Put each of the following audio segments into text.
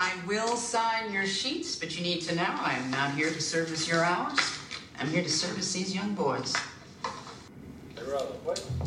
I will sign your sheets, but you need to know I am not here to service your hours. I'm here to service these young boys. Welcome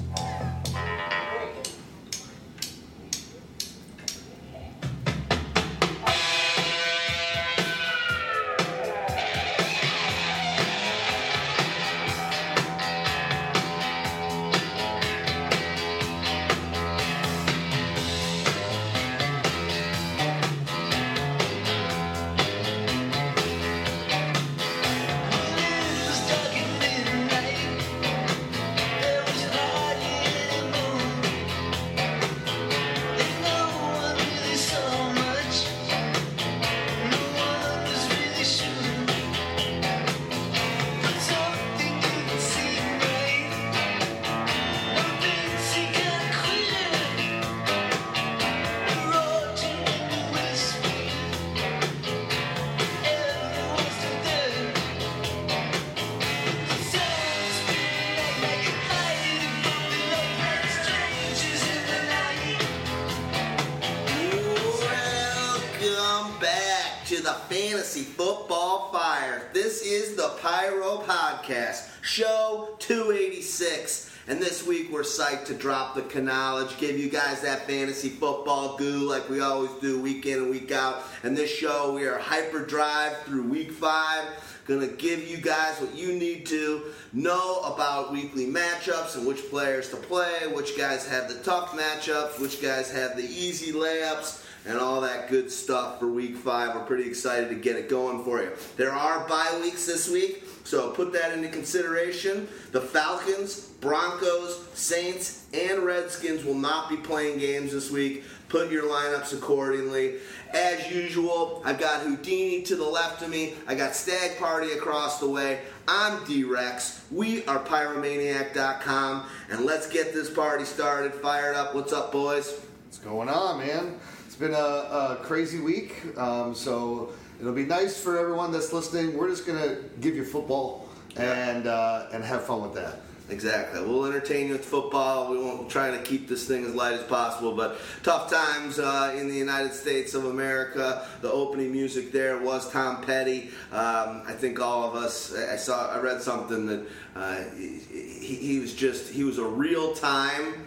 And this week we're psyched to drop the knowledge, give you guys that fantasy football goo like we always do week in and week out. And this show we are hyper drive through week five. Gonna give you guys what you need to know about weekly matchups and which players to play, which guys have the tough matchups, which guys have the easy layups and all that good stuff for week five. We're pretty excited to get it going for you. There are bye weeks this week, so put that into consideration. The Falcons, Broncos, Saints, and Redskins will not be playing games this week. Put your lineups accordingly. As usual, I've got Houdini to the left of me. I got Stag Party across the way. I'm D-Rex. We are Pyromaniac.com. And let's get this party started, fired up. What's up, boys? What's going on, man? It's been a, a crazy week, um, so it'll be nice for everyone that's listening. We're just gonna give you football and uh, and have fun with that. Exactly. We'll entertain you with football. We won't try to keep this thing as light as possible, but tough times uh, in the United States of America. The opening music there was Tom Petty. Um, I think all of us. I saw. I read something that uh, he, he was just. He was a real time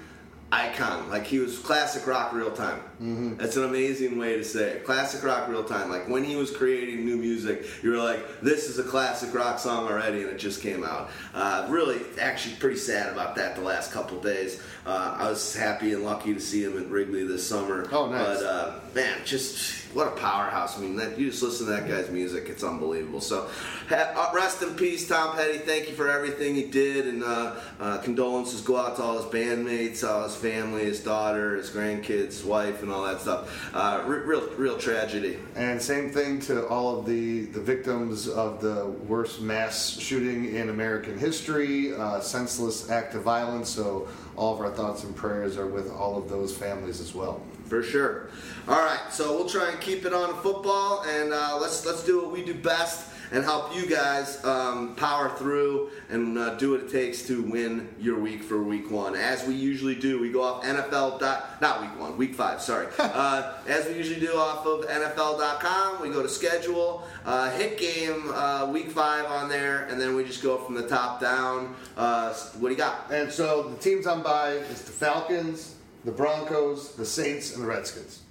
icon. Like he was classic rock real time. Mm-hmm. That's an amazing way to say it. Classic rock real time. Like when he was creating new music, you were like, this is a classic rock song already, and it just came out. Uh, really, actually, pretty sad about that the last couple days. Uh, I was happy and lucky to see him at Wrigley this summer. Oh, nice. But uh, man, just what a powerhouse. I mean, that, you just listen to that guy's music, it's unbelievable. So, ha- uh, rest in peace, Tom Petty. Thank you for everything he did, and uh, uh, condolences go out to all his bandmates, all his family, his daughter, his grandkids, his wife, and all that stuff. Uh, re- real, real tragedy. And same thing to all of the, the victims of the worst mass shooting in American history, uh, senseless act of violence. So all of our thoughts and prayers are with all of those families as well. For sure. All right, so we'll try and keep it on football, and uh, let's let's do what we do best and help you guys um, power through and uh, do what it takes to win your week for week one. As we usually do, we go off NFL. Dot, not week one, week five. Sorry. uh, as we usually do off of NFL.com, we go to schedule, uh, hit game uh, week five on there, and then we just go from the top down. Uh, what do you got? And so the teams I'm by is the Falcons, the Broncos, the Saints, and the Redskins.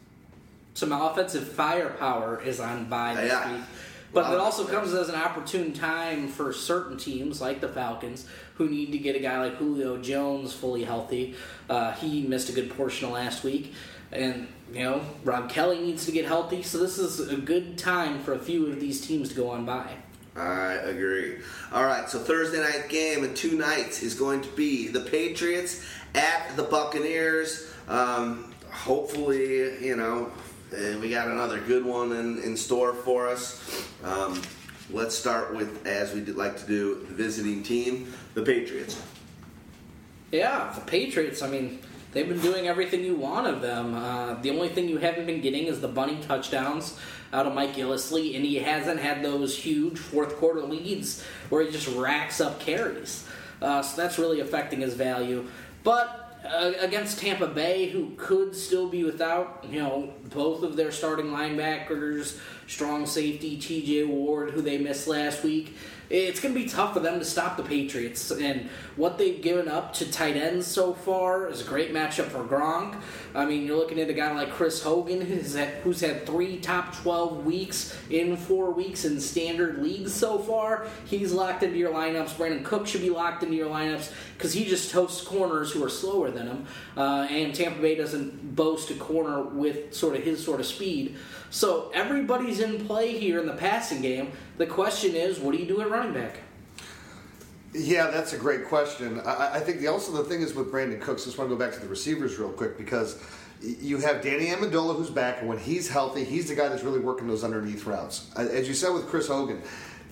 some offensive firepower is on by this Yeah. week. But it also comes as an opportune time for certain teams like the Falcons who need to get a guy like Julio Jones fully healthy. Uh, he missed a good portion of last week. And, you know, Rob Kelley needs to get healthy. So this is a good time for a few of these teams to go on by. I agree. All right, so Thursday night game in two nights is going to be the Patriots at the Buccaneers. Um, hopefully, you know, eh, we got another good one in, in store for us. Um, let's start with, as we like to do, the visiting team, the Patriots. Yeah, the Patriots, I mean, they've been doing everything you want of them. Uh, the only thing you haven't been getting is the bunny touchdowns out of Mike Gillislee, and he hasn't had those huge fourth quarter leads where he just racks up carries. Uh, so that's really affecting his value. But uh, against Tampa Bay, who could still be without, you know, both of their starting linebackers, strong safety T.J. Ward, who they missed last week. It's going to be tough for them to stop the Patriots, and what they've given up to tight ends so far is a great matchup for Gronk. I mean, you're looking at a guy like Chris Hogan, who's had, who's had three top 12 weeks in four weeks in standard leagues so far. He's locked into your lineups. Brandon Cooks should be locked into your lineups because he just toasts corners who are slower than him, uh, and Tampa Bay doesn't boast a corner with sort of his sort of speed. So everybody's in play here in the passing game. The question is, what do you do at running back? Yeah, that's a great question. I, I think the, also the thing is with Brandon Cooks. I just want to go back to the receivers real quick because you have Danny Amendola who's back, and when he's healthy, he's the guy that's really working those underneath routes. As you said with Chris Hogan,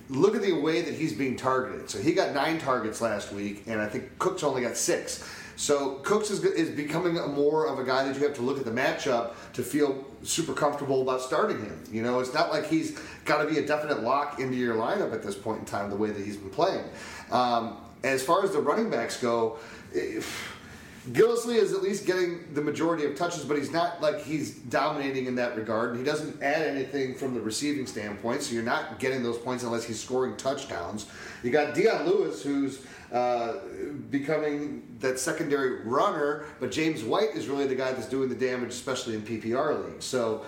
look at the way that he's being targeted. So he got nine targets last week, and I think Cooks only got six. So Cooks is, is becoming more of a guy that you have to look at the matchup to feel super comfortable about starting him. You know, it's not like he's got to be a definite lock into your lineup at this point in time the way that he's been playing. Um, as far as the running backs go, if, Gillislee is at least getting the majority of touches, but he's not like he's dominating in that regard. He doesn't add anything from the receiving standpoint, so you're not getting those points unless he's scoring touchdowns. You got Dion Lewis, who's uh, becoming that secondary runner, but James White is really the guy that's doing the damage, especially in PPR leagues. So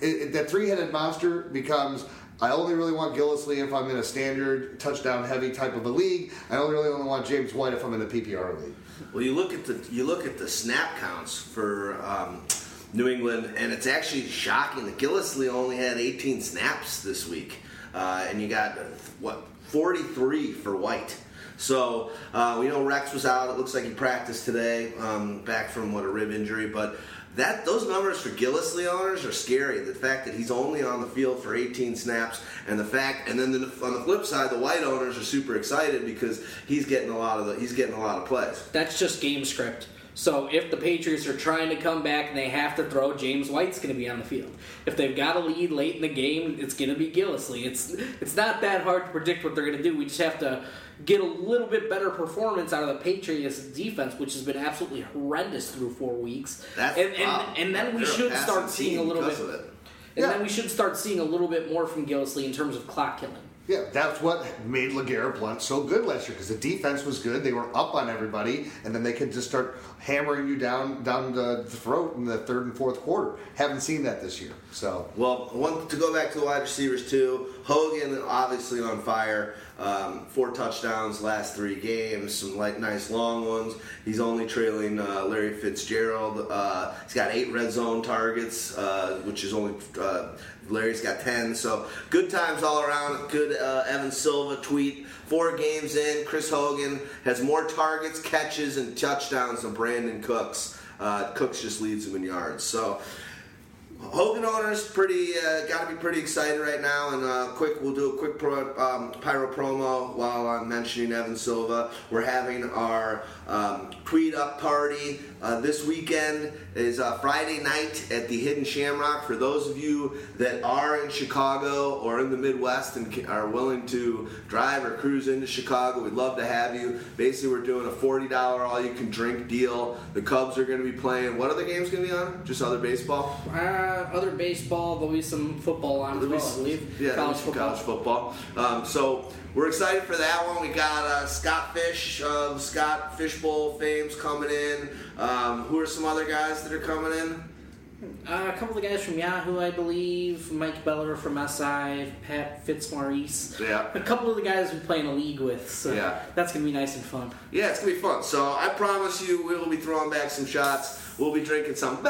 it, it, that three-headed monster becomes. I only really want Gillislee if I'm in a standard touchdown heavy type of a league. I only really only want James White if I'm in a PPR league. Well, you look at the you look at the snap counts for um, New England, and it's actually shocking that Gillislee only had 18 snaps this week, uh, and you got what 43 for White. So uh, we know Rex was out. It looks like he practiced today, um, back from what a rib injury. But that those numbers for Gillislee owners are scary. The fact that he's only on the field for 18 snaps, and the fact, and then the, on the flip side, the White owners are super excited because he's getting a lot of the, he's getting a lot of plays. That's just game script. So if the Patriots are trying to come back and they have to throw, James White's going to be on the field. If they've got a lead late in the game, it's going to be Gillislee. It's it's not that hard to predict what they're going to do. We just have to get a little bit better performance out of the Patriots defense, which has been absolutely horrendous through four weeks. That's and, and, wow. and then we They're should start seeing a little bit. of it. And Yeah. then we should start seeing a little bit more from Gillislee in terms of clock killing. Yeah, that's what made LeGarrette Blount so good last year because the defense was good. They were up on everybody, and then they could just start hammering you down down the throat in the third and fourth quarter. Haven't seen that this year. So Well, one to go back to the wide receivers too. Hogan obviously on fire. Um, four touchdowns last three games. Some like nice long ones. He's only trailing uh, Larry Fitzgerald. Uh, he's got eight red zone targets, uh, which is only uh, Larry's got ten. So good times all around. Good uh, Evan Silva tweet. Four games in, Chris Hogan has more targets, catches, and touchdowns than Brandon Cooks. Uh, Cooks just leads him in yards. So. Hogan owners pretty uh, got to be pretty excited right now. And uh, quick, we'll do a quick pro, um, pyro promo while I'm mentioning Evan Silva. We're having our um, tweet up party uh, this weekend. Is uh, Friday night at the Hidden Shamrock. For those of you that are in Chicago or in the Midwest and are willing to drive or cruise into Chicago, we'd love to have you. Basically, we're doing a forty dollar all you can drink deal. The Cubs are going to be playing. What other games going to be on? Just other baseball. Uh, other baseball, there'll be some football on as There'll be well, I some- believe. Yeah, college football. college football. Um, so we're excited for that one. We got uh, Scott Fish of Scott Fishbowl fame's coming in. Um, who are some other guys that are coming in? Uh, a couple of guys from Yahoo, I believe. Mike Beller from SI, Pat Fitzmaurice. Yeah. A couple of the guys we play in a league with. So Yeah. that's gonna be nice and fun. Yeah, it's gonna be fun. So I promise you, we will be throwing back some shots. We'll be drinking some.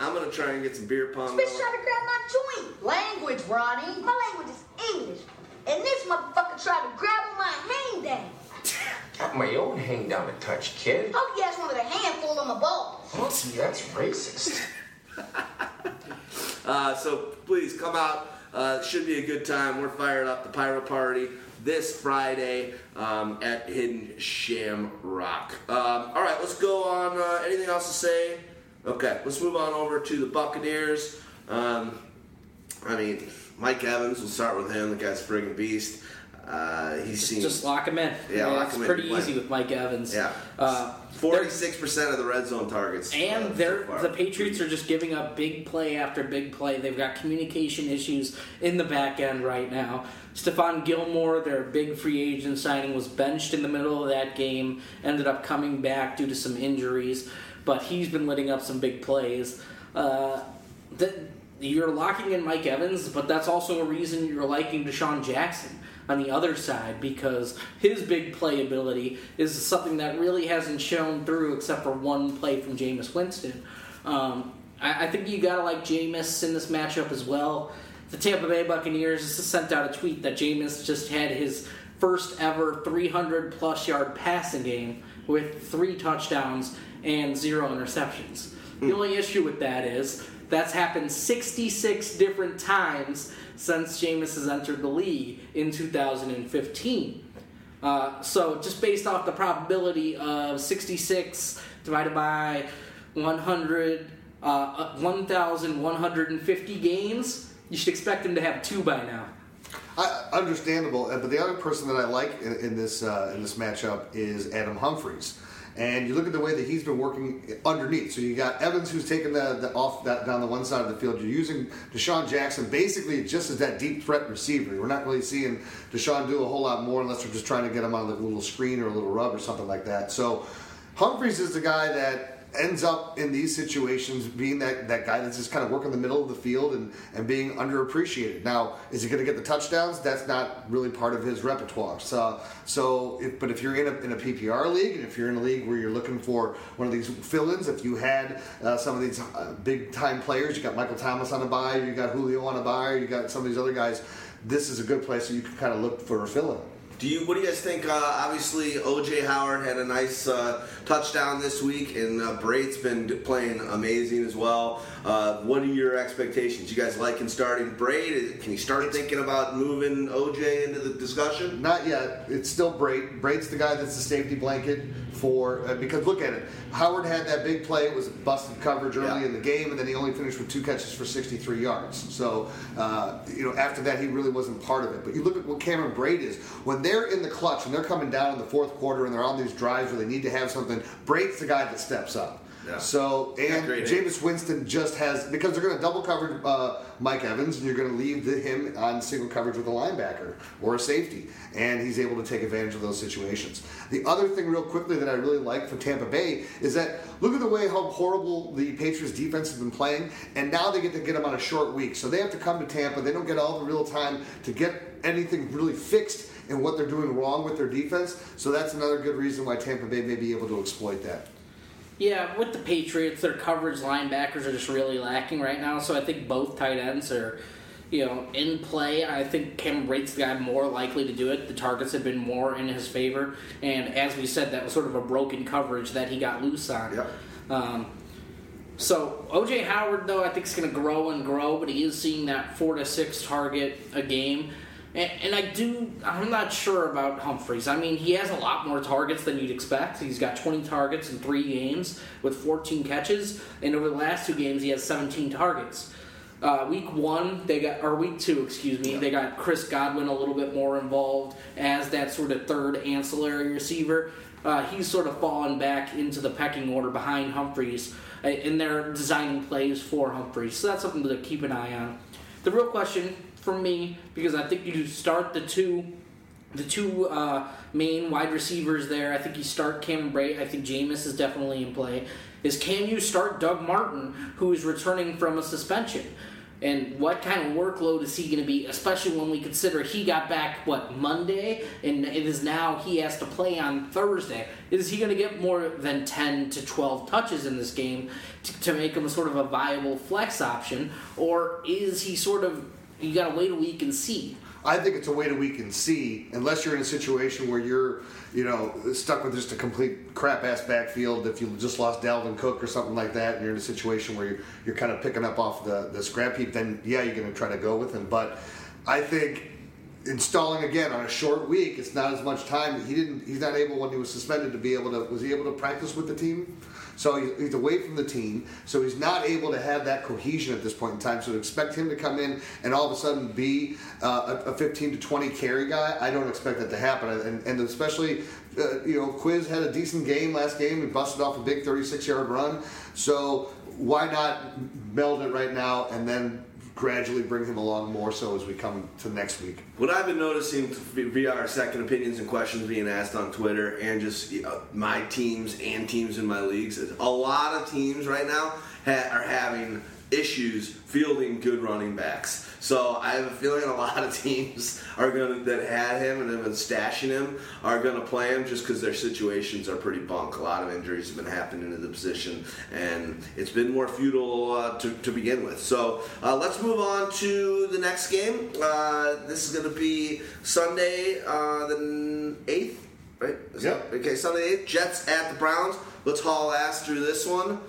I'm gonna try and get some beer pong. Bitch going. tried to grab my joint. Language, Ronnie. My language is English. And this motherfucker tried to grab on my hang down. Got my own hang down to touch, kid. I hope you guys wanted a handful of my balls. Oh, see, that's racist. Uh, so please come out. Uh, should be a good time. We're fired up. The Pyro Party this Friday um, at Hidden Shamrock. Um, all right, let's go on. Uh, anything else to say? Okay, let's move on over to the Buccaneers. Um, I mean, Mike Evans. We'll start with him. The guy's friggin' beast. Uh, he's seen Just lock him in. Yeah, lock it's him in. pretty easy with Mike Evans. yeah, Uh, forty-six percent of the red zone targets. And uh, they're, far. the Patriots are just giving up big play after big play. They've got communication issues in the back end right now. Stephon Gilmore, their big free agent signing, was benched in the middle of that game, ended up coming back due to some injuries, but he's been letting up some big plays. Uh, you're locking in Mike Evans, but that's also a reason you're liking DeSean Jackson on the other side because his big play ability is something that really hasn't shown through except for one play from Jameis Winston. Um, I, I think you gotta like Jameis in this matchup as well. The Tampa Bay Buccaneers sent out a tweet that Jameis just had his first ever 300 plus yard passing game with three touchdowns and zero interceptions. The only issue with that is that's happened 66 different times since Jameis has entered the league in 2015. Uh, so just based off the probability of 66 divided by 100, uh, 1,150 games, you should expect him to have two by now. I, understandable, uh, but the other person that I like in, in this uh, in this matchup is Adam Humphries. And you look at the way that he's been working underneath. So you got Evans, who's taking the, the off that down the one side of the field. You're using DeSean Jackson basically just as that deep threat receiver. We're not really seeing DeSean do a whole lot more unless we're just trying to get him on the little screen or a little rub or something like that. So Humphries is the guy that ends up in these situations being that, that guy that's just kind of working the middle of the field and, and being underappreciated. Now, is he going to get the touchdowns? That's not really part of his repertoire. So, so if, but if you're in a, in a PPR league and if you're in a league where you're looking for one of these fill-ins, if you had uh, some of these uh, big-time players, you got Michael Thomas on a buy, you got Julio on a buy, you got some of these other guys, this is a good place so you can kind of look for a fill-in. Do you? What do you guys think? Uh, obviously, OJ Howard had a nice uh, touchdown this week, and uh, Brate's been playing amazing as well. Uh, what are your expectations? You guys like liking starting Brate? Can you start thinking about moving OJ into the discussion? Not yet. It's still Brate. Brate's the guy that's the safety blanket for uh, because look at it. Howard had that big play. It was busted coverage early Yeah. in the game, and then he only finished with two catches for 63 yards. So uh, you know after that he really wasn't part of it. But you look at what Cameron Brate is when they're in the clutch and they're coming down in the fourth quarter and they're on these drives where they need to have something. Brate's the guy that steps up. Yeah. So and great Jameis Winston just has because they're going to double cover uh, Mike Evans and you're going to leave the, him on single coverage with a linebacker or a safety, and he's able to take advantage of those situations. The other thing, real quickly, that I really like for Tampa Bay is that look at the way how horrible the Patriots defense has been playing, and now they get to get them on a short week, so they have to come to Tampa. They don't get all the real time to get anything really fixed and what they're doing wrong with their defense. So that's another good reason why Tampa Bay may be able to exploit that. Yeah, with the Patriots, their coverage linebackers are just really lacking right now. So I think both tight ends are, you know, in play. I think Cameron Brate's the guy more likely to do it. The targets have been more in his favor, and as we said, that was sort of a broken coverage that he got loose on. Yep. Um, so OJ Howard, though, I think is going to grow and grow, but he is seeing that four to six target a game. And, and I do, I'm not sure about Humphries. I mean, he has a lot more targets than you'd expect. He's got 20 targets in three games with 14 catches, and over the last two games, he has 17 targets. Uh, week one, they got, or week two, excuse me, they got Chris Godwin a little bit more involved as that sort of third ancillary receiver. Uh, he's sort of fallen back into the pecking order behind Humphries, uh, and they're designing plays for Humphries. So that's something to keep an eye on. The real question for me, because I think you start the two, the two uh, main wide receivers there. I think you start Cameron Brate. I think Jameis is definitely in play. Is can you start Doug Martin, who is returning from a suspension? And what kind of workload is he going to be, especially when we consider he got back, what, Monday? And it is now he has to play on Thursday. Is he going to get more than 10 to 12 touches in this game to, to make him sort of a viable flex option? Or is he sort of, you got to wait a week and see? I think it's a wait a week and see, unless you're in a situation where you're, you know, stuck with just a complete crap ass backfield. If you just lost Dalvin Cook or something like that, and you're in a situation where you're, you're kind of picking up off the, the scrap heap, then yeah, you're going to try to go with him. But I think installing again on a short week, it's not as much time. He didn't. He's not able when he was suspended to be able to. Was he able to practice with the team? So he's away from the team, so he's not able to have that cohesion at this point in time. So to expect him to come in and all of a sudden be uh, a, a 15 to 20 carry guy, I don't expect that to happen. And, and especially, uh, you know, Quiz had a decent game last game and busted off a big 36 yard run. So why not meld it right now and then gradually bring him along more so as we come to next week? What I've been noticing via our second opinions and questions being asked on Twitter and just you know, my teams and teams in my leagues is a lot of teams right now ha- are having issues fielding good running backs. So I have a feeling a lot of teams are going to that had him and have been stashing him are going to play him just because their situations are pretty bunk. A lot of injuries have been happening to the position, and it's been more futile uh, to, to begin with. So uh, let's move on to the next game. Uh, this is going to be Sunday, uh, the eighth. Right? Is Yep. that- Okay, Sunday 8th. Jets at the Browns. Let's haul ass through this one.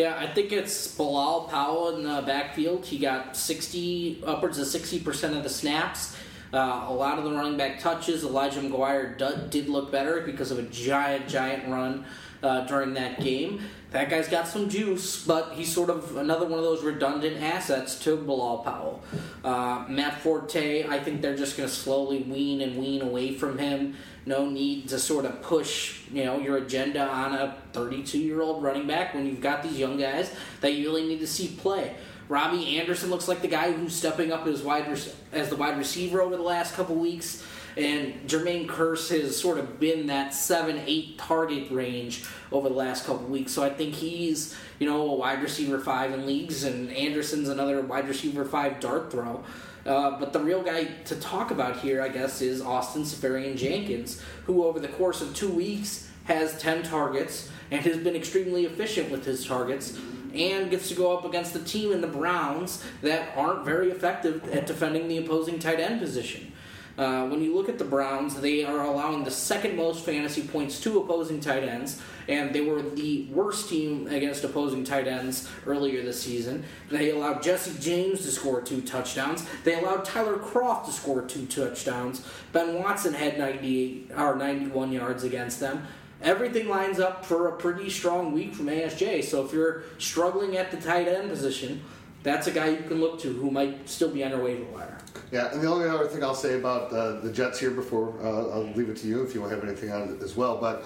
Yeah, I think it's Bilal Powell in the backfield. He got 60, upwards of 60% of the snaps. Uh, a lot of the running back touches. Elijah McGuire did look better because of a giant, giant run uh, during that game. That guy's got some juice, but he's sort of another one of those redundant assets to Bilal Powell. Uh, Matt Forte, I think they're just going to slowly wean and wean away from him. No need to sort of push, you know, your agenda on a 32-year-old running back when you've got these young guys that you really need to see play. Robbie Anderson looks like the guy who's stepping up as wide as the wide receiver over the last couple weeks, and Jermaine Kearse has sort of been that seven, eight target range over the last couple weeks. So I think he's you know a wide receiver five in leagues, and Anderson's another wide receiver five dart throw. Uh, but the real guy to talk about here, I guess, is Austin Seferian Jenkins, who over the course of two weeks has 10 targets and has been extremely efficient with his targets and gets to go up against a team in the Browns that aren't very effective at defending the opposing tight end position. Uh, when you look at the Browns, they are allowing the second most fantasy points to opposing tight ends, and they were the worst team against opposing tight ends earlier this season. They allowed Jesse James to score two touchdowns. They allowed Tyler Kroft to score two touchdowns. Ben Watson had 98 or 91 yards against them. Everything lines up for a pretty strong week from ASJ. So if you're struggling at the tight end position, that's a guy you can look to who might still be on your waiver wire. Yeah, and the only other thing I'll say about uh, the Jets here before uh, I'll leave it to you if you have anything on it as well. But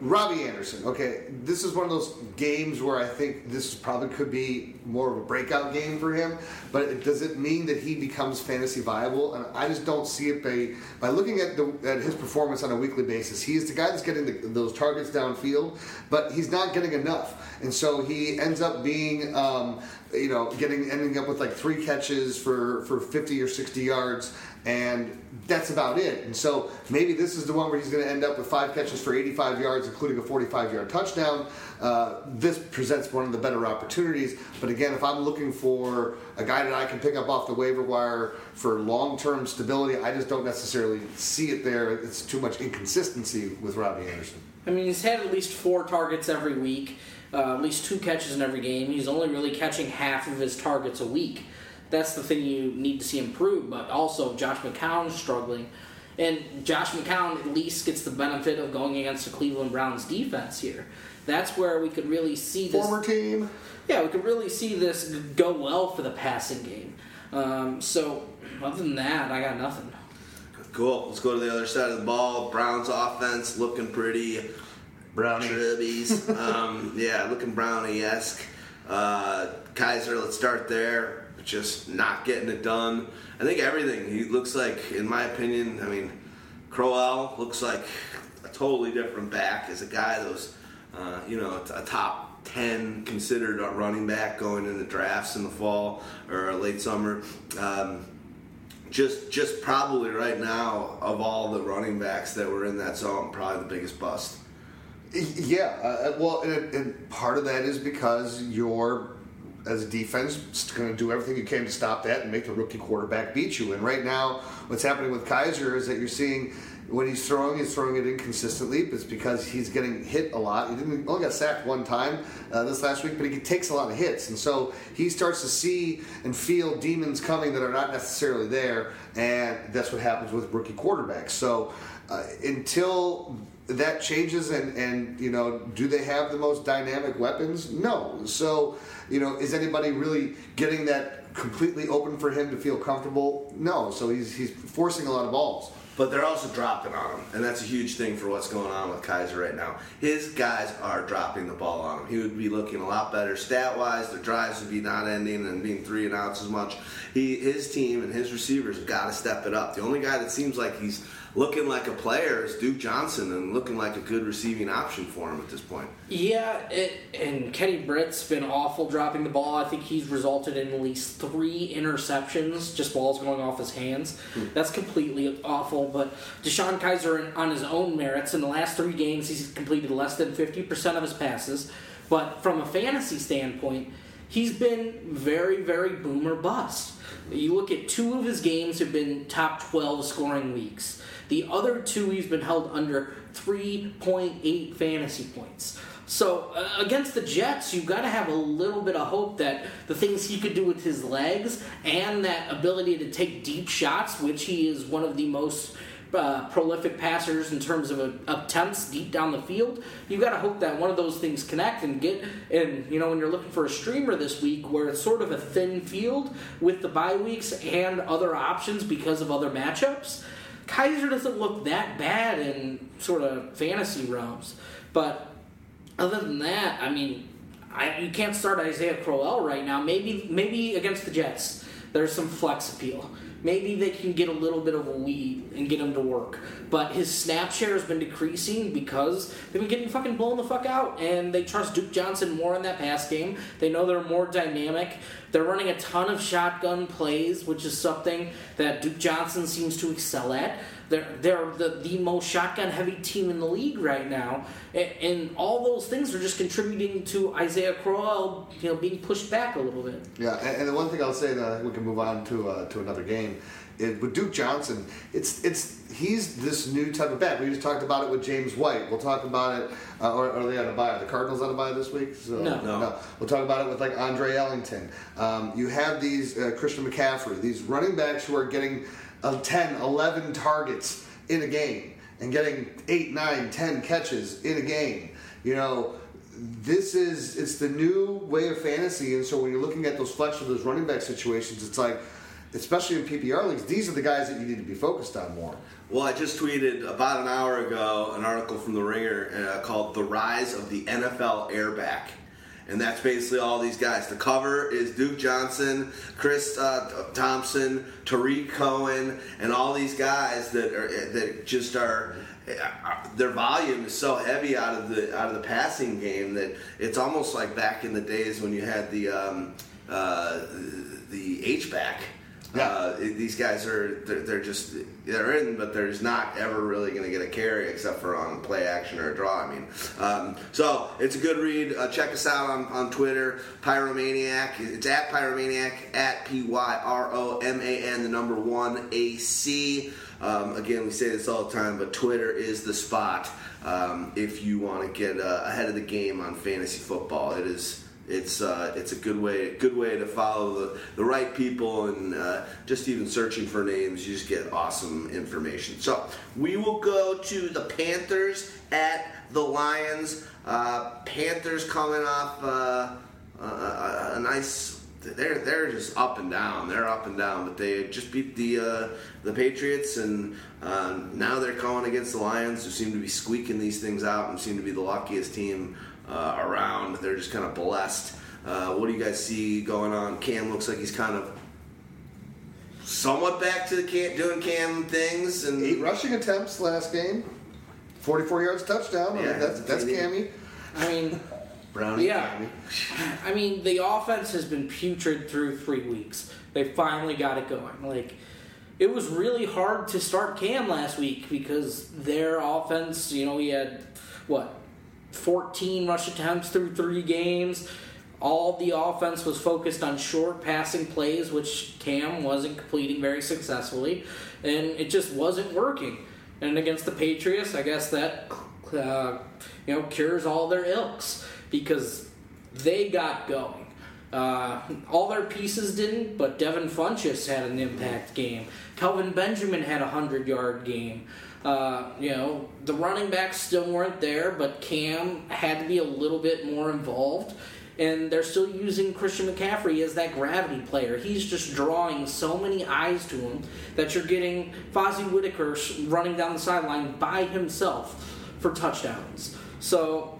Robbie Anderson, okay, this is one of those games where I think this probably could be more of a breakout game for him. But it, does it mean that he becomes fantasy viable? And I just don't see it by by looking at the at his performance on a weekly basis. He is the guy that's getting the, those targets downfield, but he's not getting enough, and so he ends up being. Um, you know, getting ending up with like three catches for for 50 or 60 yards, and that's about it. And so maybe this is the one where he's going to end up with five catches for 85 yards, including a 45 yard touchdown. Uh, this presents one of the better opportunities. But again, if I'm looking for a guy that I can pick up off the waiver wire for long term stability, I just don't necessarily see it there. It's too much inconsistency with Robbie Anderson. I mean, he's had at least four targets every week, uh, at least two catches in every game. He's only really catching half of his targets a week. That's the thing you need to see improve. But also, Josh McCown's struggling. And Josh McCown at least gets the benefit of going against the Cleveland Browns defense here. That's where we could really see this. Former team. Yeah, we could really see this go well for the passing game. Um, so, other than that, I got nothing. Cool. Let's go to the other side of the ball. Browns offense looking pretty Brownie. Tribbies. um, yeah, looking brownie esque. Uh, Kizer, let's start there. Just not getting it done. I think everything. He looks like, in my opinion, I mean, Crowell looks like a totally different back. As a guy that was, uh, you know, a top 10 considered a running back going into the drafts in the fall or late summer. Um, just just probably right now of all the running backs that were in that zone, probably the biggest bust. Yeah, uh, well, and, and part of that is because you're, as a defense, going to do everything you can to stop that and make the rookie quarterback beat you. And right now, what's happening with Kizer is that you're seeing when he's throwing, he's throwing it inconsistently. It's because he's getting hit a lot. He didn't only got sacked one time uh, this last week, but he takes a lot of hits, and so he starts to see and feel demons coming that are not necessarily there, and that's what happens with rookie quarterbacks. So uh, until that changes and and you know do they have the most dynamic weapons no so you know is anybody really getting that completely open for him to feel comfortable no so he's he's forcing a lot of balls But they're also dropping on him, and that's a huge thing for what's going on with Kizer right now. His guys are dropping the ball on him. He would be looking a lot better stat wise. The drives would be not ending and being three and outs as much. He, his team and his receivers have got to step it up. The only guy that seems like he's looking like a player is Duke Johnson, and looking like a good receiving option for him at this point. Yeah, it, and Kenny Britt's been awful dropping the ball. I think he's resulted in at least three interceptions, just balls going off his hands. Hmm. That's completely awful. But DeShone Kizer, on his own merits, in the last three games, he's completed less than 50% of his passes. But from a fantasy standpoint, he's been very, very boomer bust. You look at two of his games have been top 12 scoring weeks. The other two, he's been held under 3.8 fantasy points. So uh, against the Jets, you've got to have a little bit of hope that the things he could do with his legs and that ability to take deep shots, which he is one of the most uh, prolific passers in terms of uh, attempts deep down the field. You've got to hope that one of those things connect and get. And you know, when you're looking for a streamer this week, where it's sort of a thin field with the bye weeks and other options because of other matchups, Kizer doesn't look that bad in sort of fantasy realms. But other than that, I mean, I, you can't start Isaiah Crowell right now. Maybe maybe against the Jets, there's some flex appeal. Maybe they can get a little bit of a lead and get him to work. But his snap share has been decreasing because they've been getting fucking blown the fuck out. And they trust Duke Johnson more in that pass game. They know they're more dynamic. They're running a ton of shotgun plays, which is something that Duke Johnson seems to excel at. They're, they're the, the most shotgun heavy team in the league right now. And, and all those things are just contributing to Isaiah Crowell you know, being pushed back a little bit. Yeah, and, and the one thing I'll say, and I think we can move on to uh, to another game, is with Duke Johnson, it's it's he's this new type of back. We just talked about it with James White. We'll talk about it, uh, or, or are they on a bye? Are the Cardinals on a bye this week? So, No. No. We'll talk about it with like Andre Ellington. Um, you have these uh, Christian McCaffrey, these running backs who are getting uh, 10, 11 targets in a game and getting 8, 9, 10 catches in a game. You know, this is it's the new way of fantasy, and so when you're looking at those flex or those running back situations, it's like, especially in PPR leagues, these are the guys that you need to be focused on more. Well, I just tweeted about an hour ago an article from The Ringer uh, called The Rise of the NFL Airback. And that's basically all these guys. The cover is Duke Johnson, Chris uh, Thompson, Tarik Cohen, and all these guys that are that just are. uh, Their volume is so heavy out of the out of the passing game that it's almost like back in the days when you had the um, uh, the H back. Yeah. Uh, these guys are they're, they're just they're in, but they're not ever really going to get a carry except for on play action or a draw. I mean, um, so it's a good read. Uh, check us out on, on Twitter, Pyromaniac. It's at Pyromaniac at p y r o m a n the number one a c. Um, again, we say this all the time, but Twitter is the spot um, if you want to get uh, ahead of the game on fantasy football. It is it's uh, it's a good way good way to follow the, the right people and uh, just even searching for names you just get awesome information. So we will go to the panthers at the lions. Uh, panthers coming off uh, a, a, nice they're they're just up and down they're up and down but they just beat the uh, the patriots and uh, now they're going against the lions who seem to be squeaking these things out and seem to be the luckiest team uh, around. They're just kind of blessed. Uh, what do you guys see going on? Cam looks like he's kind of somewhat back to the cam, doing Cam things, and Eight rushing attempts last game, 44 yards touchdown. I mean, Yeah. that's that's Cammy. I mean, Brownie. Yeah. Cammy. I mean, the offense has been putrid through three weeks. They finally got it going. Like, it was really hard to start Cam last week because their offense, you know, he had, what, 14 rush attempts through three games. All the offense was focused on short passing plays, which Cam wasn't completing very successfully, and it just wasn't working. And against the Patriots, I guess that uh, you know cures all their ilks because they got going. Uh, all their pieces didn't, but Devin Funchess had an impact game. Kelvin Benjamin had a hundred yard game. Uh, you know, the running backs still weren't there, but Cam had to be a little bit more involved. And they're still using Christian McCaffrey as that gravity player. He's just drawing so many eyes to him that you're getting Fozzy Whittaker running down the sideline by himself for touchdowns. So,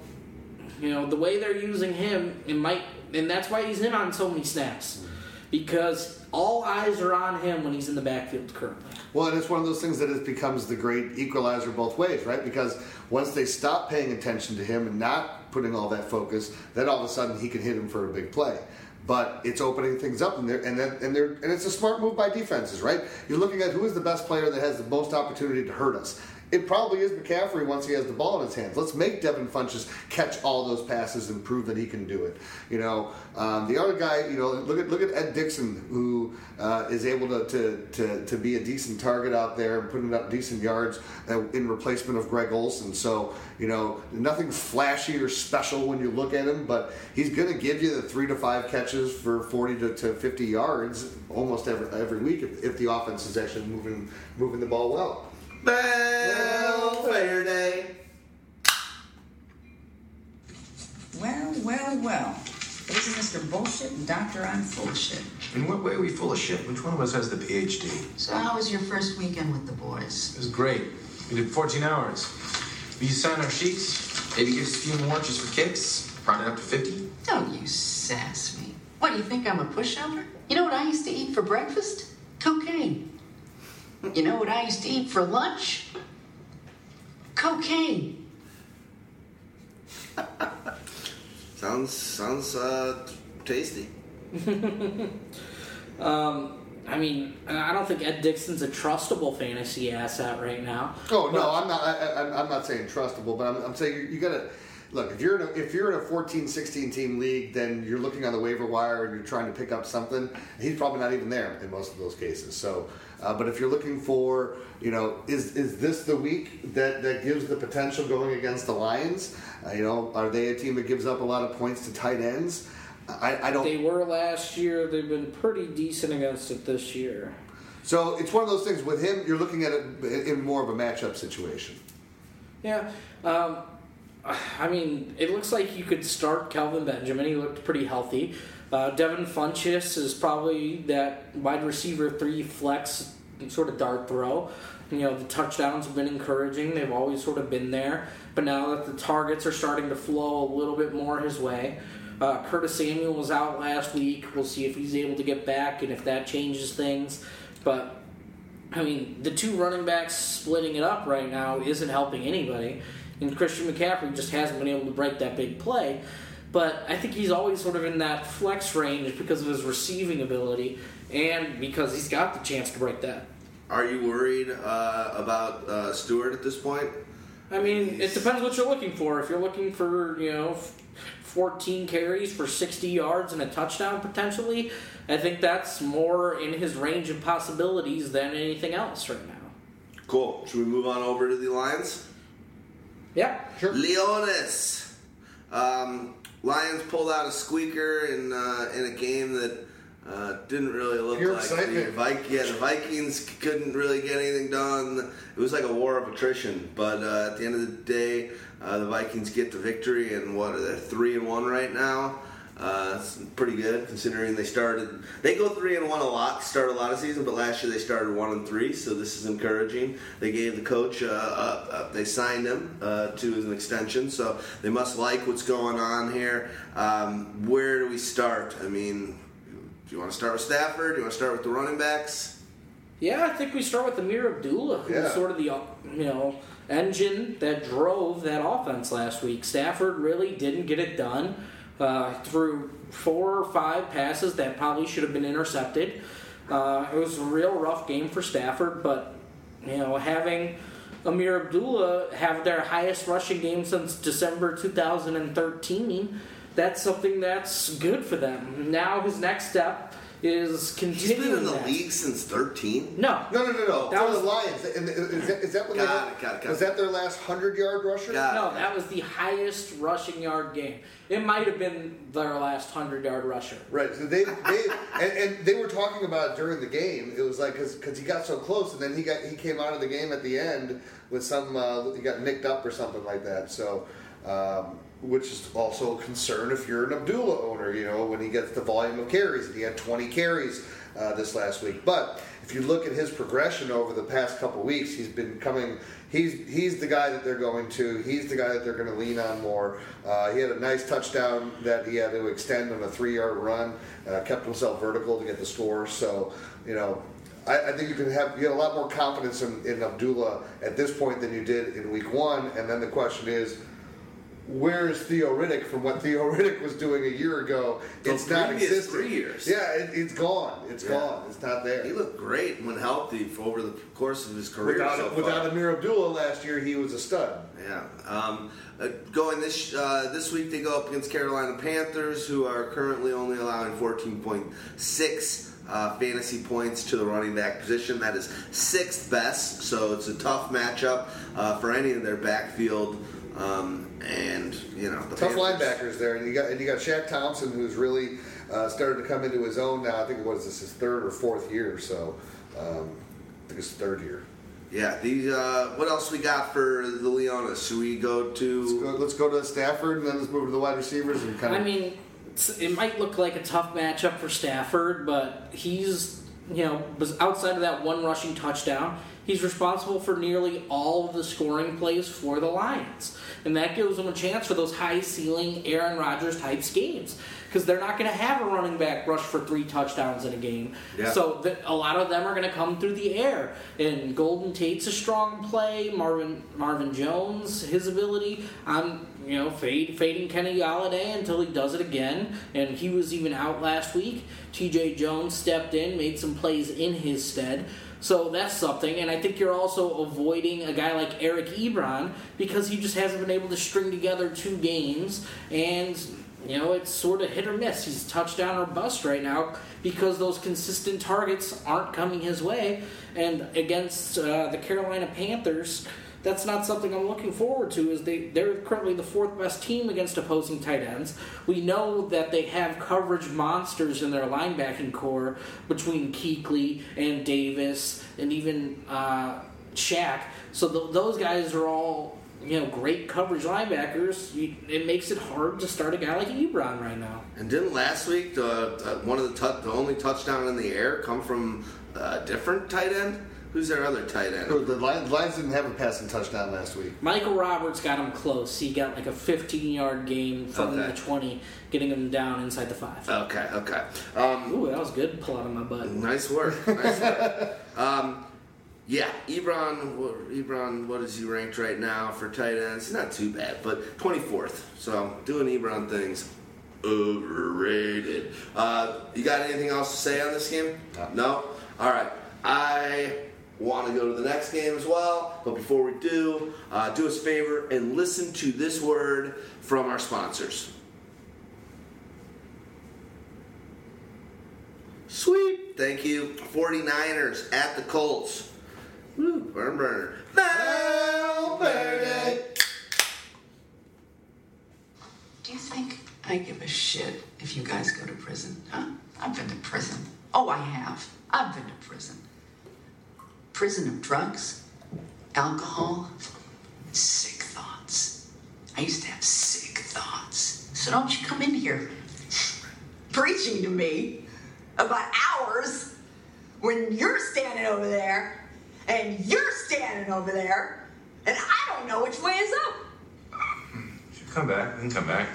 you know, the way they're using him, it might, and that's why he's in on so many snaps. Because all eyes are on him when he's in the backfield currently. Well, and it's one of those things that it becomes the great equalizer both ways, right? Because once they stop paying attention to him and not putting all that focus, then all of a sudden he can hit him for a big play. But it's opening things up, and they're, and then, and they're, and it's a smart move by defenses, right? You're looking at who is the best player that has the most opportunity to hurt us. It probably is McCaffrey once he has the ball in his hands. Let's make Devin Funchess catch all those passes and prove that he can do it. You know, um, the other guy, you know, look at look at Ed Dickson, who uh, is able to, to, to, to, be a decent target out there and putting up decent yards uh, in replacement of Greg Olsen. So, you know, nothing flashy or special when you look at him, but he's going to give you the three to five catches for 40 to, to 50 yards almost every, every week if, if the offense is actually moving moving the ball well. Welfare Day. Well, well, well. Isn't Mr. Bullshit and Doctor I'm full of shit? In what way are we full of shit? Which one of us has the PhD? So how was your first weekend with the boys? It was great. We did 14 hours. Will you sign our sheets? Maybe give us a few more just for kicks? Round it up to 50? Don't you sass me. What, do you think I'm a pushover? You know what I used to eat for breakfast? Cocaine. You know what I used to eat for lunch? Cocaine. sounds sounds uh, tasty. um, I mean, I don't think Ed Dickson's a trustable fantasy asset right now. Oh no, I'm not. I, am not saying trustable, but I'm, I'm saying you, you got to look if you're in a, if you're in a 14 16 team league then you're looking on the waiver wire and you're trying to pick up something he's probably not even there in most of those cases so uh, but if you're looking for, you know, is is this the week that, that gives the potential going against the Lions? Uh, you know, are they a team that gives up a lot of points to tight ends? I, I don't. They were last year. They've been pretty decent against it this year. So it's one of those things with him. You're looking at it in more of a matchup situation. Yeah. Um, I mean, it looks like you could start Kelvin Benjamin. He looked pretty healthy. Uh, Devin Funchess is probably that wide receiver three flex sort of dart throw. You know, the touchdowns have been encouraging. They've always sort of been there. But now that the targets are starting to flow a little bit more his way, uh, Curtis Samuel was out last week. We'll see if he's able to get back and if that changes things. But, I mean, the two running backs splitting it up right now isn't helping anybody. And Christian McCaffrey just hasn't been able to break that big play. But I think he's always sort of in that flex range because of his receiving ability and because he's got the chance to break that. Are you worried uh, about uh, Stewart at this point? I mean, it depends what you're looking for. If you're looking for, you know, 14 carries for 60 yards and a touchdown potentially, I think that's more in his range of possibilities than anything else right now. Cool. Should we move on over to the Lions? Yeah, sure. Leonis. Um, Lions pulled out a squeaker in uh, in a game that uh, didn't really look Pure like excitement. the Vikings. Yeah, the Vikings couldn't really get anything done. It was like a war of attrition. But uh, at the end of the day, uh, the Vikings get the victory, and what are they three and one right now? Uh, it's pretty good considering they started. They go three and one a lot, start a lot of season, but last year they started one and three, so this is encouraging. They gave the coach, uh, uh, uh they signed him uh, to an extension, so they must like what's going on here. Um, where do we start? I mean, do you want to start with Stafford? Do you want to start with the running backs? Yeah, I think we start with Ameer Abdullah, who was Yeah. sort of the you know engine that drove that offense last week. Stafford really didn't get it done. Uh, threw four or five passes that probably should have been intercepted. Uh, it was a real rough game for Stafford, but you know having Ameer Abdullah have their highest rushing game since December 2013, that's something that's good for them. Now his next step is He's continuing been in the that. league since 13. No, No, no, no, no. That For was- the Lions. And is that, is that when Got they it, got it, got was it. that their last hundred yard rusher? Got it. no, that was the highest rushing yard game. It might have been their last hundred yard rusher. Right. So they they and, and they were talking about it during the game. It was like because he got so close, and then he got he came out of the game at the end with some uh, he got nicked up or something like that. So. Um, which is also a concern if you're an Abdullah owner, you know, when he gets the volume of carries. And he had 20 carries uh, this last week. But if you look at his progression over the past couple weeks, he's been coming. He's he's the guy that they're going to. He's the guy that they're going to lean on more. Uh, he had a nice touchdown that he had to extend on a three-yard run. Uh, kept himself vertical to get the score. So you know. I, I think you can have you get a lot more confidence in, in Abdullah at this point than you did in week one, and then the question is, where is Theo Riddick from what Theo Riddick was doing a year ago? The it's not existing. three years. Yeah, it, it's gone. It's Yeah. gone. It's not there. He looked great when healthy for over the course of his career. Without, so without Ameer Abdullah last year, he was a stud. Yeah. Um, uh, going this uh, this week, they go up against Carolina Panthers, who are currently only allowing 14.6 uh, fantasy points to the running back position. That is sixth best, so it's a tough matchup uh, for any of their backfield. Um, and you know, the Tough Panthers- linebackers there, and you got and you got Shaq Thompson, who's really uh, started to come into his own now. I think it was this his third or fourth year, so um, I think it's third year. Yeah. The uh, what else we got for the Lions? Should we go to? Let's go, let's go to Stafford, and then let's move to the wide receivers and kind of. I mean, it might look like a tough matchup for Stafford, but he's, you know, was outside of that one rushing touchdown, he's responsible for nearly all of the scoring plays for the Lions. And that gives him a chance for those high ceiling Aaron Rodgers types games. Because they're not going to have a running back rush for three touchdowns in a game. Yeah. So th- a lot of them are going to come through the air. And Golden Tate's a strong play. Marvin Marvin Jones, his ability. I'm you know fade, fading Kenny Golladay until he does it again. And he was even out last week. T.J. Jones stepped in, made some plays in his stead. So that's something, and I think you're also avoiding a guy like Eric Ebron because he just hasn't been able to string together two games, and you know, it's sort of hit or miss. He's touchdown or bust right now because those consistent targets aren't coming his way. And against uh, the Carolina Panthers, that's not something I'm looking forward to. Is they they're currently the fourth best team against opposing tight ends. We know that they have coverage monsters in their linebacking corps between Kuechly and Davis and even uh, Shaq. So th- those guys are all you know, great coverage linebackers, you, it makes it hard to start a guy like Ebron right now. And didn't last week the one of the tou- the only touchdown in the air come from a different tight end? Who's their other tight end? the Lions, Lions didn't have a passing touchdown last week. Michael Roberts got him close. He got like a 15 yard gain from Okay. the 20, getting him down inside the five. Okay, okay. Um, Ooh, that was good. Pull out of my butt. nice work. Nice work. um, yeah, Ebron. what- Ebron, what is he ranked right now for tight ends? Not too bad, but 24th. So doing Ebron things. Overrated. Uh, you got anything else to say on this game? No. All right. I want to go to the next game as well, but before we do, uh, do us a favor and listen to this word from our sponsors. Sweet. Thank you. 49ers at the Colts. Woo, burn burner. Verde. Do you think I give a shit if you guys go to prison? Huh? I've been to prison. Oh, I have. I've been to prison. Prison of drugs, alcohol, sick thoughts. I used to have sick thoughts. So don't you come in here preaching to me about hours when you're standing over there and you're standing over there and I don't know which way is up. Should come back. We can come back.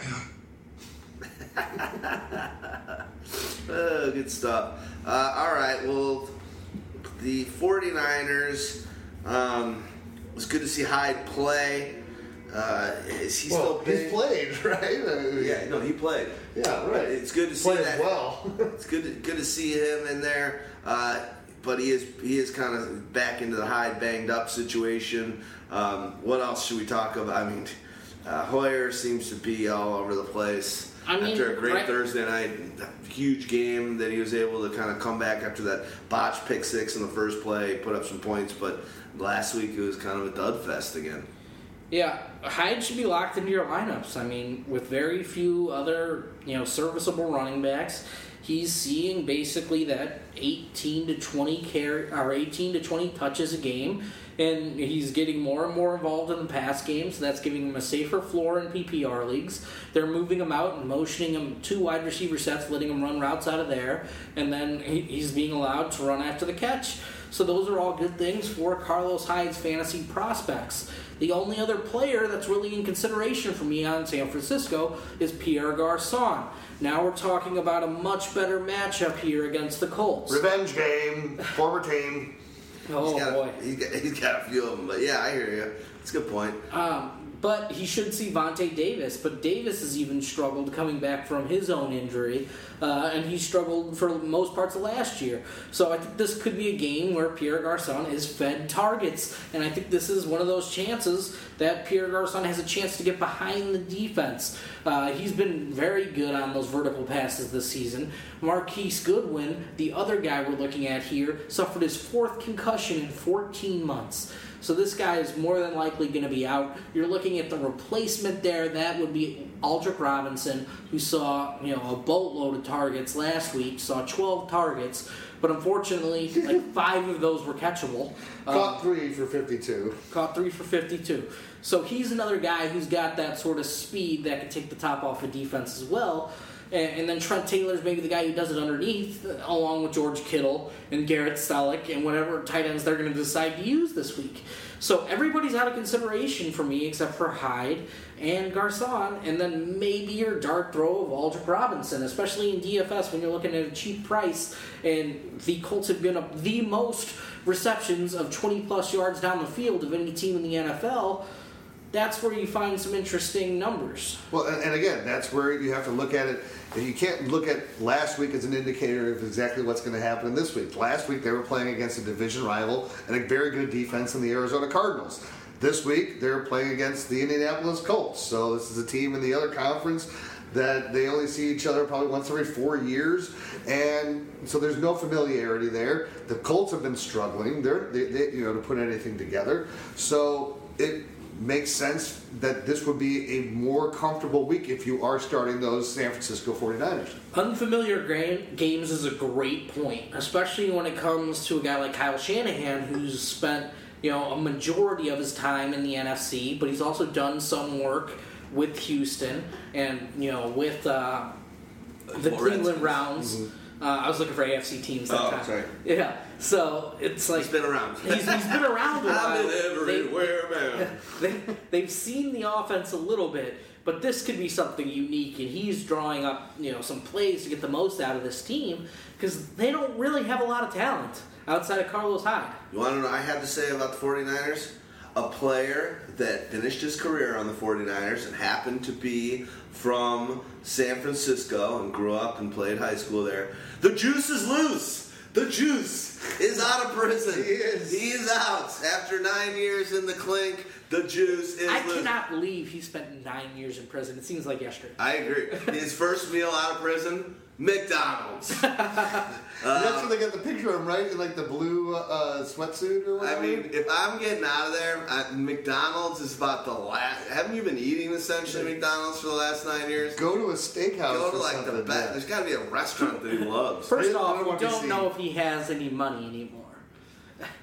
Oh, good stuff. Uh, all right, well, the 49ers, um, it was good to see Hyde play. Uh, is he Well, still big? he's played, right? Uh, Yeah, no, he played. Yeah, right. It's good to see Played that. well. it's good, to, good to see him in there. Uh, but he is he is kind of back into the Hyde banged up situation. Um, what else should we talk about? I mean, Uh, Hoyer seems to be all over the place. I mean, after a great right- Thursday night, huge game that he was able to kind of come back after that botched pick six in the first play, put up some points, but last week it was kind of a dud fest again. Yeah, Hyde should be locked into your lineups. I mean, with very few other you know serviceable running backs, he's seeing basically that 18 to 20 carry or 18 to 20 touches a game, and he's getting more and more involved in the pass game. So that's giving him a safer floor in PPR leagues. They're moving him out and motioning him to wide receiver sets, letting him run routes out of there, and then he's being allowed to run after the catch. So those are all good things for Carlos Hyde's fantasy prospects. The only other player that's really in consideration for me on San Francisco is Pierre Garcon. Now we're talking about a much better matchup here against the Colts. Revenge game, former team. Oh he's got, boy. He's got, he's got a few of them, but yeah, I hear you. It's a good point. Um, but he should see Vontae Davis. But Davis has even struggled coming back from his own injury, uh, and he struggled for most parts of last year. So I think this could be a game where Pierre Garcon is fed targets, and I think this is one of those chances that Pierre Garcon has a chance to get behind the defense. Uh, he's been very good on those vertical passes this season. Marquise Goodwin, the other guy we're looking at here, suffered his fourth concussion in 14 months. So this guy is more than likely going to be out. You're looking at the replacement there. That would be Aldrich Robinson, who saw you know a boatload of targets last week. Saw 12 targets, but unfortunately, like five of those were catchable. Um, Caught three for 52. caught three for 52. So he's another guy who's got that sort of speed that can take the top off of defense as well. And, and then Trent Taylor's maybe the guy who does it underneath, along with George Kittle and Garrett Celek and whatever tight ends they're going to decide to use this week. So everybody's out of consideration for me except for Hyde and Garcon, and then maybe your dart throw of Aldrich Robinson, especially in DFS when you're looking at a cheap price. And the Colts have been up the most receptions of 20 plus yards down the field of any team in the NFL. That's where you find some interesting numbers. Well, and, and again, that's where you have to look at it. And you can't look at last week as an indicator of exactly what's going to happen this week. Last week they were playing against a division rival and a very good defense in the Arizona Cardinals. This week they're playing against the Indianapolis Colts. So this is a team in the other conference that they only see each other probably once every four years, and so there's no familiarity there. The Colts have been struggling. They're they, they, you know to put anything together. So it makes sense that this would be a more comfortable week if you are starting those San Francisco 49ers. Unfamiliar gra- games is a great point, especially when it comes to a guy like Kyle Shanahan, who's spent you know a majority of his time in the NFC, but he's also done some work with Houston and you know with uh, the Redskins. Cleveland Browns. Uh, I was looking for AFC teams. That Oh, time. sorry. Yeah, so it's like He's been around. he's, he's been around a while. Been they, man. They, they've seen the offense a little bit, but this could be something unique, and he's drawing up you know some plays to get the most out of this team because they don't really have a lot of talent outside of Carlos Hyde. You want to know I had to say about the 49ers? A player that finished his career on the 49ers and happened to be from San Francisco and grew up and played high school there. The juice is loose. The juice is out of prison. He is. He is out. After nine years in the clink, the juice is I loose. cannot believe he spent nine years in prison. It seems like yesterday. I agree. His first meal out of prison, McDonald's. And that's where they got the picture of him, right? In like the blue uh, sweatsuit or whatever. I mean, if I'm getting out of there, I, McDonald's is about the last. Haven't you been eating essentially McDonald's for the last nine years? go to a steakhouse. Go or to like the best. yeah. There's got to be a restaurant that he loves. First I off, we don't know if he has any money anymore.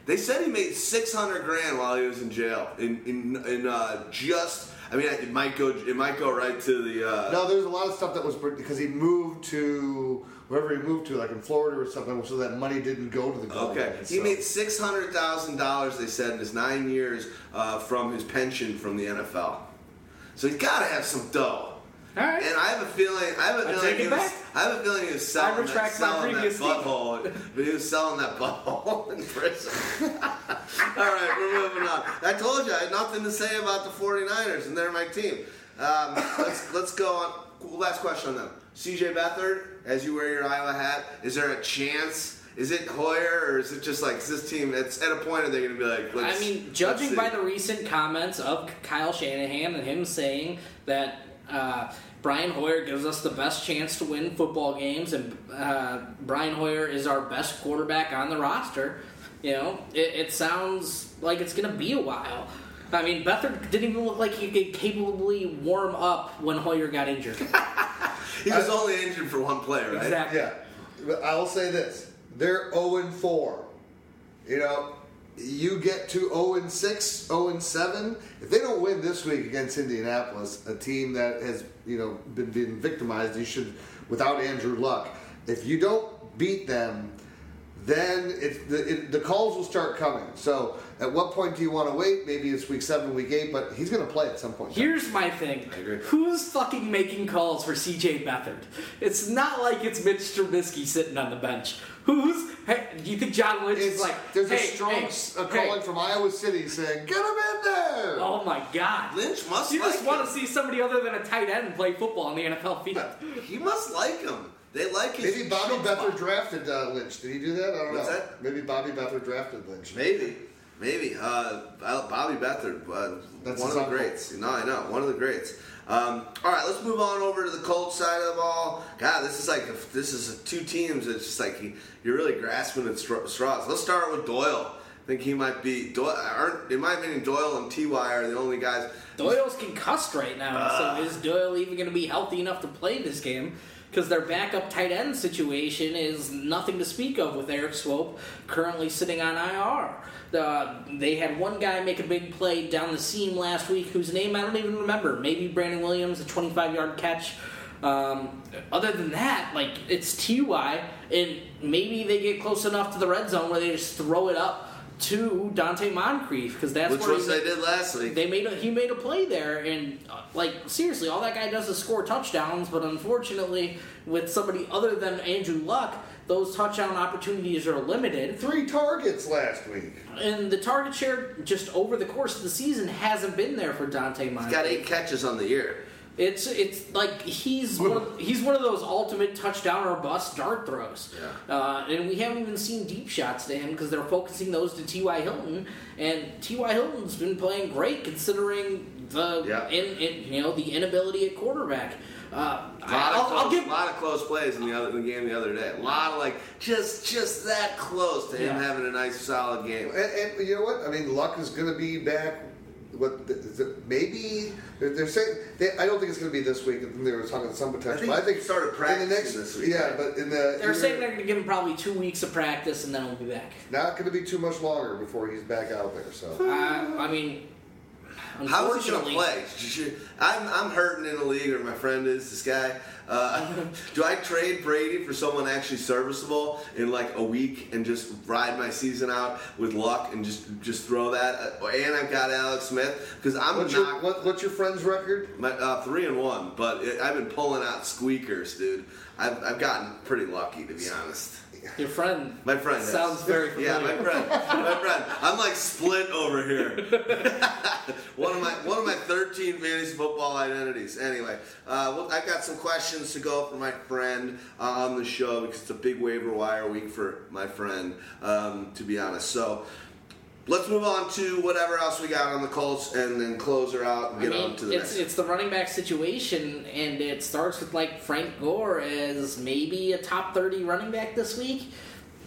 They said he made six hundred grand while he was in jail. In in, in uh, just. I mean, it might go. It might go right to the. Uh, No, there's a lot of stuff that was because he moved to wherever he moved to, like in Florida or something, so that money didn't go to the government. Okay, he made six hundred thousand dollars. They said in his nine years uh, from his pension from the NFL. So he's got to have some dough. All right. And I have a feeling. I have a I feeling. take He it was, back. I have a feeling he was selling, that, retract my selling that previous statement. butthole. But he was selling that butthole in prison. All right, we're moving on. I told you I had nothing to say about the 49ers, and they're my team. Um, let's let's go on. Last question on them. CJ Beathard, as you wear your Iowa hat, is there a chance Is it Hoyer or is it just like is this team? It's at a point are they going to be like? I mean, judging by the recent comments of Kyle Shanahan and him saying that uh, Brian Hoyer gives us the best chance to win football games, and uh, Brian Hoyer is our best quarterback on the roster, you know, it, it sounds like it's going to be a while. I mean, Beathard didn't even look like he could capably warm up when Hoyer got injured. he was only injured for one play, right? Exactly. Yeah, but I will say this: they're zero and four. You know, you get to zero and six, zero and seven. If they don't win this week against Indianapolis, a team that has you know been being victimized, you should without Andrew Luck. If you don't beat them, then it, the, it, the calls will start coming. So, at what point do you want to wait? Maybe it's week seven, week eight, but he's going to play at some point. Here's my thing. agree. Who's fucking making calls for CJ Beathard? It's not like it's Mitch Trubisky sitting on the bench. Who's? Hey, do you think John Lynch is like? there's hey, a strong hey, s- a hey. calling from Iowa City saying, "Get him in there." Oh my God! Lynch must like. You just like want to see somebody other than a tight end play football on the NFL field. He must like him. They like his. Maybe Bobby shit Beathard drafted uh, Lynch. Did he do that? I don't What's know. that? Maybe Bobby Beathard drafted Lynch. Maybe, maybe. Uh, Bobby Beathard, uh, That's one of the uncle. greats. No, I know, one of the greats. Um, all right, let's move on over to the Colts side of the ball. God, this is like this is two teams. It's just like you're really grasping at straws. Let's start with Doyle. I think he might be Doyle. Aren't, in my opinion, Doyle and Ty are the only guys. Doyle's concussed right now, so is Doyle even going to be healthy enough to play this game? Because their backup tight end situation is nothing to speak of with Erik Swoope currently sitting on IR. Uh, they had one guy make a big play down the seam last week whose name I don't even remember. Maybe Brandon Williams, a 25 yard catch. Um, other than that, like it's TY, and maybe they get close enough to the red zone where they just throw it up to Donte Moncrief because that's Which where was he- they did last week. they made a, he made a play there, and uh, like seriously, all that guy does is score touchdowns. But unfortunately, with somebody other than Andrew Luck, those touchdown opportunities are limited, Three targets last week. and the target share just over the course of the season hasn't been there for Donte He's got eight catches on the year. It's it's like he's one of, he's one of those ultimate touchdown or bust dart throws, Yeah. uh, and we haven't even seen deep shots to him because they're focusing those to T.Y. Hilton, and T.Y. Hilton's been playing great considering the Yeah. in, in you know the inability at quarterback. Uh, A lot, I'll, of close, I'll give lot of close plays in the other in the game the other day. A lot of like just just that close to him Yeah. having a nice solid game. And, and you know what? I mean, Luck is going to be back. What is it, maybe they're, they're saying? They, I don't think it's going to be this week. They were talking some potential. I think I think he started in the next, this week, Yeah, but in the they're saying they're going to give him probably two weeks of practice and then he'll be back. not going to be too much longer before he's back out there. So Uh, I mean, How is he gonna unfortunately, play? I'm I'm hurting in the league, or my friend is this guy. Uh, do I trade Brady for someone actually serviceable in like a week and just ride my season out with luck and just just throw that? Uh, And I've got Alex Smith because I'm what's not your what, what's your friend's record? my, uh, three and one, but it, I've been pulling out squeakers, dude. I've, I've gotten pretty lucky to be honest. Your friend My friend sounds very familiar. Yeah, my friend, my friend. I'm like split over here. one of my one of my 13 fantasy football identities. Anyway, uh, well, I've got some questions to go for my friend uh, on the show because it's a big waiver wire week for my friend. Um, to be honest, so. Let's move on to whatever else we got on the Colts, and then close her out and I get mean, on to the it's next. it's the running back situation, and it starts with like Frank Gore as maybe a top thirty running back this week.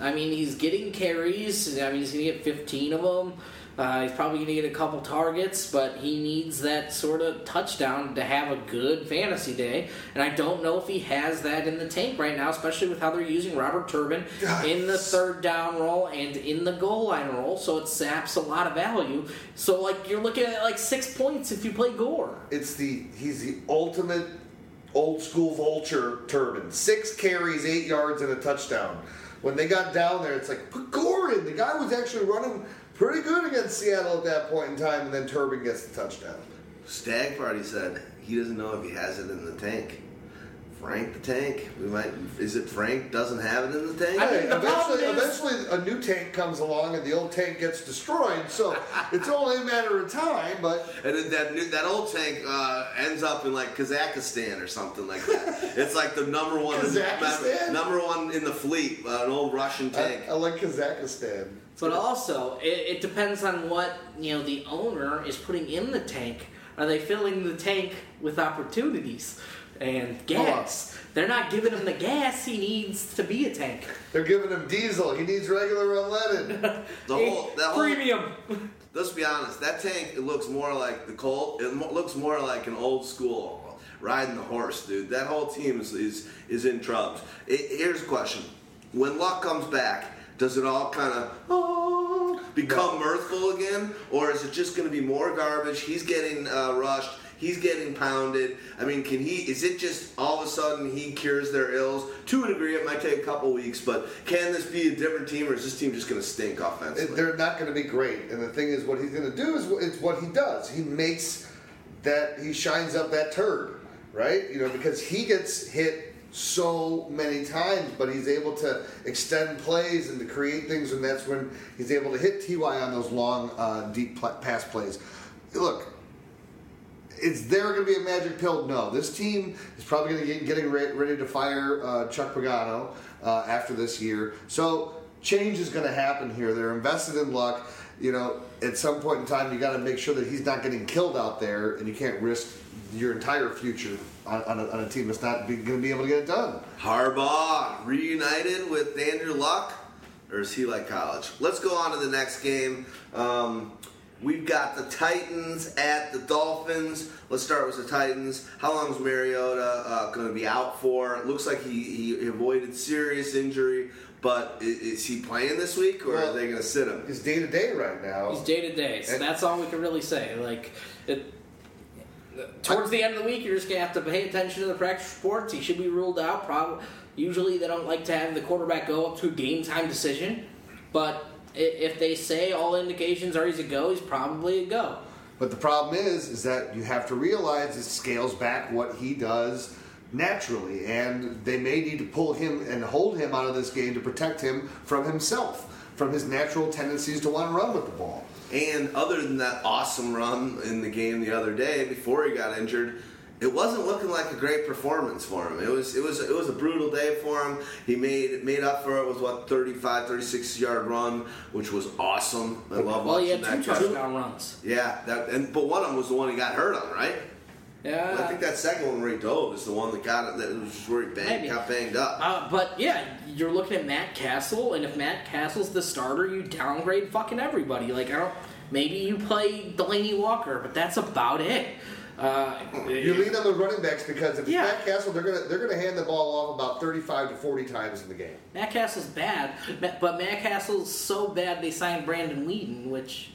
I mean, he's getting carries. I mean, he's gonna get fifteen of them. Uh, he's probably gonna get a couple targets, but he needs that sort of touchdown to have a good fantasy day. And I don't know if he has that in the tank right now, especially with how they're using Robert Turbin in the third down role and in the goal line role. So it saps a lot of value. So like you're looking at like six points if you play Gore. It's the he's the ultimate old school vulture Turbin. Six carries, eight yards, and a touchdown. When they got down there, it's like put Gordon. The guy was actually running pretty good against Seattle at that point in time, and then Turbin gets the touchdown. Stag Party said he doesn't know if he has it in the tank Frank the Tank. We might. Is it Frank doesn't have it in the tank? I mean, the eventually, is- eventually, a new tank comes along and the old tank gets destroyed. So it's only a matter of time. But And then that new, that old tank uh, ends up in like Kazakhstan or something like that. it's like the number one Kazakhstan? number one in the fleet, uh, an old Russian tank. I, I like Kazakhstan. But also, it, it depends on what you know the owner is putting in the tank. Are they filling the tank with opportunities and gas? They're not giving him the gas he needs to be a tank. They're giving him diesel. He needs regular unleaded. the whole that whole premium. Let's be honest. That tank it looks more like the Colt. It mo- looks more like an old school riding the horse, dude. That whole team is is, is in trouble. It, here's a question: When Luck comes back, does it all kind of oh, become mirthful again, or is it just going to be more garbage? He's getting uh, rushed. He's getting pounded. I mean, can he? Is it just all of a sudden he cures their ills? To a degree, it might take a couple weeks, but can this be a different team, or is this team just going to stink offensively? They're not going to be great. And the thing is, what he's going to do is it's what he does. He makes that he shines up that turd, right? You know, because he gets hit so many times, but he's able to extend plays and to create things, and that's when he's able to hit Ty on those long, uh, deep pl- pass plays. Look, is there going to be a magic pill? No. This team is probably going to get getting ready to fire uh, Chuck Pagano uh, after this year. So change is going to happen here. They're invested in luck. You know, at some point in time, you got to make sure that he's not getting killed out there, and you can't risk your entire future on, on, a, on a team that's not going to be able to get it done. Harbaugh reunited with Andrew Luck, or is he like college? Let's go on to the next game. Um, we've got the Titans at the Dolphins. Let's start with the Titans. How long is Mariota uh, going to be out for? It looks like he, he avoided serious injury, but is, is he playing this week, or Well, are they going to sit him? It's day to day right now. He's day to day, so And- that's all we can really say. Like, it, towards the end of the week, you're just gonna have to pay attention to the practice reports. He should be ruled out. Probably, usually they don't like to have the quarterback go up to a game time decision, but i- if they say all indications are he's a go, he's probably a go. But the problem is, is that you have to realize it scales back what he does naturally, and they may need to pull him and hold him out of this game to protect him from himself, from his natural tendencies to want to run with the ball. And other than that awesome run in the game the other day before he got injured, it wasn't looking like a great performance for him. It was it was it was a brutal day for him. He made made up for it with what 35 36 yard run, which was awesome. I love Well, he watching had two that touchdown runs. Yeah, that and but one of them was the one he got hurt on, right? Yeah, I think that second one where he dove is the one that got it. That was just where he banged, Maybe. got banged up. Uh, but yeah, you're looking at Matt Cassel, and if Matt Cassel's the starter, you downgrade fucking everybody. Like I don't. Maybe you play Delanie Walker, but that's about it. Uh, You lean on the running backs because if it's Yeah. Matt Cassel, they're gonna they're gonna hand the ball off about thirty five to forty times in the game. Matt Cassel's bad, but Matt Cassel's so bad they signed Brandon Weeden, which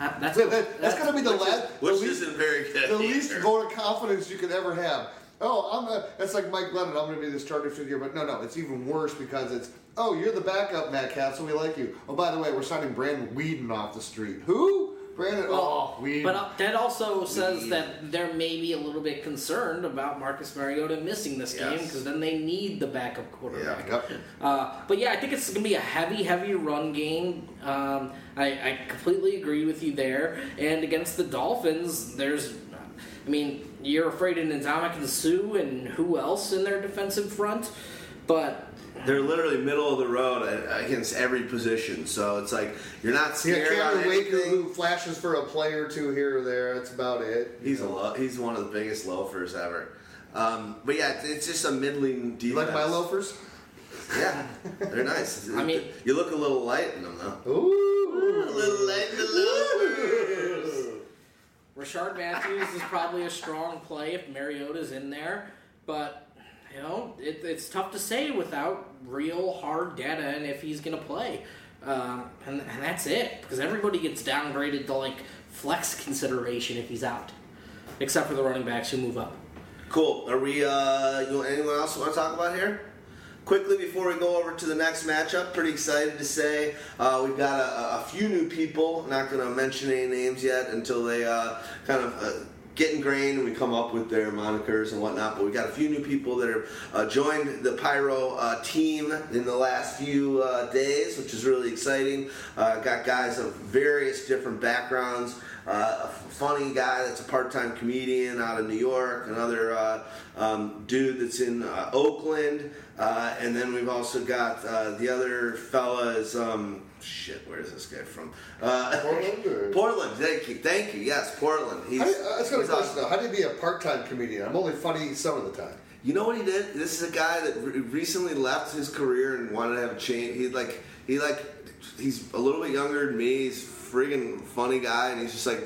uh, that's That- that- that's gonna be the which is- last, the which least, isn't very good. the least either. vote of confidence you could ever have. Oh, I'm a, that's like Mike Lennon. I'm going to be the starter for the year, but no, no, it's even worse because it's oh, you're the backup, Matt Cassel. We like you. Oh, by the way, we're signing Brandon Weeden off the street. Who? Brandon. oh, Weeden. But uh, that also says that they're maybe a little bit concerned about Marcus Mariota missing this game because then they need the backup quarterback. Yeah. Yep. Uh, but yeah, I think it's going to be a heavy, heavy run game. Um, I, I completely agree with you there. And against the Dolphins, there's, I mean, you're afraid of Ndamukong Suh and who else in their defensive front, but They're literally middle of the road against every position, so it's like you're not Yeah, scared. on Cameron Waker anything. who flashes for a play or two here or there. That's about it. He's a lo- he's one of the biggest loafers ever. Um, but yeah, it's- it's just a middling defense. You like my loafers? Yeah, they're nice. I mean- you look a little light in them though. Ooh. A little light in the loafers. Rishard Matthews is probably a strong play if Mariota's in there, but you know it, it's tough to say without real hard data and if he's going to play, um, and, and that's it because everybody gets downgraded to like flex consideration if he's out, except for the running backs who move up. Cool. Are we? Uh, you, anyone else want to talk about here? Quickly before we go over to the next matchup, pretty excited to say uh, we've got a, a few new people. Not going to mention any names yet until they uh, kind of uh, get ingrained and we come up with their monikers and whatnot. But we got a few new people that have uh, joined the Pyro uh, team in the last few uh, days, which is really exciting. Uh, got guys of various different backgrounds. Uh, a funny guy that's a part-time comedian out of New York. Another uh, um, dude that's in Oakland, and then we've also got the other fella is um, shit. Where is this guy from? Uh, Portland, or- Portland. Thank you. Thank you. Yes, Portland. He's, How do you, uh, that's got a question though. How do you be a part-time comedian? I'm only funny some of the time. You know what he did? This is a guy that re- recently left his career and wanted to have a change. He like he like he's a little bit younger than me. He's a friggin' funny guy, and he's just like,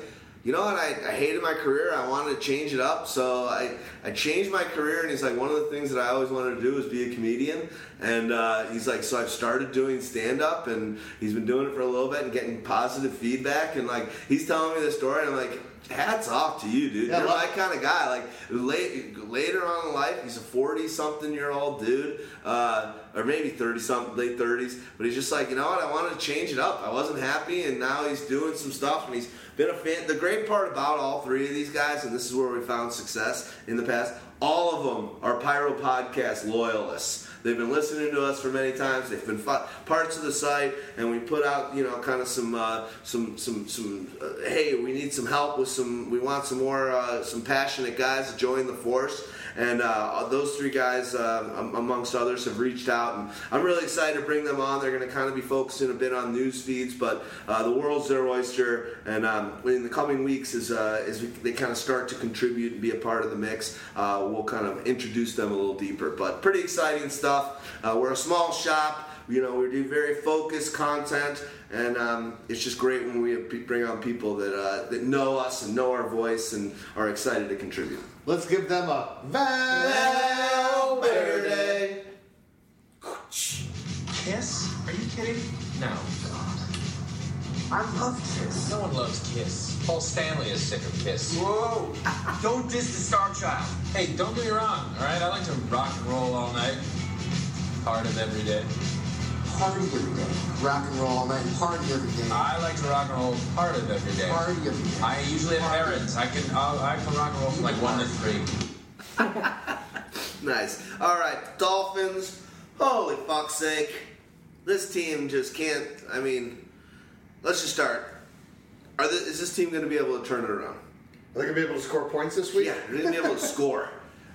you know what? I, I hated my career. I wanted to change it up, so I I changed my career. And he's like, one of the things that I always wanted to do is be a comedian. And uh, he's like, so I've started doing stand up, and he's been doing it for a little bit and getting positive feedback. And like he's telling me the story, and I'm like. Hats off to you, dude. Yeah, You're my kind of guy. Like late, later on in life, he's a forty-something year old dude, uh, or maybe thirty-something, late thirties. But he's just like, you know what? I wanted to change it up. I wasn't happy, and now he's doing some stuff, and he's been a fan. The great part about all three of these guys, and this is where we found success in the past. All of them are Pyro Podcast loyalists. They've been listening to us for many times. They've been parts of the site, and we put out, you know, kind of some, uh, some, some, some. Uh, hey, we need some help with some. We want some more, uh, some passionate guys to join the force. And uh, those three guys, uh, amongst others, have reached out, and I'm really excited to bring them on. They're going to kind of be focusing a bit on news feeds, but uh, the world's their oyster. And um, in the coming weeks, as uh, as we, they kind of start to contribute and be a part of the mix, uh, we'll kind of introduce them a little deeper. But pretty exciting stuff. Uh, we're a small shop. You know, we do very focused content, and um, it's just great when we bring on people that uh, that know us and know our voice and are excited to contribute. Let's give them a Valverde. Kiss? Are you kidding? No. I love Kiss. No one loves Kiss. Paul Stanley is sick of Kiss. Whoa! Don't diss the star child. Hey, don't get me wrong, all right? I like to rock and roll all night. Part of every day. Party every day. Rock and roll all night. Party every day. I like to rock and roll part of every day. Party every day. I usually have errands. I can I'll, I can rock and roll from like one to three. Nice. All right, Dolphins. Holy fuck's sake, this team just can't. I mean, let's just start. Are the, is this team going to be able to turn it around? Are they gonna be able to score points this week? Yeah, they're going to be able to score.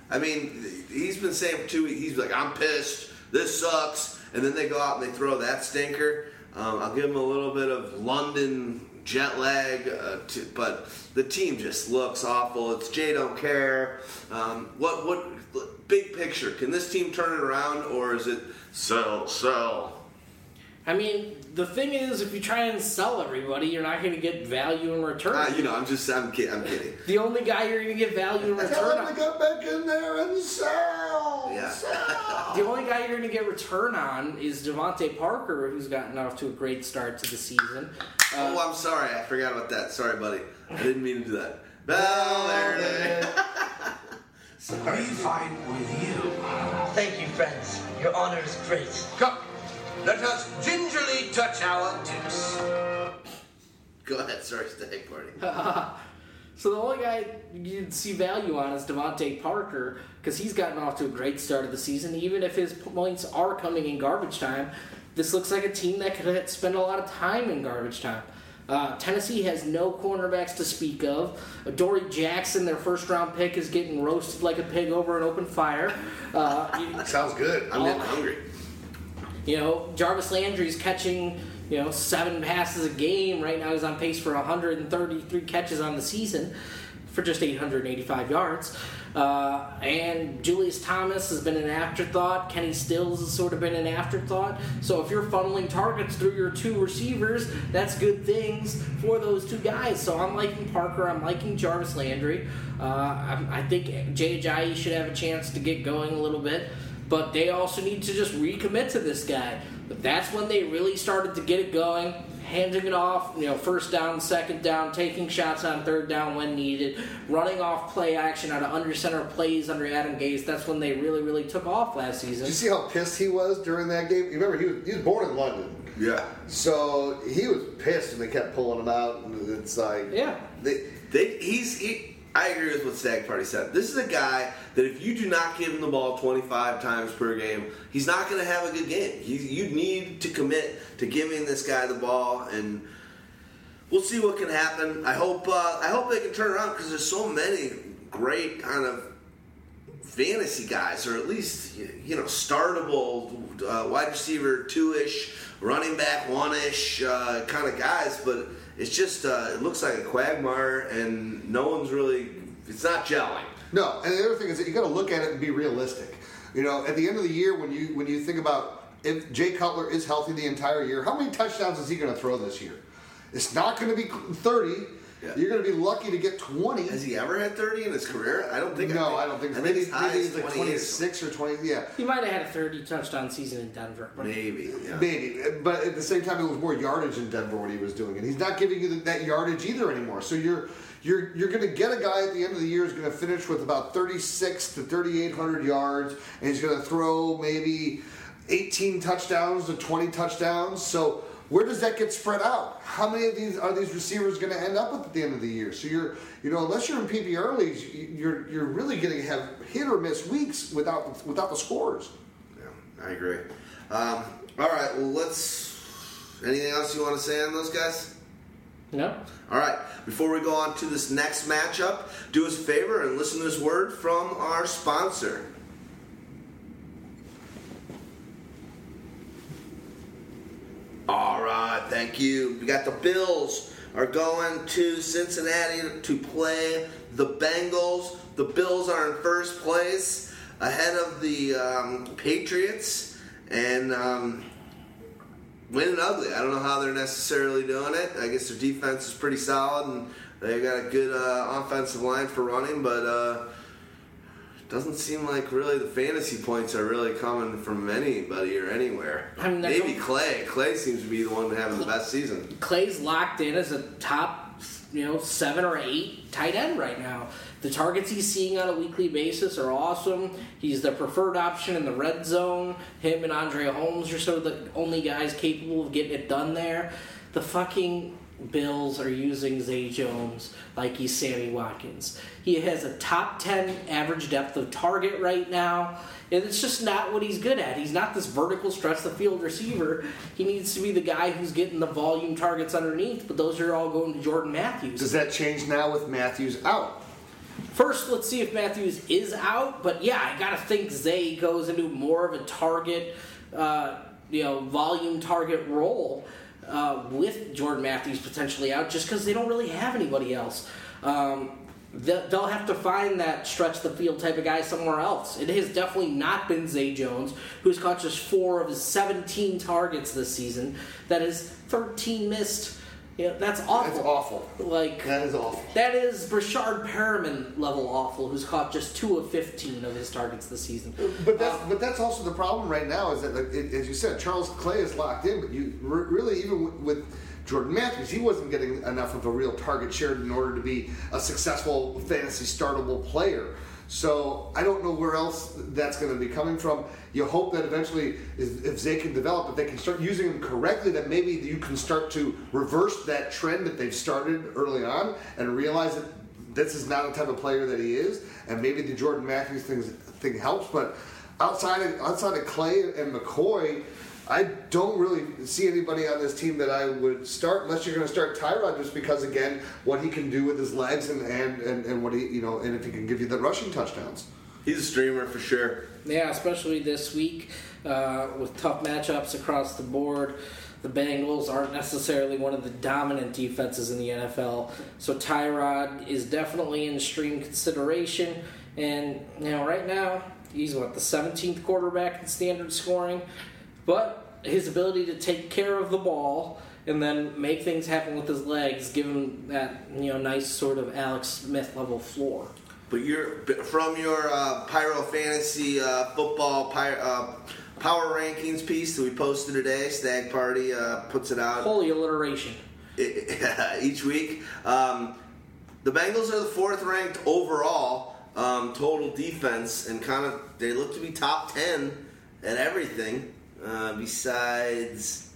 I mean, he's been saying for two weeks. He's like, I'm pissed. This sucks. And then they go out and they throw that stinker. Um, I'll give them a little bit of London jet lag, uh, to, but the team just looks awful. It's Jay don't care. Um, what what big picture? Can this team turn it around, or is it sell sell? I mean, the thing is, if you try and sell everybody, you're not going to get value in return. Uh, you know, I'm just I'm kidding. I'm kidding. the only guy you're going to get value in return. Tell return them to on, go back in there and sell. Yeah. Sell. the only guy you're going to get return on is DeVante Parker, who's gotten off to a great start to the season. Uh, oh, I'm sorry. I forgot about that. Sorry, buddy. I didn't mean to do that. Valverde. We fight with you. Thank you, friends. Your honor is great. Come, let us gingerly touch our tips. Go ahead. Sorry, stag party. So the only guy you'd see value on is DeVante Parker because he's gotten off to a great start of the season. Even if his points are coming in garbage time, this looks like a team that could spend a lot of time in garbage time. Uh, Tennessee has no cornerbacks to speak of. Dory Jackson, their first round pick, is getting roasted like a pig over an open fire. Uh, you- Sounds good. I'm getting hungry. You know, Jarvis Landry's catching, you know, seven passes a game. Right now he's on pace for 133 catches on the season for just 885 yards. Uh, and Julius Thomas has been an afterthought. Kenny Stills has sort of been an afterthought. So if you're funneling targets through your two receivers, that's good things for those two guys. So I'm liking Parker. I'm liking Jarvis Landry. Uh, I'm, I think Jay Ajayi should have a chance to get going a little bit. But they also need to just recommit to this guy. But that's when they really started to get it going, handing it off, you know, first down, second down, taking shots on third down when needed, running off play action out of under center plays under Adam Gase. That's when they really, really took off last season. Did you see how pissed he was during that game? You remember he was he was born in London, Yeah. so he was pissed, and they kept pulling him out. And it's like, Yeah. They, they, he's he, I agree with what Stag Party said. This is a guy that if you do not give him the ball 25 times per game, he's not going to have a good game. You need to commit to giving this guy the ball, and we'll see what can happen. I hope uh, I hope they can turn around because there's so many great kind of fantasy guys, or at least you know startable uh, wide receiver two ish, running back one ish uh, kind of guys, but it's just uh, it looks like a quagmire, and no one's really. It's not gelling. No, and the other thing is that you got to look at it and be realistic. You know, at the end of the year, when you when you think about if Jay Cutler is healthy the entire year, how many touchdowns is he going to throw this year? It's not going to be thirty. Yeah. You're going to be lucky to get twenty. Has he ever had 30 in his career? I don't think. no, I don't think. I so. think maybe his high maybe he's like 28. 26 or 20. Yeah, He might have had a 30 touchdown season in Denver. But Maybe. Yeah. maybe. But at the same time, it was more yardage in Denver what he was doing, and he's not giving you that yardage either anymore. So you're you're you're going to get a guy at the end of the year who's going to finish with about 36 to 3,800 yards, and he's going to throw maybe 18 touchdowns to 20 touchdowns. So where does that get spread out? How many of these are these receivers going to end up with at the end of the year? So you're, you know, unless you're in PPR leagues, you- you're you're really going to have hit or miss weeks without without the scores. Yeah, I agree. Um, all right. Well, let's. Anything else you want to say on those guys? no? All right. Before we go on to this next matchup, do us a favor and listen to this word from our sponsor. All right, thank you. We got the Bills are going to Cincinnati to play the Bengals. The Bills are in first place ahead of the um, Patriots and um, winning ugly. I don't know how they're necessarily doing it. I guess their defense is pretty solid and they've got a good uh, offensive line for running, but uh, doesn't seem like really the fantasy points are really coming from anybody or anywhere. I mean, Maybe Clay. Clay seems to be the one having the best season. Clay's locked in as a top, you know, seven or eight tight end right now. The targets he's seeing on a weekly basis are awesome. He's the preferred option in the red zone. Him and Andre Holmes are sort of the only guys capable of getting it done there. The fucking Bills are using Zay Jones like he's Sammy Watkins. He has a top 10 average depth of target right now, and it's just not what he's good at. He's not this vertical stretch the field receiver. He needs to be the guy who's getting the volume targets underneath, but those are all going to Jordan Matthews. Does that change now with Matthews out? First, let's see if Matthews is out. But yeah, I gotta think Zay goes into more of a target, uh, you know, volume target role uh, with Jordan Matthews potentially out, just because they don't really have anybody else. Um, they- they'll have to find that stretch the field type of guy somewhere else. It has definitely not been Zay Jones, who's caught just four of his 17 targets this season. That is 13 missed. Yeah, that's awful. That's awful. Like That is awful. that is Breshad Perriman level awful, who's caught just two of 15 of his targets this season. Uh, but that's uh, but that's also the problem right now is that, like, it, as you said, Charles Clay is locked in. But you re- really even with, with Jordan Matthews, he wasn't getting enough of a real target share in order to be a successful fantasy startable player. So I don't know where else that's going to be coming from. You hope that eventually, if, they can develop, if they can start using him correctly, that maybe you can start to reverse that trend that they've started early on and realize that this is not the type of player that he is, and maybe the Jordan Matthews thing, thing helps. But outside of, outside of Clay and McCoy, I don't really see anybody on this team that I would start unless you're going to start Tyrod just because again what he can do with his legs and, and, and, and what he you know and if he can give you the rushing touchdowns. He's a streamer for sure. Yeah, especially this week uh, with tough matchups across the board. The Bengals aren't necessarily one of the dominant defenses in the NFL, so Tyrod is definitely in stream consideration. And you know, right now he's what the 17th quarterback in standard scoring, but his ability to take care of the ball and then make things happen with his legs give him that you know nice sort of Alex Smith level floor. But you're from your uh, Pyro Fantasy uh, Football Py- uh, Power Rankings piece that we posted today. Stag Party uh, puts it out Holy alliteration. each week. Um, the Bengals are the fourth ranked overall um, total defense, and kind of they look to be top ten at everything uh, besides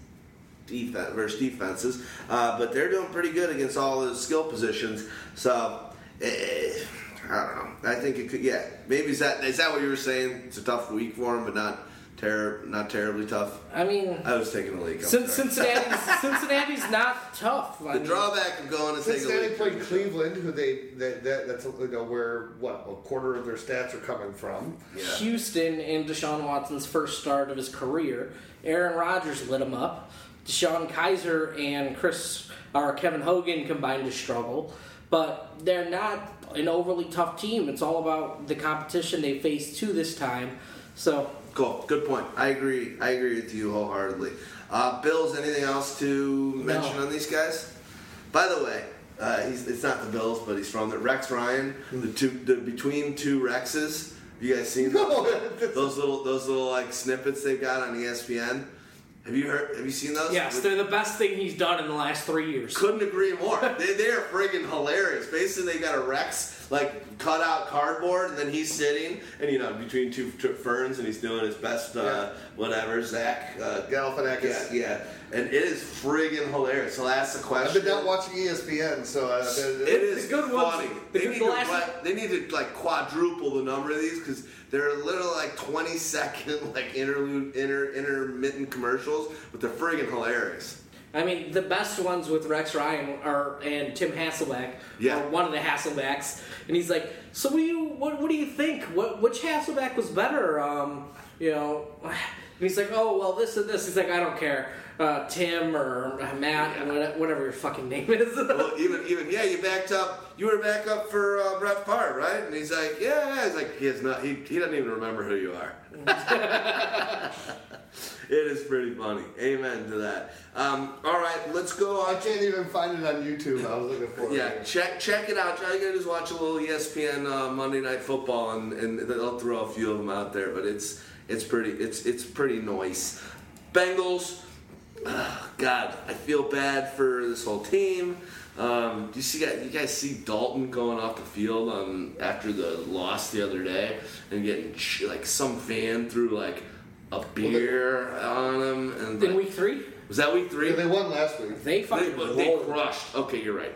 defense versus defenses. Uh, but they're doing pretty good against all the skill positions. So eh, I don't know. I think it could. Yeah, maybe is that is that what you were saying? It's a tough week for them, but not ter- not terribly tough. I mean, I was taking a leak. I'm Cin- sorry. Cincinnati's Cincinnati's not tough. I The mean, drawback of going to Cincinnati take a Cincinnati leak. played Cleveland, who they that, that that's you know where what a quarter of their stats are coming from. Yeah. Houston in Deshaun Watson's first start of his career. Aaron Rodgers lit him up. DeShone Kizer and Chris or Kevin Hogan combined to struggle, but they're not an overly tough team. It's all about the competition they face to this time. So Cool. Good point. I agree. I agree with you wholeheartedly. Uh, Bills. Anything else to mention on these guys? By the way, uh, he's, it's not the Bills, but he's from the Rex Ryan. The two, the between two Rexes. Have you guys seen those? No. those little, those little like snippets they've got on ESPN? Have you heard? Have you seen those? yes, With- they're the best thing he's done in the last three years. couldn't agree more. they, they are friggin' hilarious. Basically, they got a Rex like cut out cardboard, and then he's sitting, and you know, between two t- ferns, and he's doing his best, uh, Yeah. whatever, Zach. Uh, Galifianakis. yeah, yeah, and it is friggin' hilarious. He'll ask the question. I've been not watching ESPN, so uh, It is good ones- funny. the They need, to, like- they need to like quadruple the number of these because they're literally like twenty second like interlude inter, intermittent commercials, but they're friggin' hilarious. I mean, the best ones with Rex Ryan are and Tim Hasselbeck, Yeah. or one of the Hasselbecks, and he's like, "So what do you what, what do you think? What which Hasselbeck was better? Um, you know?" And he's like, "Oh well, this and this." He's like, "I don't care, uh, Tim or Matt, Yeah. what- whatever your fucking name is." well, even even yeah, you backed up. You were back up for uh, Brett Favre, right? And he's like, yeah, yeah. He's like, he has not. He, he doesn't even remember who you are. it is pretty funny. Amen to that. Um, all right, let's go I can't even find it on YouTube. I was looking for it. Yeah, check check it out. All you gotta do is watch a little ESPN uh, Monday Night Football, and, and they'll throw a few of them out there. But it's it's pretty it's it's pretty nice. Bengals. ah, God, I feel bad for this whole team. Um, do you see? You guys see Dalton going off the field on after the loss the other day and getting like some fan threw like a beer on him and In like- week three, was that week three? Yeah, they won last week. they They, fucking they rolled. crushed. Okay, you're right.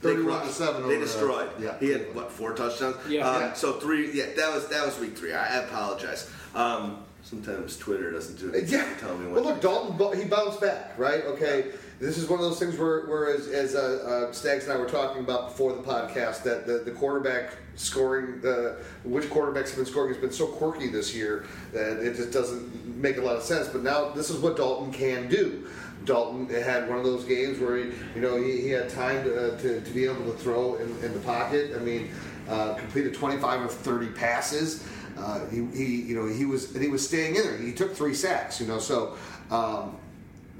They 31 crushed. seven They over, destroyed. yeah, he had what four touchdowns? Yeah. Uh, Yeah. So three. Yeah, that was that was week three. I, I apologize. Um, sometimes Twitter doesn't do. It. Yeah. Tell me Well, look, Dalton, he bounced back, right? Okay. This is one of those things where, where as, as uh, uh, Stags and I were talking about before the podcast, that the, the quarterback scoring, the which quarterbacks have been scoring has been so quirky this year that it just doesn't make a lot of sense. But now this is what Dalton can do. Dalton had one of those games where he, you know, he, he had time to, uh, to, to be able to throw in, in the pocket. I mean, uh, completed 25 of 30 passes. Uh, he, he, you know, he was and he was staying in there. He took three sacks, you know. So, um,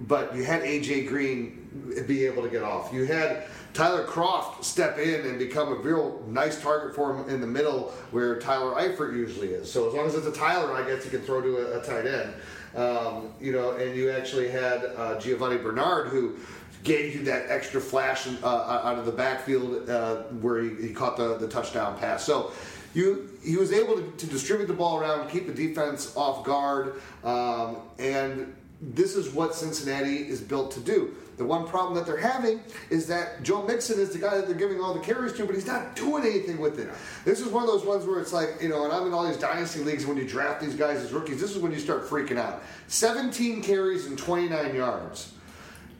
but you had AJ Green be able to get off. You had Tyler Kroft step in and become a real nice target for him in the middle where Tyler Eifert usually is. So as long as it's a Tyler, I guess you can throw to a, a tight end. Um, you know, and you actually had uh, Giovani Bernard who gave you that extra flash uh, out of the backfield uh, where he, he caught the, the touchdown pass. So you he was able to, to distribute the ball around, keep the defense off guard, um, and this is what Cincinnati is built to do. The one problem that they're having is that Joe Mixon is the guy that they're giving all the carries to, but he's not doing anything with it. This is one of those ones where it's like, you know, and I'm in all these dynasty leagues, when you draft these guys as rookies, this is when you start freaking out. 17 carries and 29 yards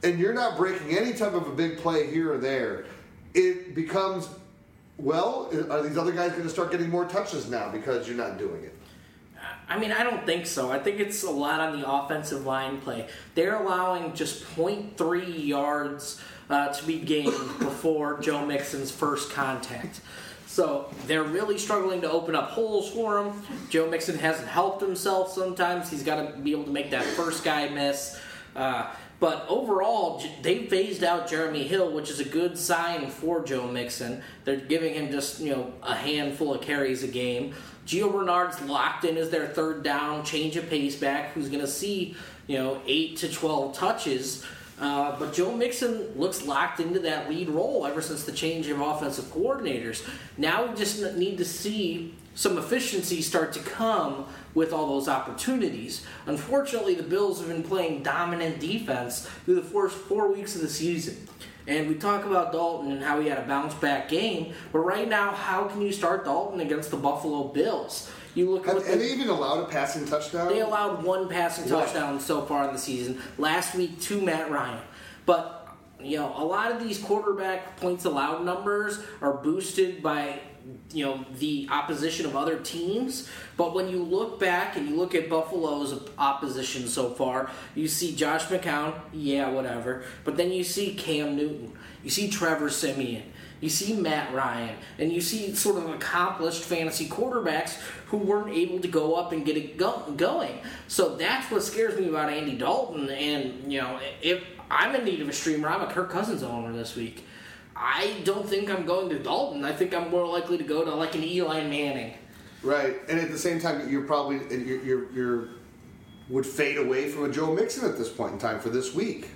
and you're not breaking any type of a big play here or there, it becomes, well, are these other guys going to start getting more touches now because you're not doing it? I mean, I don't think so. I think it's a lot on the offensive line play. They're allowing just 0.3 yards uh, to be gained before Joe Mixon's first contact. So they're really struggling to open up holes for him. Joe Mixon hasn't helped himself sometimes. He's got to be able to make that first guy miss. Uh, but overall, they phased out Jeremy Hill, which is a good sign for Joe Mixon. They're giving him just you know a handful of carries a game. Gio Bernard's locked in as their third down, change of pace back, who's going to see you know eight to twelve touches. Uh, but Joe Mixon looks locked into that lead role ever since the change of offensive coordinators. Now we just need to see some efficiency start to come with all those opportunities. Unfortunately, the Bills have been playing dominant defense through the first four weeks of the season. And we talk about Dalton and how he had a bounce back game, but right now, how can you start Dalton against the Buffalo Bills? You look at what the- they even allowed a passing touchdown? they allowed one passing One. touchdown so far in the season. Last week to Matt Ryan. But, you know, a lot of these quarterback points allowed numbers are boosted by, you know, the opposition of other teams. But when you look back and you look at Buffalo's opposition so far, you see Josh McCown, yeah, whatever. But then you see Cam Newton. You see Trevor Siemian. You see Matt Ryan, and you see sort of accomplished fantasy quarterbacks who weren't able to go up and get it go- going. So that's what scares me about Andy Dalton. And you know, if I'm in need of a streamer, I'm a Kirk Cousins owner this week. I don't think I'm going to Dalton. I think I'm more likely to go to like an Eli Manning. Right, and at the same time, you're probably you're, you're, you're would fade away from a Joe Mixon at this point in time for this week.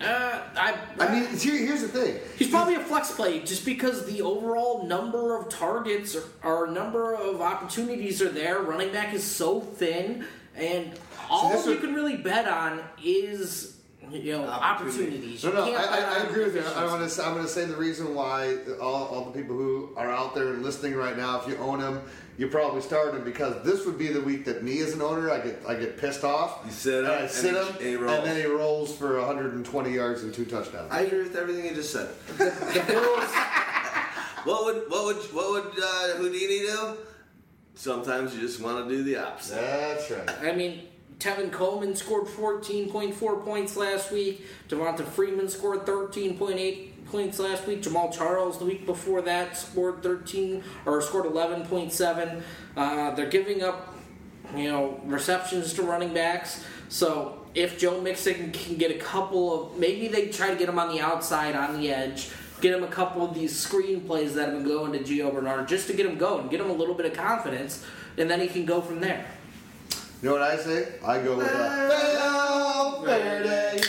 Uh, I, I mean, here, here's the thing. He's probably a flex play just because the overall number of targets or, or number of opportunities are there. Running back is so thin, and all that's you what- can really bet on is you know Opportunity. opportunities. No, no, I, I, I agree with you. I efficiency. want to. Say, I'm going to say the reason why all, all the people who are out there and listening right now, if you own them, you probably start him because this would be the week that me as an owner, I get I get pissed off. You sit him, and I sit he- him, and and then he rolls for 120 yards and two touchdowns. I agree with everything you just said. The Bills, What would what would what would uh, Houdini do? Sometimes you just want to do the opposite. That's right. I mean, Tevin Coleman scored 14.4 points last week. Devonta Freeman scored 13.8 points last week. Jamaal Charles the week before that scored 13 or scored 11.7. Uh, they're giving up, you know, receptions to running backs. So if Joe Mixon can get a couple of, maybe they try to get him on the outside, on the edge. Get him a couple of these screen plays that have been going to Gio Bernard just to get him going, get him a little bit of confidence, and then he can go from there. You know what I say? I go with uh, Valverde.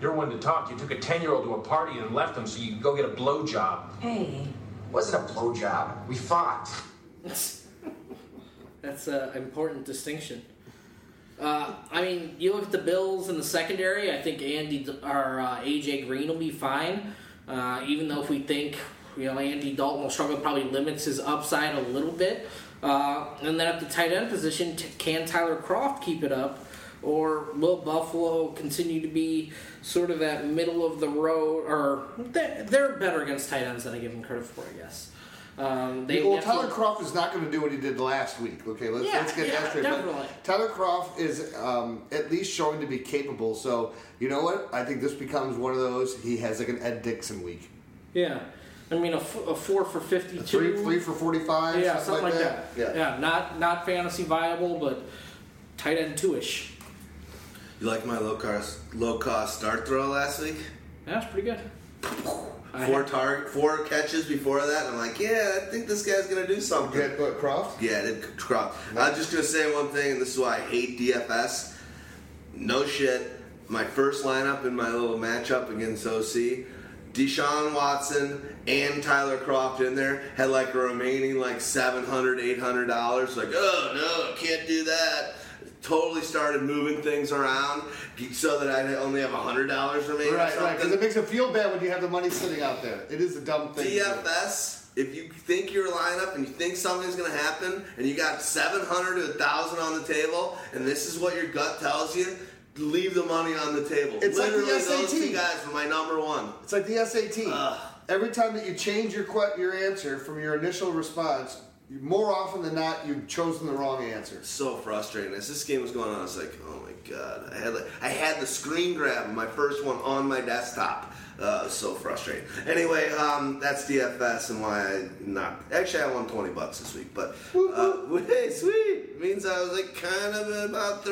You're one to talk. You took a 10 year old to a party and left him so you could go get a blowjob. Hey, Wasn't a blowjob. We fought. That's an important distinction. Uh, I mean, you look at the Bills in the secondary. I think Andy or uh, AJ Green will be fine. Uh, even though if we think you know Andy Dalton will struggle, probably limits his upside a little bit. Uh, and then at the tight end position, t- can Tyler Kroft keep it up, or will Buffalo continue to be sort of that middle of the road? Or they're, better against tight ends than I give them credit for, I guess. Um, they well, Tyler Kroft is not going to do what he did last week. Okay, let's, Yeah, let's get yeah, that straight. But. Tyler Kroft is um, at least showing to be capable. So you know what? I think this becomes one of those. He has like an Ed Dickson week. Yeah, I mean a, f- a four for fifty-two. Three, three for forty-five. yeah, something like that. Yeah. yeah, not not fantasy viable, but tight end two-ish. You like my low cost low cost start throw last week? That's pretty good. Four had- target, four catches before that. And I'm like, yeah, I think this guy's gonna do something. Get what Kroft? Yeah, I did Kroft. I'm just gonna say one thing, and this is why I hate DFS. No shit. My first lineup in my little matchup against OC, Deshaun Watson and Tyler Kroft in there had like a remaining like $700, 800 dollars. Like, oh no, can't do that. Totally started moving things around so that I only have hundred dollars remaining. Right, right. Because it makes it feel bad when you have the money sitting out there. It is a dumb thing. DFS, if you think your lineup and you think something's going to happen and you got 700 to 1,000 on the table and this is what your gut tells you, leave the money on the table. It's like the Literally, SAT. guys were my number one. It's like the SAT. Ugh. Every time that you change your que- your answer from your initial response, you- more often than not, you've chosen the wrong answer. So frustrating. As this game was going on, I was like, oh my god. I had like, I had the screen grab of my first one on my desktop. Uh, so frustrating. Anyway, um, that's DFS and why I not. Actually, I won 20 bucks this week, but uh, hey, sweet means I was like kind of at about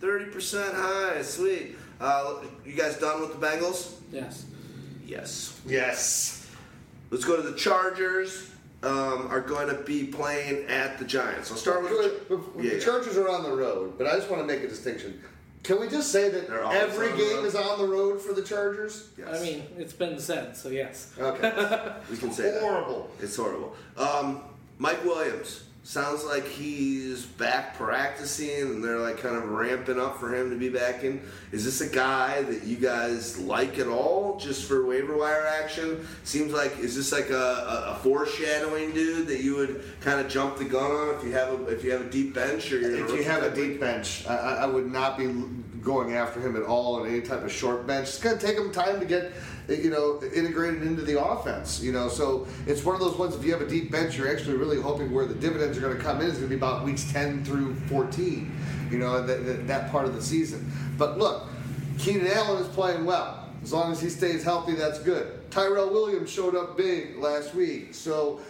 30 percent high. Sweet. Uh, you guys done with the Bengals? Yes. Yes. Yes. Let's go to the Chargers. Um, are going to be playing at the Giants. I'll start with the, The yeah, yeah. Chargers are on the road, but I just want to make a distinction. Can we just say that every game is on the road for the Chargers? Yes. I mean, it's been said, so yes. Okay. We can say that. Horrible. It's horrible. Um, Mike Williams, Sounds like he's back practicing, and they're like kind of ramping up for him to be back in. Is this a guy that you guys like at all, just for waiver wire action? Seems like is this like a, a, a foreshadowing dude that you would kind of jump the gun on if you have a if you have a deep bench or you're If you have a deep bench, I, I I would not be going after him at all on any type of short bench. It's going to take him time to get, you know, integrated into the offense. You know, so it's one of those ones. If you have a deep bench, you're actually really hoping where the dividends are going to come in is going to be about weeks 10 through 14. You know, that, that, part of the season. But look, Keenan Allen is playing well. As long as he stays healthy, that's good. Tyrell Williams showed up big last week, so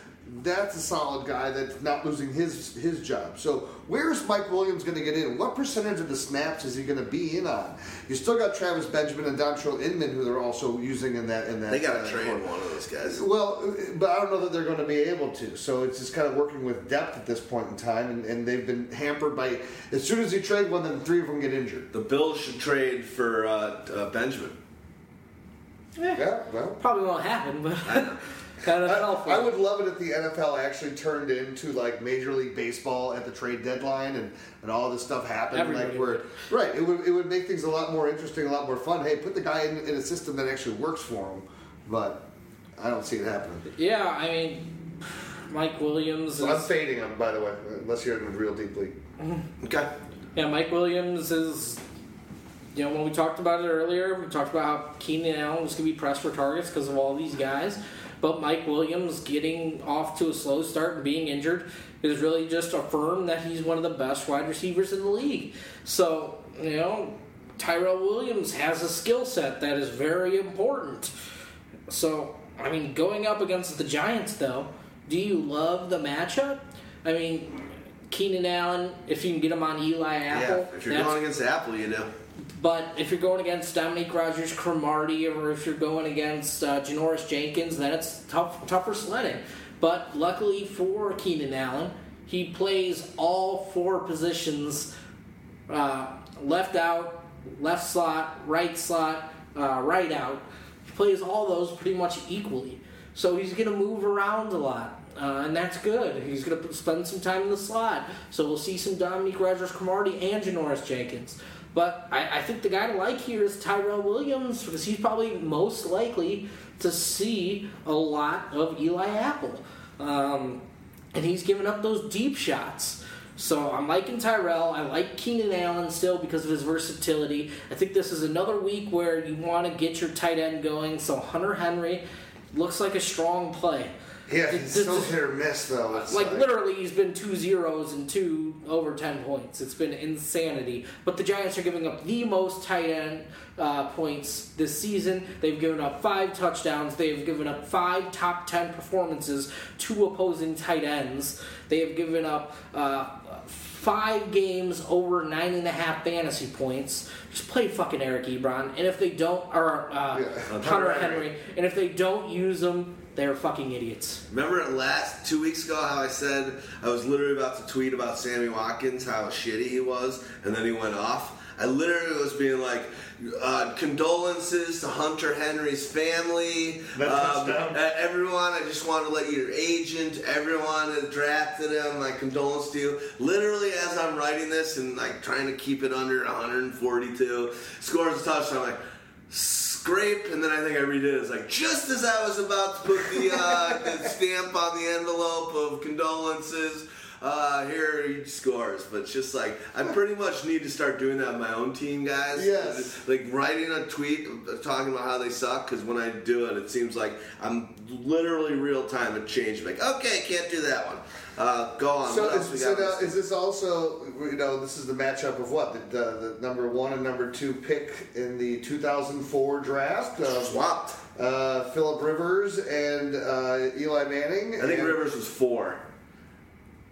that's a solid guy that's not losing his his job. So where's Mike Williams going to get in? What percentage of the snaps is he going to be in on? You still got Travis Benjamin and Dontrelle Inman, who they're also using in that in that. They got uh, to trade core. one of those guys. Well, but I don't know that they're going to be able to. So it's just kind of working with depth at this point in time, and, and they've been hampered by. As soon as you trade one, then three of them get injured. The Bills should trade for uh, uh, Benjamin. Yeah, well. Probably won't happen, but kind of fell for I, I would love it if the NFL actually turned into like Major League Baseball at the trade deadline and, and all this stuff happened. Everybody like where, right, it would, it would make things a lot more interesting, a lot more fun. Hey, put the guy in, in a system that actually works for him. But I don't see it happening. Yeah, I mean, Mike Williams So I'm fading him, by the way, unless you're in real deep league. Mm-hmm. Okay. Yeah, Mike Williams is. You know, when we talked about it earlier, we talked about how Keenan Allen was going to be pressed for targets because of all these guys. But Mike Williams getting off to a slow start and being injured is really just affirmed that he's one of the best wide receivers in the league. So, you know, Tyrell Williams has a skill set that is very important. So, I mean, going up against the Giants, though, do you love the matchup? I mean, Keenan Allen, if you can get him on Eli Apple, Yeah, if you're going against Apple, you do. But if you're going against Dominique Rodgers Cromartie or if you're going against uh, Janoris Jenkins, then it's tough, tougher sledding. But luckily for Keenan Allen, he plays all four positions uh, left out, left slot, right slot, uh, right out. He plays all those pretty much equally. So he's going to move around a lot. Uh, and that's good. He's going to spend some time in the slot. So we'll see some Dominique Rodgers Cromartie and Janoris Jenkins. But I, I think the guy to like here is Tyrell Williams because he's probably most likely to see a lot of Eli Apple. Um, and he's giving up those deep shots. So I'm liking Tyrell. I like Keenan Allen still because of his versatility. I think this is another week where you want to get your tight end going. So Hunter Henry looks like a strong play. Yeah, he's still is- hit or miss though. It's like literally, he's been two zeros and two over ten points. It's been insanity. But the Giants are giving up the most tight end uh, points this season. They've given up five touchdowns. They've given up five top ten performances to opposing tight ends. They have given up. Uh, Five games over nine and a half fantasy points. Just play fucking Eric Ebron, and if they don't, or uh, Yeah. Hunter Henry, and if they don't use them, they're fucking idiots. Remember it last two weeks ago how I said I was literally about to tweet about Sammy Watkins, how shitty he was, and then he went off? I literally was being like, uh, condolences to Hunter Henry's family. Um, everyone, I just want to let your agent, everyone that drafted him, like condolences to you. Literally, as I'm writing this and like trying to keep it under 142, scores a touchdown. I'm like, scrape, and then I think I redid it. It's like just as I was about to put the, uh, the stamp on the envelope of condolences. Uh, here he scores, but it's just like I pretty much need to start doing that on my own team, guys. Yes. like writing a tweet talking about how they suck. Because when I do it, it seems like I'm literally real time at change. Like, okay, can't do that one. Uh, go on. So, what else we is, so now, is this also, you know, this is the matchup of what? The, the, the number one and number two pick in the 2004 draft? Uh, swapped? Uh, Philip Rivers and uh, Eli Manning. I think and- Rivers was four.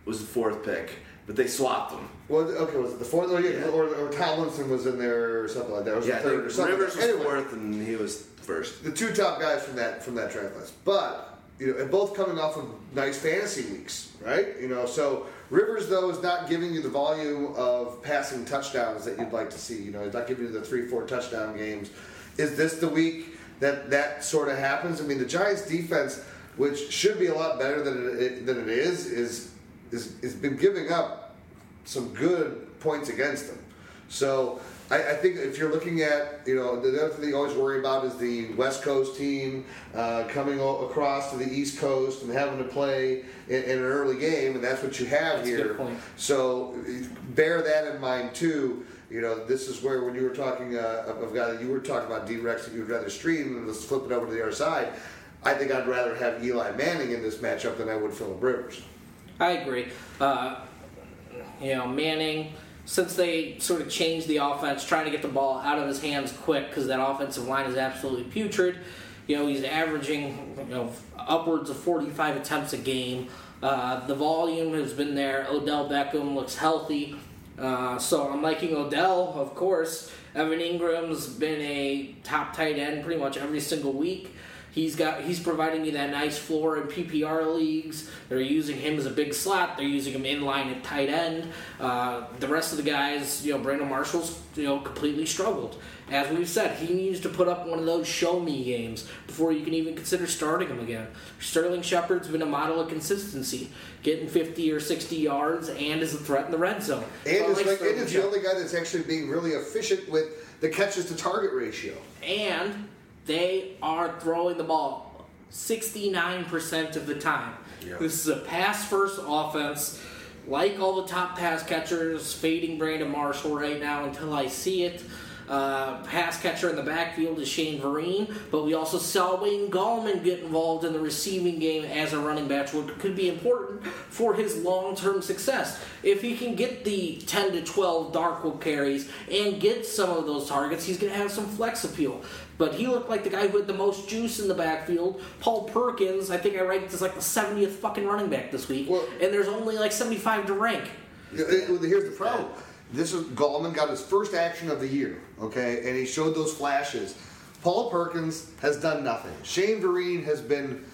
Was the fourth pick, but they swapped them. Well, okay, was it the fourth? Or, yeah, Yeah. or, or Tomlinson was in there or something like that. Or was Yeah, the third or something. Rivers was Anyway, fourth and he was first. the two top guys from that from that draft list. But you know, and both coming off of nice fantasy weeks, right? You know, so Rivers though is not giving you the volume of passing touchdowns that you'd like to see. You know, he's not giving you the three, four touchdown games. Is this the week that that sort of happens? I mean, the Giants' defense, which should be a lot better than it, than it is, is is has been giving up some good points against them. So I, I think if you're looking at, you know, the other thing you always worry about is the West Coast team uh, coming o- across to the East Coast and having to play in, in an early game, and that's what you have That's here. So bear that in mind too. You know, this is where when you were talking uh, of guy you were talking about D-Rex that you'd rather stream and let's flip it over to the other side. I think I'd rather have Eli Manning in this matchup than I would Philip Rivers. I agree. Uh, you know, Manning, since they sort of changed the offense, trying to get the ball out of his hands quick because that offensive line is absolutely putrid. You know, he's averaging you know upwards of 45 attempts a game. Uh, the volume has been there. Odell Beckham looks healthy. Uh, so I'm liking Odell, of course. Evan Engram's been a top tight end pretty much every single week. He's got he's providing me that nice floor in PPR leagues. They're using him as a big slot. They're using him in line at tight end. Uh, the rest of the guys, you know, Brandon Marshall's you know completely struggled. As we've said, he needs to put up one of those show me games before you can even consider starting him again. Sterling Shepard's been a model of consistency, getting 50 or 60 yards and is a threat in the red zone. And is like like, Sterling the only guy that's actually being really efficient with the catches to target ratio. and they are throwing the ball 69% of the time. This is a pass first offense. Like all the top pass catchers, fading Brandon Marshall right now until I see it. Uh, pass catcher in the backfield is Shane Vereen, but we also saw Wayne Gallman get involved in the receiving game as a running back, which could be important for his long term success. If he can get the 10 to 12 Darkwood carries and get some of those targets, he's going to have some flex appeal. But he looked like the guy who had the most juice in the backfield. Paul Perkins, I think I ranked as like the 70th fucking running back this week, Well- and there's only like 75 to rank. It- Here's the problem. This is Gallman got his first action of the year, okay, and he showed those flashes. Paul Perkins has done nothing. Shane Vereen has been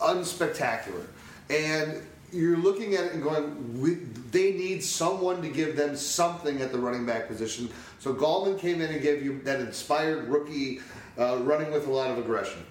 unspectacular, and you're looking at it and going, we, they need someone to give them something at the running back position. So Gallman came in and gave you that inspired rookie uh, running with a lot of aggression.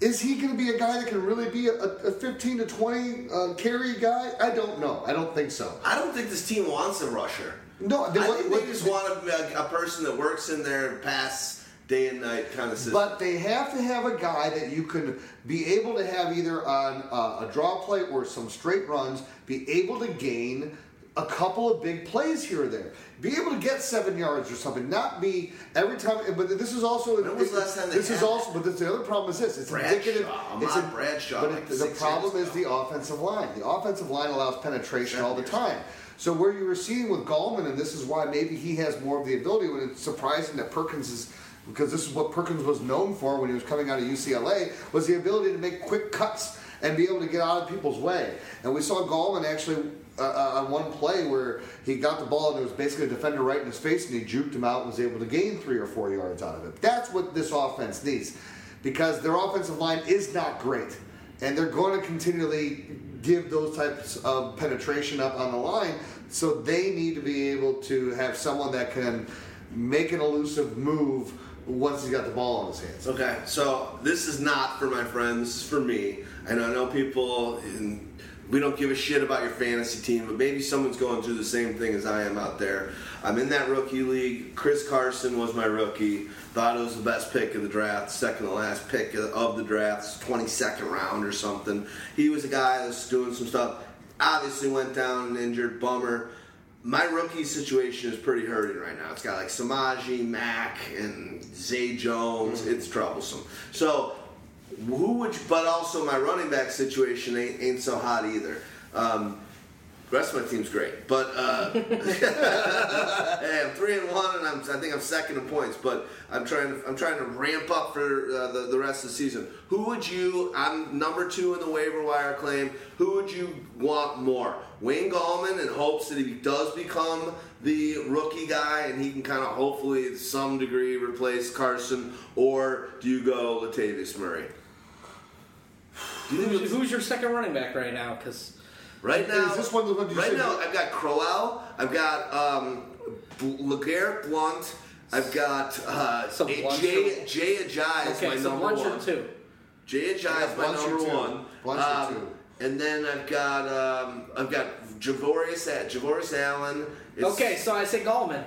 Is he going to be a guy that can really be a, a 15 to 20 uh, carry guy? I don't know. I don't think so. I don't think this team wants a rusher. No, I they- what- think what- they just want a, a person that works in their pass day and night kind of system. But they have to have a guy that you can be able to have either on uh, a draw play or some straight runs, be able to gain a couple of big plays here or there. Be able to get seven yards or something, not be every time. But this is also When was the last time this is also. But this, the other problem is this: it's Bradshaw, indicative. Ahmad It's a, Bradshaw, But like it, the problem is the offensive line. The offensive line allows penetration Seven all the time. So where you were seeing with Gallman, and this is why maybe he has more of the ability. When it's surprising that Perkins is, because this is what Perkins was known for when he was coming out of UCLA, was the ability to make quick cuts and be able to get out of people's way. And we saw Gallman actually uh, uh, on one play where he got the ball and it was basically a defender right in his face, and he juked him out and was able to gain three or four yards out of it. That's what this offense needs, because their offensive line is not great and they're going to continually give those types of penetration up on the line. So they need to be able to have someone that can make an elusive move once he's got the ball in his hands. Okay, so this is not for my friends, for me. And I know people, in, we don't give a shit about your fantasy team, but maybe someone's going through the same thing as I am out there. I'm in that rookie league. Chris Carson was my rookie. Thought it was the best pick of the draft, second to last pick of the draft, 22nd round or something. He was a guy that was doing some stuff. Obviously went down and injured, bummer. My rookie situation is pretty hurting right now. It's got like Samaje, Mack, and Zay Jones. Mm-hmm. It's troublesome. So, who would? You, but also, my running back situation ain't, ain't so hot either. Um, the rest of my team's great, but uh, hey, I'm three and one, and I'm, I think I'm second in points. But I'm trying to I'm trying to ramp up for uh, the, the rest of the season. Who would you? I'm number two in the waiver wire claim. Who would you want more? Wayne Gallman in hopes that he does become the rookie guy and he can kind of hopefully to some degree replace Carson, or do you go Latavius Murray? Do you think Who's, who's your second running back right now? Because Right now, Is this one the one you right said- now, I've got Crowell, I've got um, B- LeGarrette Blount, I've got uh, So A- Blount's Jay, Jay Ajayi is my so number Blount's one. your two. Jay Ajayi is my Blount's your number two. one. Blount's your Um, two. and then I've got um, I've got Javorius at Javorius Allen. is- Okay, so I say Gallman.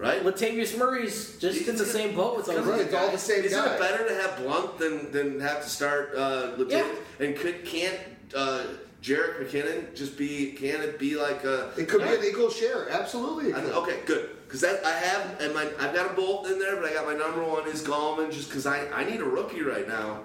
Right. Latavius Murray's just He's in the same boat with those. Because Right, it's all the same Isn't guy. it better to have Blount than than have to start uh, Latavius? Yeah. And could can't uh, Jerick McKinnon just be? Can it be like a? It could be an equal share. Absolutely. I- okay, good. Because that I have, and my I've got a bolt in there, but I got my number one is Gallman, just because I I need a rookie right now.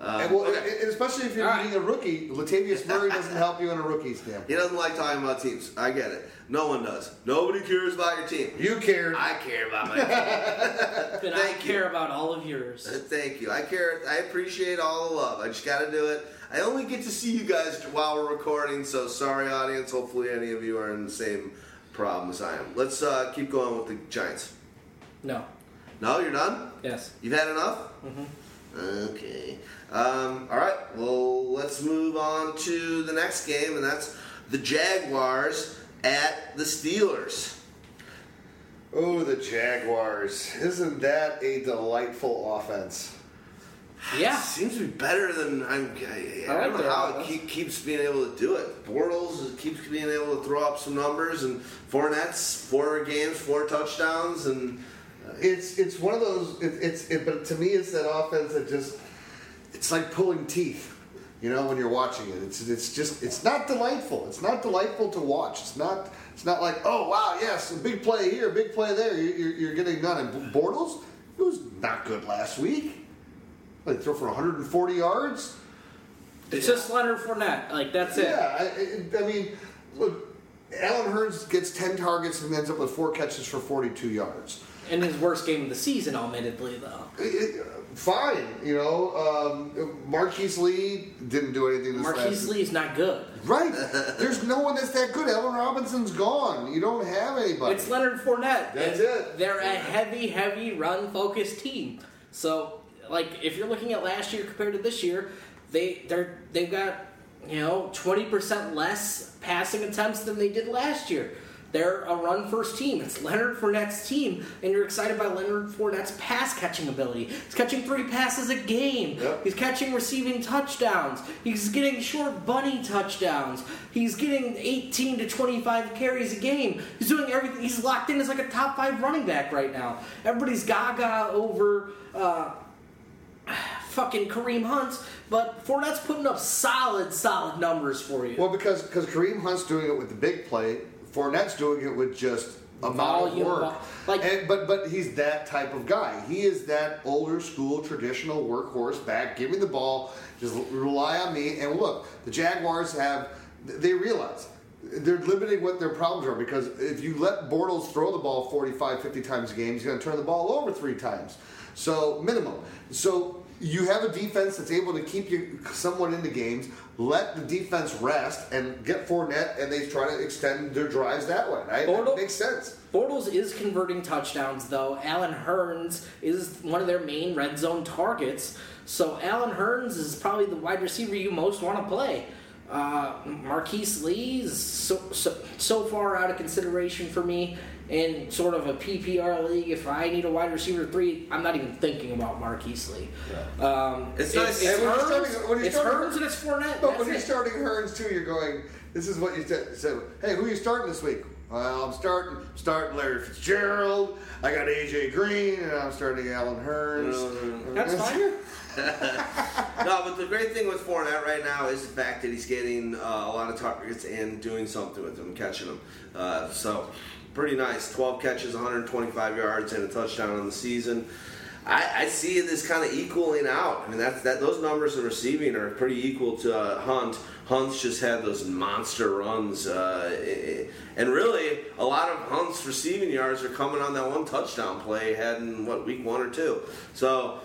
Uh, And, well, okay. and especially if you're All right. needing a rookie, Latavius Murray doesn't help you in a rookie standpoint. He doesn't like talking about teams. I get it. No one does. Nobody cares about your team. You care. I care about my team. And I Thank you. care about all of yours. Uh, Thank you. I care. I appreciate all the love. I just got to do it. I only get to see you guys while we're recording, so sorry, audience. Hopefully, any of you are in the same problem as I am. Let's uh, keep going with the Giants. No. No, you're done. Yes. You've had enough. Mm-hmm. Okay. Um, all right. Well, let's move on to the next game, and that's the Jaguars at the Steelers. Oh, the Jaguars. Isn't that a delightful offense? Yeah. Seems to be better than I'm. I, I, I don't know their how it keep, keeps being able to do it. Bortles keeps being able to throw up some numbers, and Fournette's four games, four touchdowns, and It's it's one of those. It, it's it, but to me, it's that offense that just it's like pulling teeth. You know, when you're watching it, it's it's just it's not delightful. It's not delightful to watch. It's not it's not like oh wow yes a big play here, a big play there. You, you're, you're getting done. And Bortles, it was not good last week. Like throw for 140 yards. It's just Leonard Fournette. Like that's it. Yeah, I, I, I mean, look, Allen Hurns gets 10 targets and ends up with four catches for 42 yards. In his worst game of the season, admittedly, though. It- it- fine, you know. Um, Marquise Lee didn't do anything this Marquise last Lee's not good. Right. There's no one that's that good. Allen Robinson's gone. You don't have anybody. It's Leonard Fournette. That's it. They're a heavy, heavy run focused team. So, like, if you're looking at last year compared to this year, they they're they've got you know twenty percent less passing attempts than they did last year. They're a run first team. It's Leonard Fournette's team, and you're excited by Leonard Fournette's pass catching ability. He's catching three passes a game. Yep. He's catching receiving touchdowns. He's getting short bunny touchdowns. He's getting 18 to 25 carries a game. He's doing everything. He's locked in as like a top five running back right now. Everybody's gaga over uh, fucking Kareem Hunt, but Fournette's putting up solid, solid numbers for you. well, because because Kareem Hunt's doing it with the big play. Fournette's doing it with just a amount of work. like- and, but but he's that type of guy. He is that older school traditional workhorse back. Give me the ball. Just rely on me. And look, the Jaguars have. They realize they're limiting what their problems are because if you let Bortles throw the ball 45, 50 times a game, he's going to turn the ball over three times. So minimum. So you have a defense that's able to keep you somewhat into games. Let the defense rest and get Fournette, and they try to extend their drives that way. Right? Bortles- That makes sense. Bortles is converting touchdowns, though. Allen Hurns is one of their main red zone targets. So Allen Hurns is probably the wide receiver you most want to play. Uh, Marquise Lee is so, so, so far out of consideration for me in sort of a PPR league. If I need a wide receiver three, I'm not even thinking about Marquise Lee. Um, It's nice- It's, And when you're Hurns, starting- when you're it's starting- Hurns and it's Fournette. But when you're it. starting Hurns too, you're going. This is what you said. said hey, who are you starting this week? Well, I'm starting starting Larry Fitzgerald. I got AJ Green, and I'm starting Allen Hurns. That's fine. no, but the great thing with Fournette right now is the fact that he's getting uh, a lot of targets and doing something with them, catching them. Uh, so, pretty nice. 12 catches, 125 yards, and a touchdown on the season. I, I see this kind of equaling out. I mean, that. Those numbers in receiving are pretty equal to uh, Hunt. Hunt's just had those monster runs, uh, and really, a lot of Hunt's receiving yards are coming on that one touchdown play had in what week one or two. So,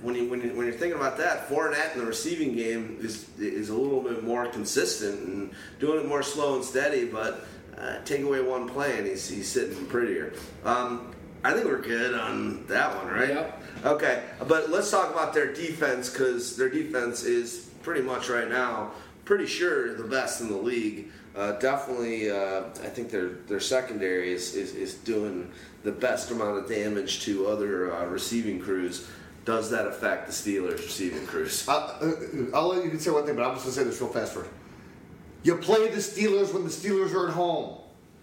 when you when you when you're thinking about that, Fournette in the receiving game is is a little bit more consistent and doing it more slow and steady, but. Uh, take away one play and he's, he's sitting prettier. Um, I think we're good on that one, right? Yep. Okay, but let's talk about their defense because their defense is pretty much right now, pretty sure the best in the league. Uh, definitely, uh, I think their their secondary is, is, is doing the best amount of damage to other uh, receiving crews. does that affect the Steelers receiving crews? Uh, uh, I'll let you say one thing, but I'm just gonna say this real fast first. You play the Steelers when the Steelers are at home.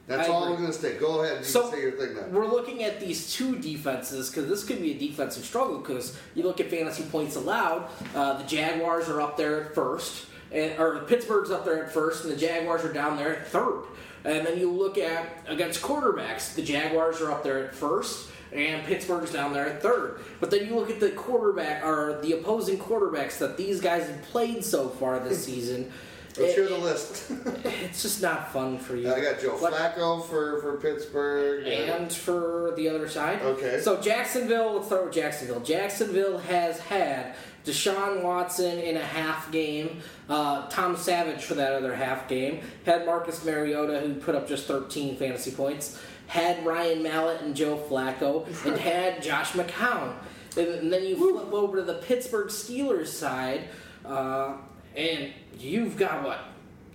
That's I all agree. I'm gonna say. Go ahead. So say your thing now. we're looking at these two defenses because this could be a defensive struggle. Because you look at fantasy points allowed, uh, the Jaguars are up there at first, and or the Pittsburgh's up there at first, and the Jaguars are down there at third. And then you look at against quarterbacks, the Jaguars are up there at first, and Pittsburgh's down there at third. But then you look at the quarterback or the opposing quarterbacks that these guys have played so far this season. Let's hear the list. it's just not fun for you. I got Joe Like- Flacco for, for Pittsburgh. and for the other side. Okay. So Jacksonville, let's start with Jacksonville. Jacksonville has had Deshaun Watson in a half game, uh, Tom Savage for that other half game, had Marcus Mariota who put up just 13 fantasy points, had Ryan Mallett and Joe Flacco, and had Josh McCown. And, and then you flip over to the Pittsburgh Steelers side, uh, and you've got what?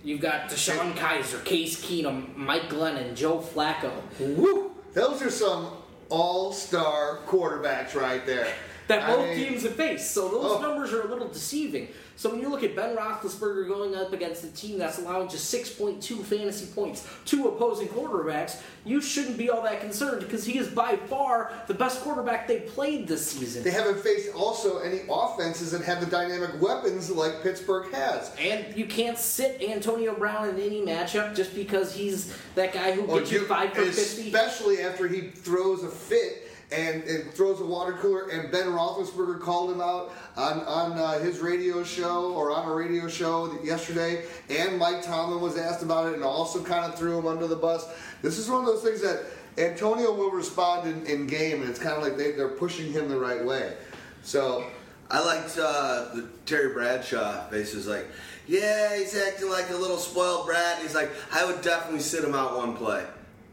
You've got DeShone Kizer, Case Keenum, Mike Glennon, Joe Flacco. Woo! Those are some all-star quarterbacks right there. that I both mean, teams have faced. So those Oh. numbers are a little deceiving. So when you look at Ben Roethlisberger going up against a team that's allowing just 6.2 fantasy points to opposing quarterbacks, you shouldn't be all that concerned because he is by far the best quarterback they played this season. They haven't faced also any offenses that have the dynamic weapons like Pittsburgh has. And you can't sit Antonio Brown in any matchup just because he's that guy who Oh, gets you you- five for fifty. especially after he throws a fit and, and throws a water cooler. And Ben Roethlisberger called him out on on uh, his radio show or on a radio show yesterday. And Mike Tomlin was asked about it and also kind of threw him under the bus. This is one of those things that Antonio will respond in, in game, and it's kind of like they, they're pushing him the right way. So. I liked uh, the Terry Bradshaw face was like, yeah, he's acting like a little spoiled brat. He's like, I would definitely sit him out one play.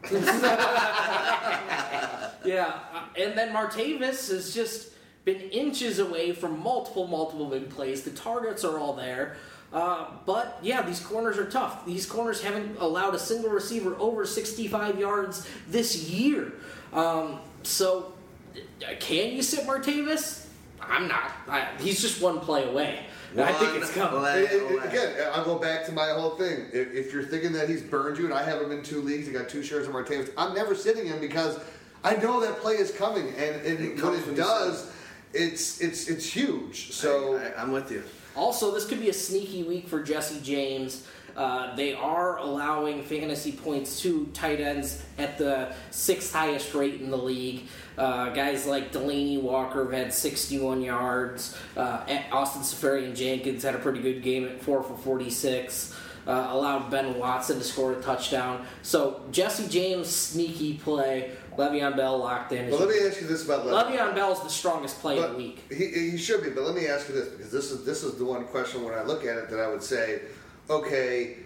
Yeah, uh, and then Martavis has just been inches away from multiple, multiple big plays. The targets are all there. Uh, but yeah, these corners are tough. These corners haven't allowed a single receiver over 65 yards this year. Um, so, uh, can you sit Martavis? I'm not. I, he's just one play away. And I think it's coming. play It- it- again, I'll go back to my whole thing. If, if you're thinking that he's burned you, and I have him in two leagues, he got two shares of Martavis, I'm never sitting him because I know that play is coming, and, and It when it does, it's it's it's huge. So I, I, I'm with you. Also, this could be a sneaky week for Jesse James. Uh, they are allowing fantasy points to tight ends at the sixth highest rate in the league. Uh, guys like Delanie Walker have had 61 yards. Uh, Austin Seferian Jenkins had a pretty good game at 4 for 46. Uh, allowed Ben Watson to score a touchdown. So, Jesse James, sneaky play. Le'Veon Bell locked in. well, let me ask you this about Le'Veon. Bell. Le'Veon Bell's the strongest play of the week. He, he should be, but let me ask you this because this is this is the one question when I look at it that I would say, okay,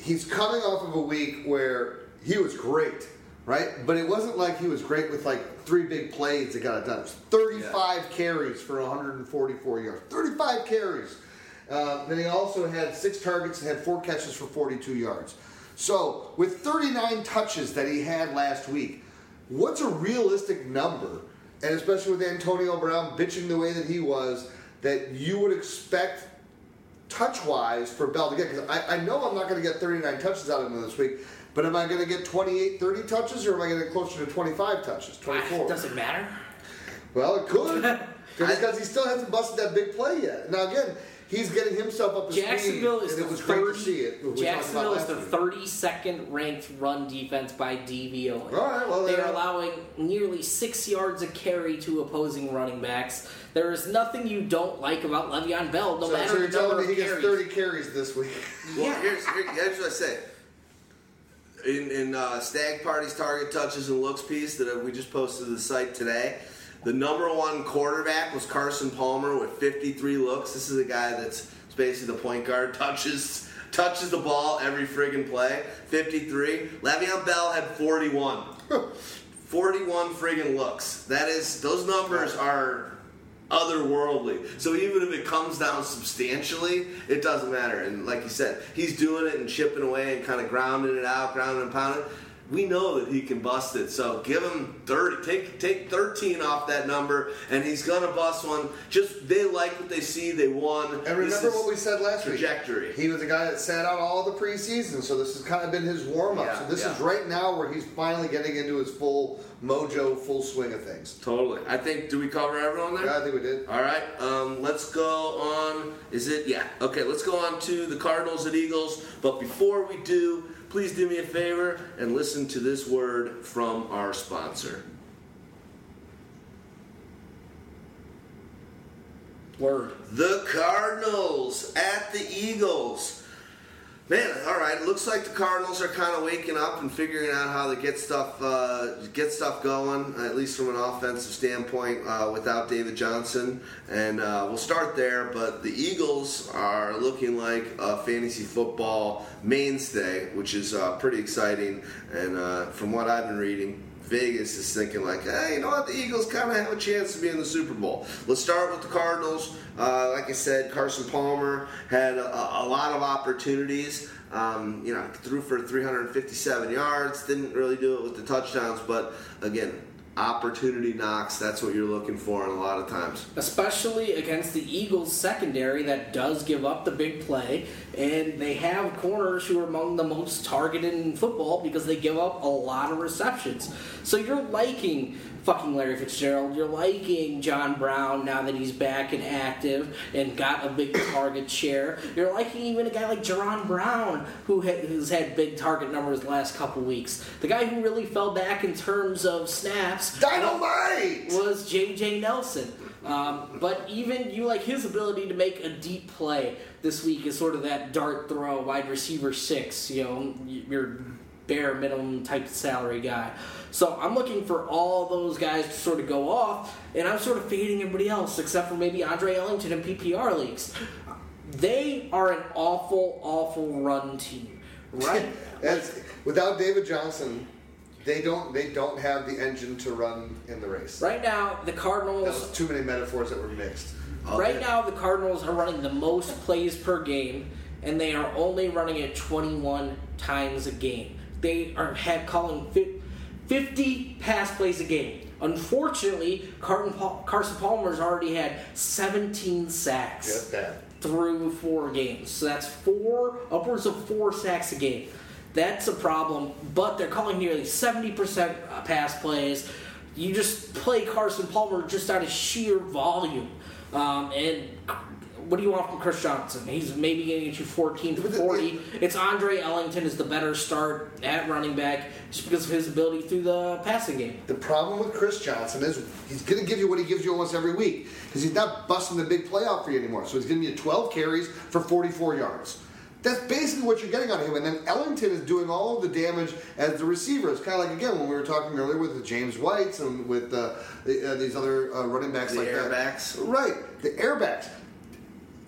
he's coming off of a week where he was great, right? But it wasn't like he was great with like three big plays that got it done. It was 35 carries for 144 yards. 35 carries. Uh, then he also had six targets and had four catches for 42 yards. So with 39 touches that he had last week, what's a realistic number? And especially with Antonio Brown bitching the way that he was, that you would expect touch wise for Bell to get. Because I, I know I'm not going to get 39 touches out of him this week, but am I going to get 28, 30 touches, or am I going to get closer to 25 touches, 24? Does it matter? Well, it could. because he still hasn't busted that big play yet. Now, again, he's getting himself up to Jacksonville speed, is and the it was great 30, to see it. Jacksonville is the 32nd ranked run defense by DVOA. All right, well, they are allowing nearly six yards a carry to opposing running backs. There is nothing you don't like about Le'Veon Bell, no So, matter so you're the telling me of he gets carries. 30 carries this week? Well, Yeah. here's, here, here's what I say. In, in uh, Stag Party's target touches and looks piece that we just posted to the site today, the number one quarterback was Carson Palmer with 53 looks. This is a guy that's basically the point guard, touches touches the ball every friggin' play. 53. Le'Veon Bell had 41. 41 friggin' looks. That is, those numbers are otherworldly. So even if it comes down substantially, it doesn't matter. And like you said, he's doing it and chipping away and kind of grounding it out, grounding and pounding. We know that he can bust it. So give him 30. Take take 13 off that number, and he's gonna bust one. Just they like what they see. They won. And remember what we said last trajectory. week. He was the guy that sat out all the preseason, so this has kind of been his warm up. Yeah, so this yeah. is right now where he's finally getting into his full mojo, full swing of things. Totally. I think. Do we cover everyone there? Yeah, I think we did. All right. Um, let's go on. Is it? Yeah. Okay. Let's go on to the Cardinals and Eagles. But before we do, please do me a favor and listen to this word from our sponsor. Word. The Cardinals at the Eagles. Man, all right. Looks like the Cardinals are kind of waking up and figuring out how to get stuff uh, get stuff going, at least from an offensive standpoint, uh, without David Johnson. And uh, we'll start there. But the Eagles are looking like a fantasy football mainstay, which is uh, pretty exciting. And uh, from what I've been reading, Vegas is thinking like, hey, you know what? The Eagles kind of have a chance to be in the Super Bowl. Let's start with the Cardinals. Uh, like I said, Carson Palmer had a, a lot of opportunities. Um, you know, threw for 357 yards. Didn't really do it with the touchdowns, but again, opportunity knocks. That's what you're looking for, a lot of times. especially against the Eagles secondary that does give up the big play, and they have corners who are among the most targeted in football because they give up a lot of receptions. So you're liking fucking Larry Fitzgerald, you're liking John Brown now that he's back and active and got a big target share. You're liking even a guy like Jaron Brown who has had big target numbers the last couple weeks. The guy who really fell back in terms of snaps Dynamite! was J.J. Nelson. Um, but even you like his ability to make a deep play this week is sort of that dart throw, wide receiver six, you know, your bare minimum type salary guy. So I'm looking for all those guys to sort of go off, and I'm sort of fading everybody else except for maybe Andre Ellington in PPR leagues. They are an awful, awful run team, right? That's, without David Johnson, they don't they don't have the engine to run in the race. right now, the Cardinals That was too many metaphors that were mixed. Oh, right Okay. now, the Cardinals are running the most plays per game, and they are only running it 21 times a game. They are had calling fi- 50 pass plays a game. Unfortunately, Carson Palmer's already had 17 sacks through four games. So that's four, upwards of four sacks a game. That's a problem, but they're calling nearly 70% pass plays. You just play Carson Palmer just out of sheer volume. Um, and what do you want from Chris Johnson? He's maybe getting you 14 to 40. It's Andre Ellington is the better start at running back just because of his ability through the passing game. The problem with Chris Johnson is he's going to give you what he gives you almost every week because he's not busting the big play out for you anymore. So he's giving you 12 carries for 44 yards. That's basically what you're getting out of him. And then Ellington is doing all of the damage as the receiver. It's kind of like, again, when we were talking earlier with the James Whites and with uh, the, uh, these other uh, running backs The like airbacks. that. Right, the airbacks.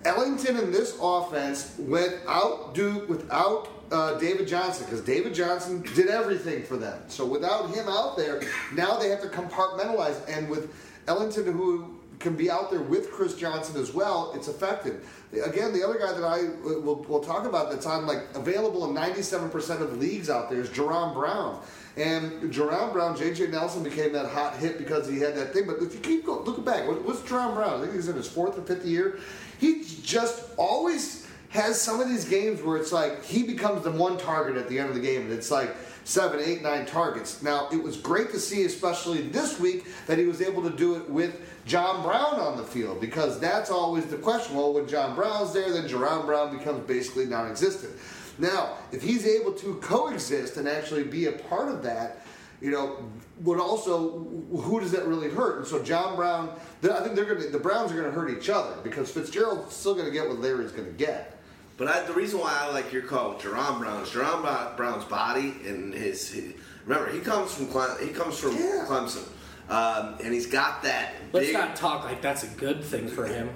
Ellington in this offense went out do without uh, David Johnson because David Johnson did everything for them. So without him out there, now they have to compartmentalize. And with Ellington, who can be out there with Chris Johnson as well, it's effective. Again, the other guy that I uh, will, will talk about that's on like available in 97% of leagues out there is Jaron Brown. And Jaron Brown, J.J. Nelson became that hot hit because he had that thing. But if you keep going, looking back, what's Jaron Brown? I think he's in his fourth or fifth year. He just always has some of these games where it's like he becomes the one target at the end of the game, and it's like seven, eight, nine targets. Now, it was great to see, especially this week, that he was able to do it with John Brown on the field because that's always the question. Well, when John Brown's there, then Jaron Brown becomes basically non existent. Now, if he's able to coexist and actually be a part of that, you know, would also who does that really hurt? And so John Brown, I think they're going to the Browns are going to hurt each other because Fitzgerald's still going to get what Larry's going to get. But I, the reason why I like your call with Jaron Brown is Jaron Brown's body and his, his remember he comes from Cle- he comes from Yeah. Clemson, um, and he's got that Let's big. not talk like that's a good thing for him.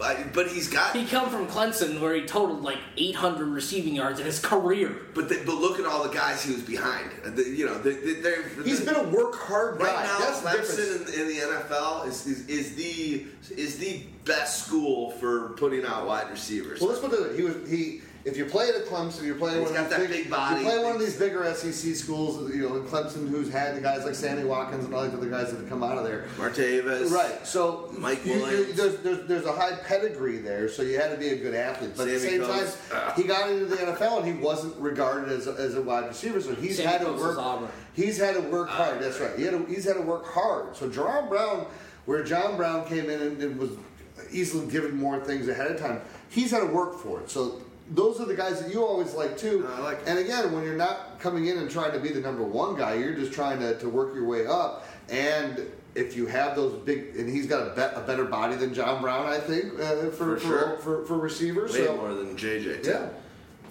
But, but he's got. He come from Clemson where he totaled like 800 receiving yards in his career. but the, but look at all the guys he was behind. The- you know, they, they, they're, He's been a work hard guy. right now. That's. Clemson in, in the NFL is, is is the is the best school for putting out wide receivers. Well, let's put it. He was he if you play at a Clemson, you're playing He's one of got these that big body. You play one of these bigger SEC schools, you know, Clemson, who's had the guys like Sammy Watkins and all these other guys that have come out of there. Martavis. Right. So Mike you- you- there's, there's there's a high pedigree there, so you had to be a good athlete. But at the same Coates. time, he got into the NFL and he wasn't regarded as a, as a wide receiver. So he's Sammy had to work. He's had to work hard. That's right. He had to, he's had to work hard. So Jaron Brown, where John Brown came in and, and was easily given more things ahead of time, he's had to work for it. So. Those are the guys that you always like too. I like it. and again, when you're not coming in and trying to be the number one guy, you're just trying to, to work your way up. And if you have those big, and he's got a, bet, a better body than John Brown, I think, uh, for, For for, sure. for, for receivers. Way so, more than JJ. too. yeah.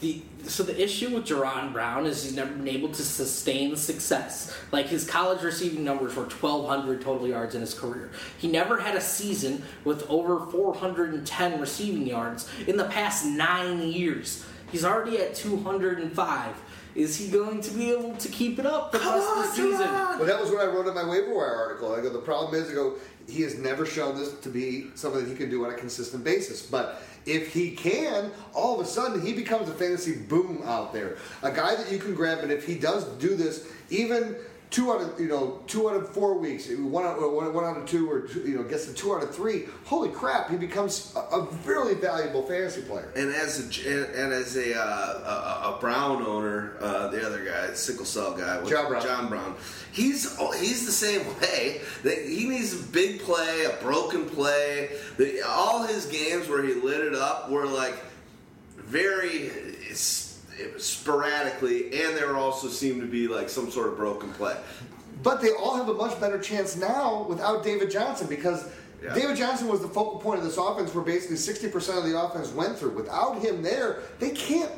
The, so the issue with Jaron Brown is he's never been able to sustain success. Like his college receiving numbers were 1,200 total yards in his career. He never had a season with over 410 receiving yards in the past nine years. He's already at 205. Is he going to be able to keep it up the rest of the season? Jaron! Well, that was what I wrote in my waiver wire article. I go, the problem is, I go, he has never shown this to be something that he can do on a consistent basis. But if he can, all of a sudden he becomes a fantasy boom out there. A guy that you can grab, and if he does do this, even two out of you know two out of four weeks, one out one, one out of two, or two, you know gets the two out of three. Holy crap! He becomes a, a really valuable fantasy player. And as a and, and as a, uh, a a Brown owner, uh, the other guy, sickle cell guy, John Brown. John Brown, he's oh, he's the same way. That he needs a big play, a broken play. The, all his games where he lit it up were like very s- sporadically, and there also seemed to be like some sort of broken play. But they all have a much better chance now without David Johnson because Yeah. David Johnson was the focal point of this offense where basically 60% of the offense went through. Without him there, they can't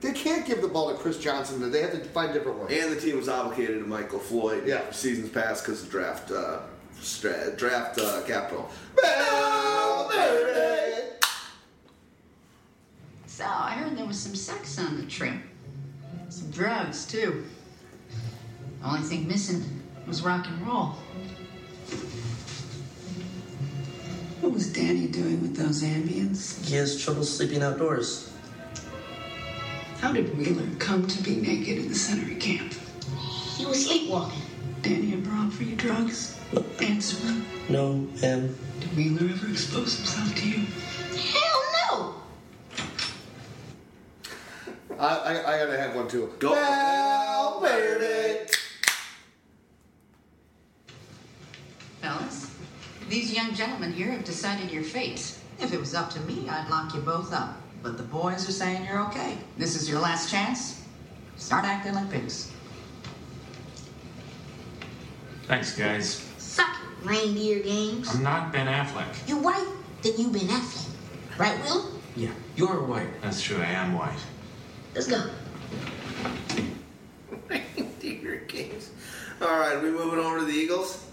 they can't give the ball to Chris Johnson. They have to find different ways. And the team was obligated to Michael Floyd Yeah. for seasons past because of draft uh, stra- draft uh, capital. So I heard there was some sex on the trip. Some drugs, too. The only thing missing was rock and roll. What was Danny doing with those ambience? He has trouble sleeping outdoors. How did Wheeler come to be naked in the center of camp? He was sleepwalking. Danny ever for you drugs? Answer me. No, ma'am. Did Wheeler ever expose himself to you? Hell no! I, I, I gotta have one too. Go. Valverde. Fellas, these young gentlemen here have decided your fate. If it was up to me, I'd lock you both up. But the boys are saying you're okay. This is your last chance. Start acting like pigs. Thanks, guys. Suck it, reindeer games. I'm not Ben Affleck. You're white, then you been Affleck. Right, Will? Yeah, you're white. That's true, I am white. Let's go. Reindeer games. All right, are we moving over to the Eagles?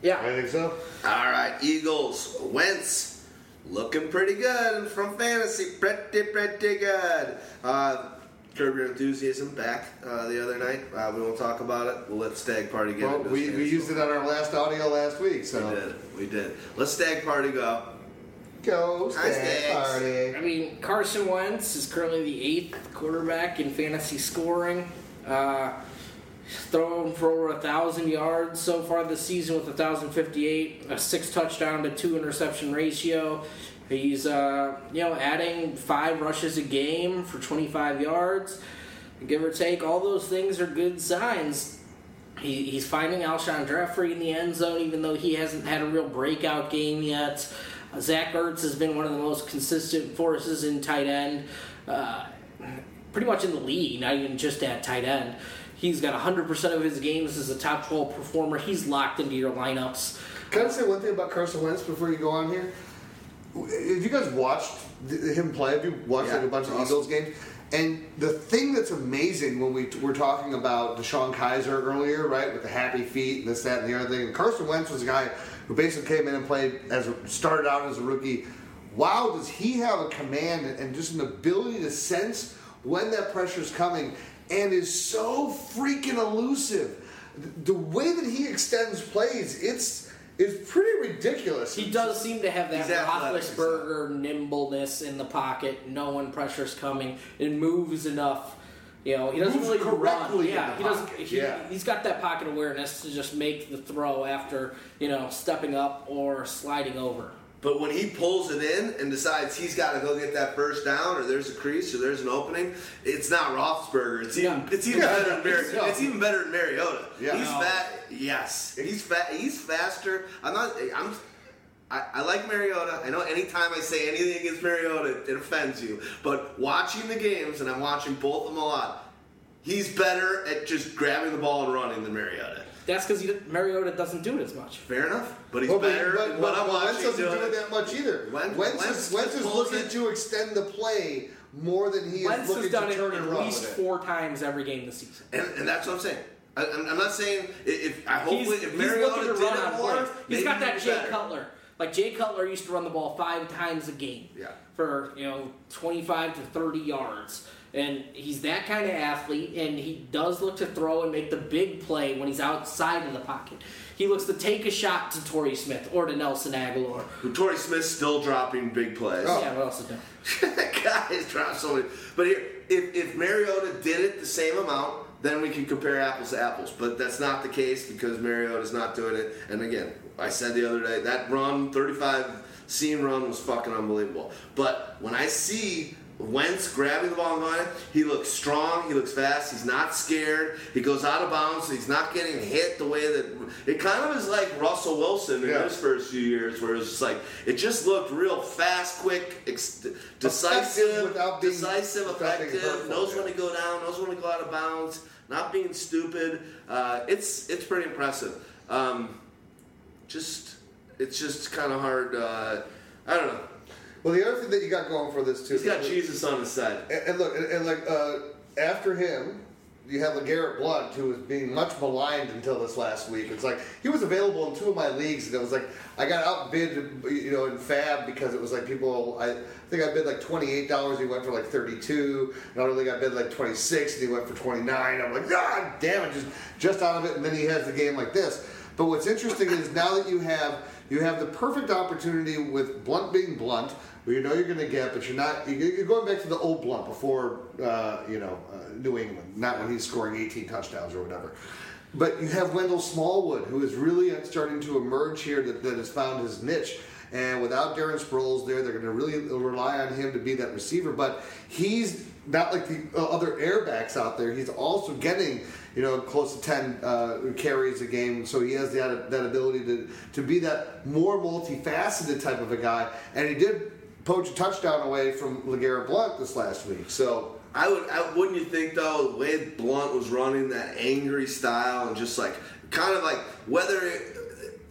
Yeah. I think so. All right, Eagles. Wentz looking pretty good from fantasy. Pretty, pretty good. Uh, Curb Your Enthusiasm back uh, the other night. Uh, we won't talk about it. We'll let Stag Party get Well, into we, we used it on our last audio last week, We so did. We did. Let Stag Party go. Go Hi, Stags. party. I mean, Carson Wentz is currently the eighth quarterback in fantasy scoring. Uh, thrown for over a thousand yards so far this season with a thousand fifty-eight, a six touchdown to two interception ratio. He's uh, you know adding five rushes a game for twenty-five yards, give or take. All those things are good signs. He, he's finding Alshon Jeffery in the end zone, even though he hasn't had a real breakout game yet. Zach Ertz has been one of the most consistent forces in tight end, uh, pretty much in the league, not even just at tight end. He's got 100% of his games as a top 12 performer. He's locked into your lineups. Can I say one thing about Carson Wentz before you go on here? Have you guys watched him play? Have you watched Yeah, like a bunch of awesome. Eagles games? And the thing that's amazing when we were talking about DeShone Kizer earlier, right, with the happy feet and this, that, and the other thing, and Carson Wentz was a guy who basically came in and played as a, started out as a rookie. Wow, does he have a command and just an ability to sense when that pressure is coming, and is so freaking elusive. The way that he extends plays, it's it's pretty ridiculous. He does seem to have that He's athletic, he's Roethlisberger nimbleness in the pocket, knowing when pressure's coming, and moves enough. You know, he doesn't Moves really run. correctly in Yeah, he doesn't. He, yeah. he's got that pocket awareness to just make the throw after you know stepping up or sliding over. But when he pulls it in and decides he's got to go get that first down, or there's a crease, or there's an opening, it's not Roethlisberger. It's even Yeah. it's even Yeah, better than Mar- it's- it's even better than Mariota. Yeah. He's No. fat. Yes, he's fat. He's faster. I'm not. I'm. I, I like Mariota. I know anytime I say anything against Mariota, it offends you. But watching the games, and I'm watching both of them a lot, he's better at just grabbing the ball and running than Mariota. That's because Mariota doesn't do it as much. Fair enough, but he's Well, better. but, than but, I'm but Wentz watching doesn't do it that much either. Wentz- Wentz, Wentz is, Wentz is looking it. to extend the play more than he is looking has done to turn and at run least with it. four times every game this season. And, and that's what I'm saying. I, I'm, I'm not saying i- if I hopefully he's, if Mariota did run it more, plays. He's maybe got that Jay better. Cutler. Like Jay Cutler used to run the ball five times a game. Yeah. For you know 25 to 30 yards, and he's that kind of athlete, and he does look to throw and make the big play when he's outside of the pocket. He looks to take a shot to Torrey Smith or to Nelson Agholor. But Torrey Smith's still dropping big plays. Oh. Yeah, what else is there? that guy has dropped so many. But here, if, if Mariota did it the same amount, then we can compare apples to apples. But that's not the case because Mariota's not doing it. And again, I said the other day that run, 35 seam run, was fucking unbelievable. But when I see Wentz grabbing the ball and going, he looks strong, he looks fast, he's not scared, he goes out of bounds, he's not getting hit the way that it kind of is like Russell Wilson in Yeah. his first few years, where it's just like it just looked real fast, quick, ex- decisive, being- decisive, effective, hurtful, knows yeah. when to go down, knows when to go out of bounds, not being stupid. Uh, it's it's pretty impressive. Um, just it's just kind of hard. Uh, I don't know. Well, the other thing that you got going for this too, He's got Jesus on his side. And, and look, and, and like uh, after him, you have LeGarrette Blount, who was being much maligned until this last week. It's like he was available in two of my leagues, and it was like I got outbid, you know, in FAAB because it was like people. I think I bid like twenty eight dollars. He went for like thirty two. Another league I bid like twenty six, and he went for twenty nine. I'm like, God damn it, just just out of it. And then he has the game like this. But what's interesting is now that you have you have the perfect opportunity with Blount being Blount, where you know you're going to get, but you're not. you- You're going back to the old Blount before uh, you know uh, New England, not when he's scoring 18 touchdowns or whatever. But you have Wendell Smallwood, who is really starting to emerge here, that, that has found his niche. And without Darren Sproles there, they're going to really rely on him to be that receiver. But he's not like the uh, other airbacks out there. He's also getting, you know, close to 10 uh, carries a game. So he has that, that ability to, to be that more multifaceted type of a guy. And he did poach a touchdown away from LeGarrette Blount this last week. So I would, I, wouldn't you think though, the way Blount was running that angry style and just like, kind of like whether, it,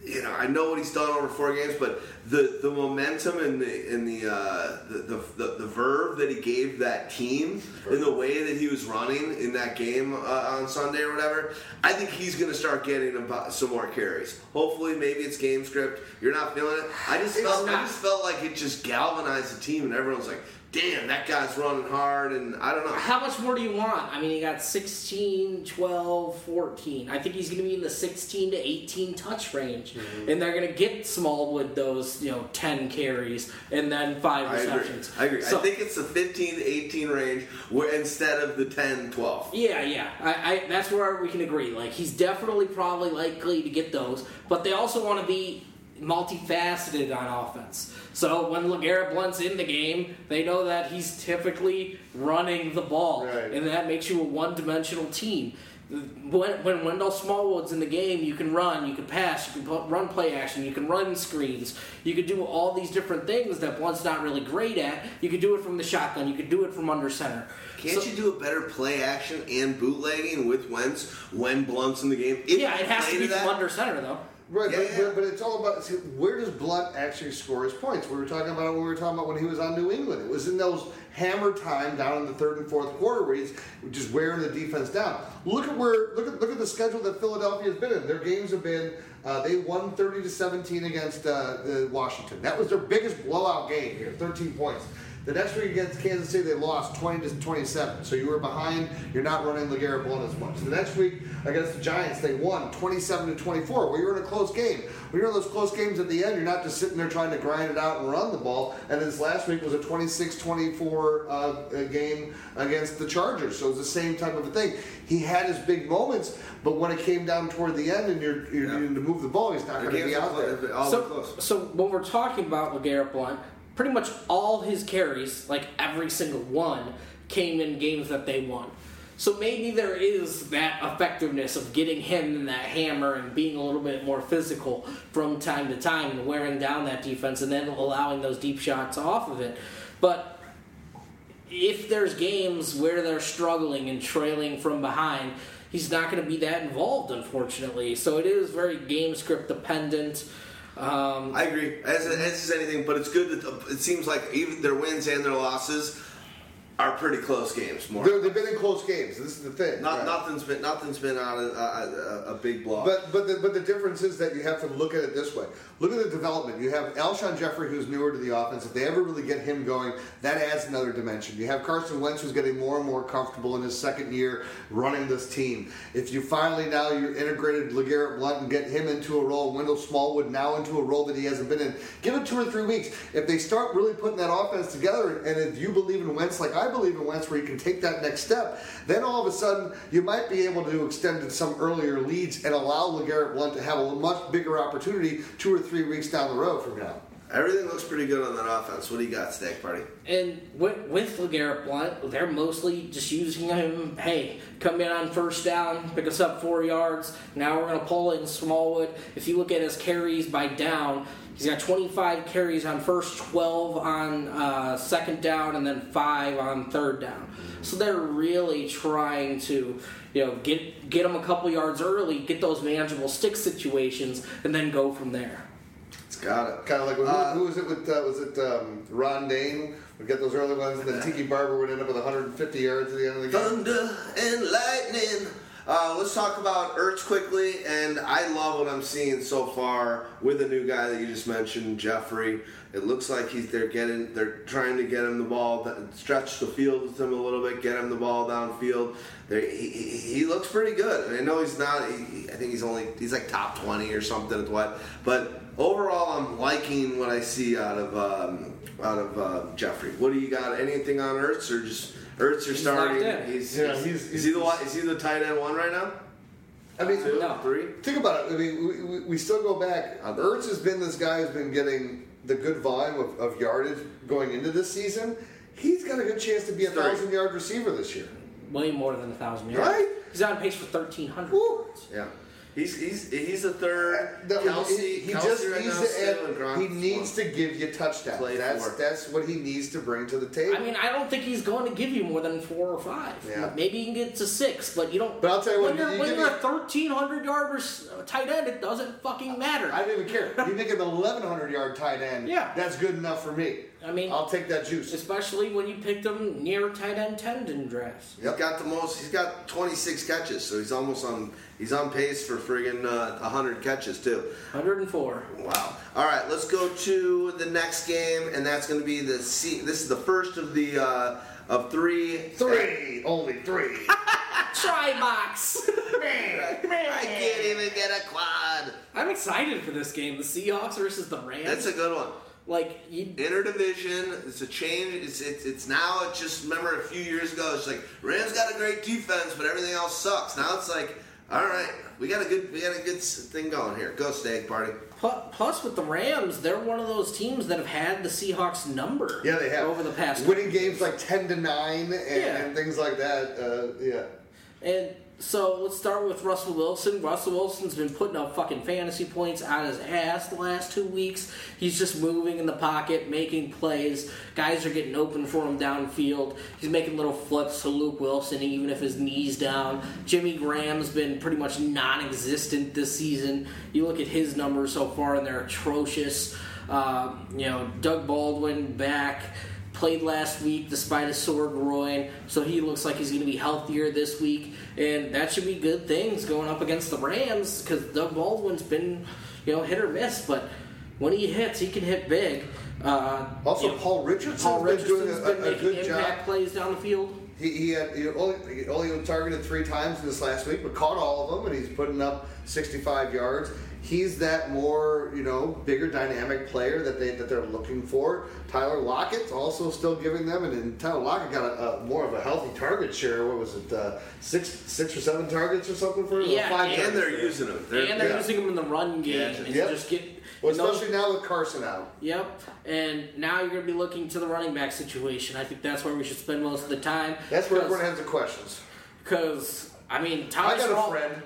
you know, I know what he's done over four games, but the the momentum and the and the, uh, the, the the the verve that he gave that team in the way that he was running in that game uh, on Sunday or whatever, I think he's going to start getting about some more carries. Hopefully, maybe it's game script. You're not feeling it. I just felt I just felt like it just galvanized the team, and everyone's like, "Damn, that guy's running hard." And I don't know. How much more do you want? I mean, he got 16, 12, 14. I think he's going to be in the 16 to 18 touch range. Mm-hmm. And they're going to get Smallwood those, you know, 10 carries and then five I agree. receptions. I agree. So- I think it's the 15 to 18 range where instead of the 10, 12. Yeah, yeah. I, I, that's where we can agree. Like, he's definitely probably likely to get those, but they also want to be multifaceted on offense. So when LeGarrette Blount's in the game, they know that he's typically running the ball, Right. and that makes you a one-dimensional team. When, when Wendell Smallwood's in the game, you can run, you can pass, you can put, run play action, you can run screens, you can do all these different things that Blount's not really great at. You can do it from the shotgun, you can do it from under center. Can't So- you do a better play action and bootlegging with Wentz when Blount's in the game? If Yeah, it has to be from under center though. Right, Yeah, but, yeah. But, but it's all about see, where does Blount actually score his points? We were talking about we were talking about when he was on New England. It was in those hammer time down in the third and fourth quarter where he's just wearing the defense down. Look at where look at look at the schedule that Philadelphia has been in. Their games have been uh, they won thirty to seventeen against uh, uh, Washington. That was their biggest blowout game here, thirteen points. The next week against Kansas City, they lost 20 to 27. So you were behind. You're not running LeGarrette Blount as much. The next week against the Giants, they won 27 to 24. Well, you're in a close game. When you're in those close games at the end, you're not just sitting there trying to grind it out and run the ball. And this last week was a 26-24 uh, game against the Chargers. So it was the same type of a thing. He had his big moments, but when it came down toward the end and you're, you're needing to move the ball, he's not going to be out there. So, so when we're talking about LeGarrette Blount, pretty much all his carries, like every single one, came in games that they won. So maybe there is that effectiveness of getting him in that hammer and being a little bit more physical from time to time and wearing down that defense and then allowing those deep shots off of it. But if there's games where they're struggling and trailing from behind, he's not going to be that involved, unfortunately. So it is very game script dependent. Um, I agree. As, as is anything, but it's good that it seems like even their wins and their losses are pretty close games. More, They're- they've been in close games. This is the thing. not right? nothing's been nothing's been out of a, a, a big block. But but the, but the difference is that you have to look at it this way. Look at the development. You have Alshon Jeffery, who's newer to the offense. If they ever really get him going, that adds another dimension. You have Carson Wentz, who's getting more and more comfortable in his second year running this team. If you finally now you integrated LeGarrette Blount and get him into a role, Wendell Smallwood now into a role that he hasn't been in. Give it two or three weeks. If they start really putting that offense together, and if you believe in Wentz like I believe in Wentz, where you can take that next step, then all of a sudden you might be able to extend some earlier leads and allow LeGarrette Blount to have a much bigger opportunity two or three weeks down the road from now. Everything looks pretty good on that offense. What do you got, Stag Party? And with, with LeGarrette Blount, they're mostly just using him. Hey, come in on first down, pick us up four yards. Now we're going to pull in Smallwood. If you look at his carries by down, he's got 25 carries on first, 12 on uh, second down, and then five on third down. So they're really trying to, you know, get get him a couple yards early, get those manageable stick situations, and then go from there. It's got it. Kind of like who, Uh, who was it with? Uh, was it um, Ron Dayne? We get those early ones, and then Tiki Barber would end up with 150 yards at the end of the game. Thunder and lightning. Uh, let's talk about Ertz quickly, and I love what I'm seeing so far with the new guy that you just mentioned, Jeffery. It looks like he's they're getting they're trying to get him the ball, stretch the field with him a little bit, get him the ball downfield. They're, he, he, looks pretty good. I know he's not. He, I think he's only he's like top 20 or something at what, but overall I'm liking what I see out of um, out of uh, Jeffery. What do you got? Anything on Ertz or just Ertz? You're He's starting. locked. He's, Yeah, he's, he's- is he the one- is he the tight end one right now? I mean, Two, No. three. Think about it. I mean, we, we, we still go back. Ertz has been this guy who's been getting the good volume of, of yardage going into this season. He's got a good chance to be a Three. thousand yard receiver this year. Way more than a thousand yards. Right? He's on pace for 1,300 yards. Yeah. He's he's he's the third. That- Kelce, he Kelce just right needs now to add, he needs to give you touchdowns. Play That's for. that's what he needs to bring to the table. I mean, I don't think he's going to give you more than four or five. Yeah. Maybe you can get to six, but you don't. But I'll tell you what, when you're, you when you're me- a 1,300 yard uh, tight end, it doesn't fucking matter. I don't even care. You make an 1100 yard tight end. Yeah. That's good enough for me. I mean, I'll take that juice. especially when you picked him near tight end 10 in drafts. He's got the most. He's got 26 catches, so he's almost on. He's on pace for friggin' uh, 100 catches too. 104. Wow. All right, let's go to the next game, and that's going to be the C. This is the first of the uh, of three. Three, only three. Try box. Man, I can't even get a quad. I'm excited for this game. The Seahawks versus the Rams. That's a good one. like you, Interdivision. It's a change. It's, it's it's now. It's just remember a few years ago. It's like Rams got a great defense, but everything else sucks. Now it's like, all right, we got a good we got a good thing going here. Go steak party. Plus, with the Rams, they're one of those teams that have had the Seahawks number. Yeah, they have over the past. winning games like 10 to 9 and, Yeah. and things like that. Uh, yeah. And so let's start with Russell Wilson. Russell Wilson's been putting up fucking fantasy points out his ass the last two weeks. He's just moving in the pocket, making plays. Guys are getting open for him downfield. He's making little flips to Luke Wilson, even if his knee's down. Jimmy Graham's been pretty much non existent this season. You look at his numbers so far, and they're atrocious. Uh, you know, Doug Baldwin back played last week despite a sore groin, so he looks like he's going to be healthier this week, and that should be good things going up against the Rams because Doug Baldwin's been, you know, hit or miss. But when he hits, he can hit big. Uh, Also, you know, Paul Richardson's Paul been doing a, been a, a good impact job. plays down the field. He, he had he only he only targeted three times this last week, but caught all of them, and he's putting up 65 yards. He's that more you know bigger dynamic player that they that they're looking for. Tyler Lockett's also still giving them, and then Tyler Lockett got a, a more of a healthy target share. What was it, uh, six six or seven targets or something for him? Yeah, five and And they're using them. They're, and they're yeah. using him in the run game Yeah, and yep. just get. Well, and those- especially now with Carson out. Yep, and now you're going to be looking to the running back situation. I think that's where we should spend most of the time. That's where everyone has the questions. Because I mean, I Thomas got a Rawls, friend.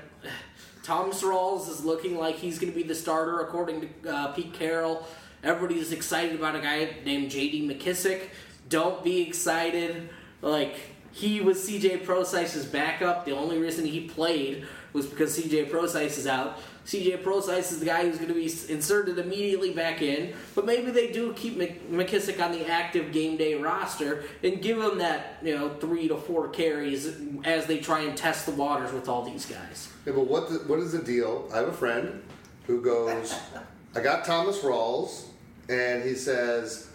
Thomas Rawls is looking like he's going to be the starter according to uh, Pete Carroll. Everybody's excited about a guy named J.D. McKissick. Don't be excited. Like he was C.J. Prosise's backup. The only reason he played was because C.J. Prosise is out. C.J. Prosise is the guy who's going to be inserted immediately back in. But maybe they do keep McKissick on the active game day roster and give him that you know three to four carries as they try and test the waters with all these guys. Yeah, but what the, what is the deal? I have a friend who goes, I got Thomas Rawls, and he says,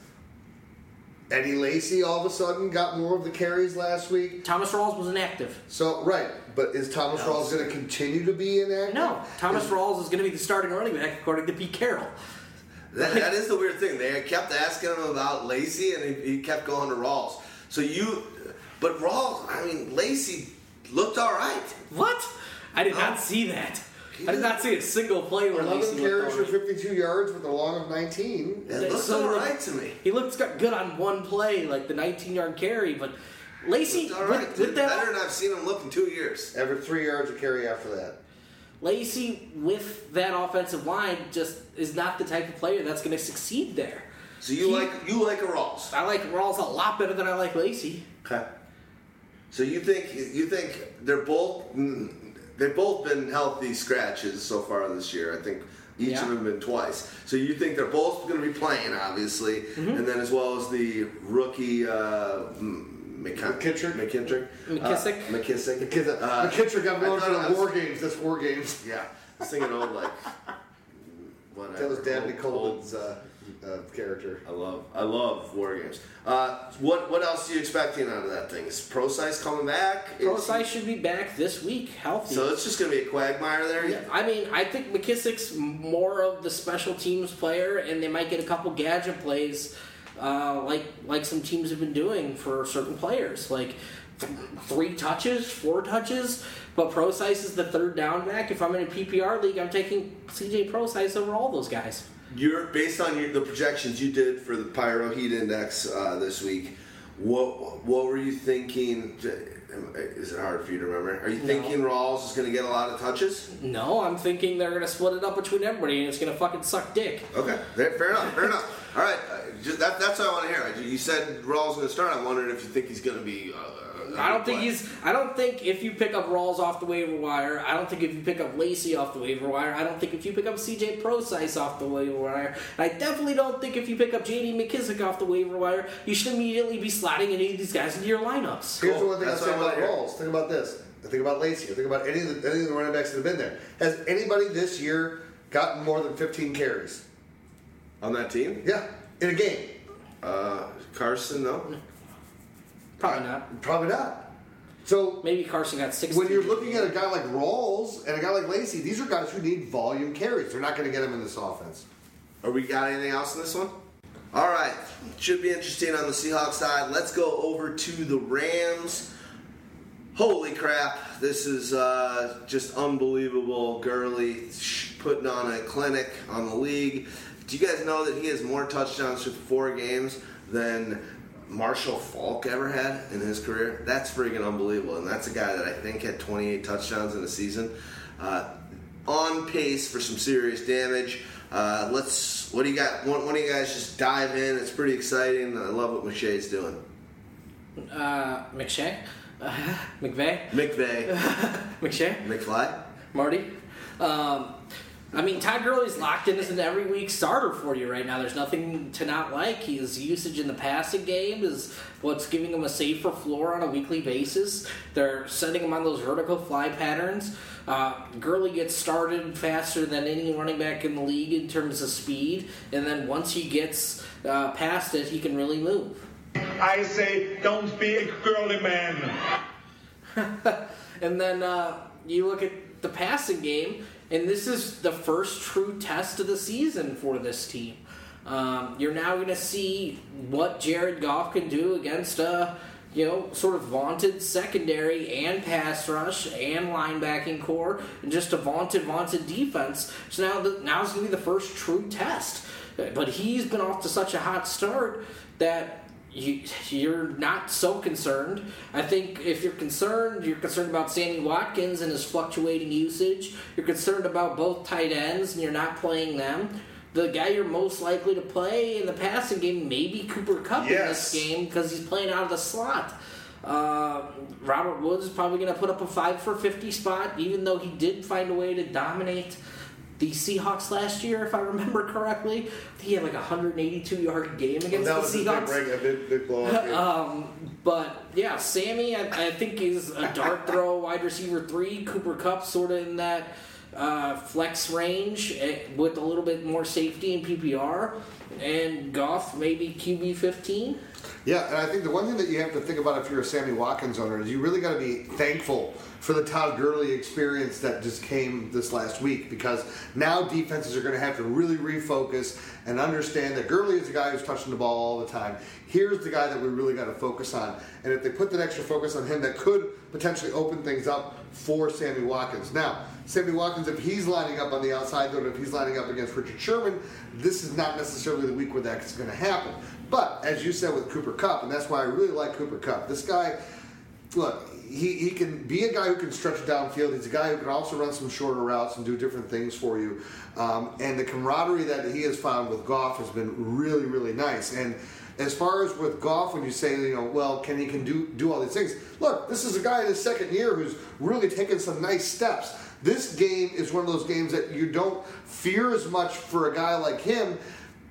Eddie Lacy all of a sudden got more of the carries last week. Thomas Rawls was inactive. So right, but is Thomas Rawls going to continue to be inactive? No, Thomas Rawls is going to be the starting running back according to Pete Carroll. That, that is the weird thing. They kept asking him about Lacy, and he, he kept going to Rawls. So you, but Rawls, I mean, Lacy looked all right. What? I did not see that. I did not see a single play where 11 Lacy carries for looked all right. 52 yards with a long of 19. It looked So, all uh, to me. He looked good on one play, like the 19-yard carry, but Lacy all right. with, with Better than I've seen him look in two years. Every three yards of carry after that. Lacy with that offensive line just is not the type of player that's going to succeed there. So you He- like you like Rawls. I like Rawls a lot better than I like Lacy. Okay. So you think you think they're both mm, they've both been healthy scratches so far this year. I think each Yeah. of them been twice. So you think they're both going to be playing, obviously, Mm-hmm. and then as well as the rookie uh, McKin- McKittrick? McKittrick, McKissick? uh, McKissick, McKissick, Uh, McKittrick got I going thought for was- war games. That's war games. Yeah, I was thinking old like whatever. That was Dabney old- Coleman's uh, uh, character. I love I love war games. Uh, what what else are you expecting out of that thing? Is Prosise coming back? Is he- Prosise should be back this week, healthy. So it's just going to be a quagmire there. Yeah, I mean, I think McKissick's more of the special teams player, and they might get a couple gadget plays, uh, like like some teams have been doing for certain players, like th- three touches, four touches. But Prosise is the third down back. If I'm in a PPR league, I'm taking CJ Prosise over all those guys. You're based on your, the projections you did for the Pyro Heat Index uh, this week. What what were you thinking? Is it hard for you to remember? Are you thinking Rawls is going to get a lot of touches? No, I'm thinking they're gonna split it up between everybody, and it's gonna fucking suck dick. Okay, fair enough. Fair enough. All right, uh, just, that, that's what I want to hear. You said Rawls going to start. I'm wondering if you think he's going to be. Uh, a I don't think play. he's. I don't think if you pick up Rawls off the waiver wire. I don't think if you pick up Lacy off the waiver wire. I don't think if you pick up CJ Prosise off the waiver wire. And I definitely don't think if you pick up JD McKissick off the waiver wire, you should immediately be slotting any of these guys into your lineups. Here's the one thing That's I say what I about wanna hear. Rawls. Think about this. Think about Lacy. Think about any of, the, any of the running backs that have been there. Has anybody this year gotten more than 15 carries? On that team. Yeah, in a game. Uh, Carson, no. Probably not. Probably not. So Maybe Carson got six. when you're looking at a guy like Rawls and a guy like Lacy, these are guys who need volume carries. They're not going to get them in this offense. Are we got anything else in this one? All right, should be interesting on the Seahawks side. Let's go over to the Rams. Holy crap! This is uh, just unbelievable. Gurley putting on a clinic on the league. Do you guys know that he has more touchdowns through four games than Marshall Faulk ever had in his career? That's freaking unbelievable. And that's a guy that I think had 28 touchdowns in a season. Uh, on pace for some serious damage. Uh, let's. What do you got? One, one of you guys just dive in. It's pretty exciting. I love what McShay's doing. uh, McShay, uh, McVay, McVay, McShay, McFly. Marty. Um, I mean, Todd Gurley's locked in as an every week starter for you right now. There's nothing to not like. His usage in the passing game is what's giving him a safer floor on a weekly basis. They're sending him on those vertical fly patterns. Uh, Gurley gets started faster than any running back in the league in terms of speed, and then once he gets uh, past it, he can really move. I say, don't be a girly man. and then uh, you look at the passing game, and this is the first true test of the season for this team. Um, you're now going to see what Jared Goff can do against a you know sort of vaunted secondary and pass rush and linebacking core, and just a vaunted vaunted defense. So now the, now is going to be the first true test. But he's been off to such a hot start that you, you're not so concerned. I think if you're concerned, you're concerned about Sammy Watkins and his fluctuating usage. You're concerned about both tight ends and you're not playing them. The guy you're most likely to play in the passing game may be Cooper Kupp Yes. in this game because he's playing out of the slot. Uh, Robert Woods is probably going to put up a 5 for 50 spot, even though he did find a way to dominate the Seahawks last year, if I remember correctly. He had like a 182 yard game against that the big, Seahawks. big, big blowout um, but yeah, Sammy, I, I think is a dart throw wide receiver three. Cooper Kupp sort of in that uh, flex range eh, with a little bit more safety in PPR, and Goff maybe QB fifteen. Yeah, and I think the one thing that you have to think about if you're a Sammy Watkins owner is you really got to be thankful for the Todd Gurley experience that just came this last week because now defenses are going to have to really refocus and understand that Gurley is the guy who's touching the ball all the time. Here's the guy that we really got to focus on. And if they put that extra focus on him, that could potentially open things up for Sammy Watkins. Now, Sammy Watkins, if he's lining up on the outside, though, if he's lining up against Richard Sherman, this is not necessarily the week where that's going to happen. But as you said with Cooper Kupp, and that's why I really like Cooper Kupp. This guy, look, he, he can be a guy who can stretch downfield. He's a guy who can also run some shorter routes and do different things for you. Um, and the camaraderie that he has found with Goff has been really, really nice. And as far as with Goff, when you say, you know, well, can he can do do all these things? Look, this is a guy in his second year who's really taken some nice steps. This game is one of those games that you don't fear as much for a guy like him.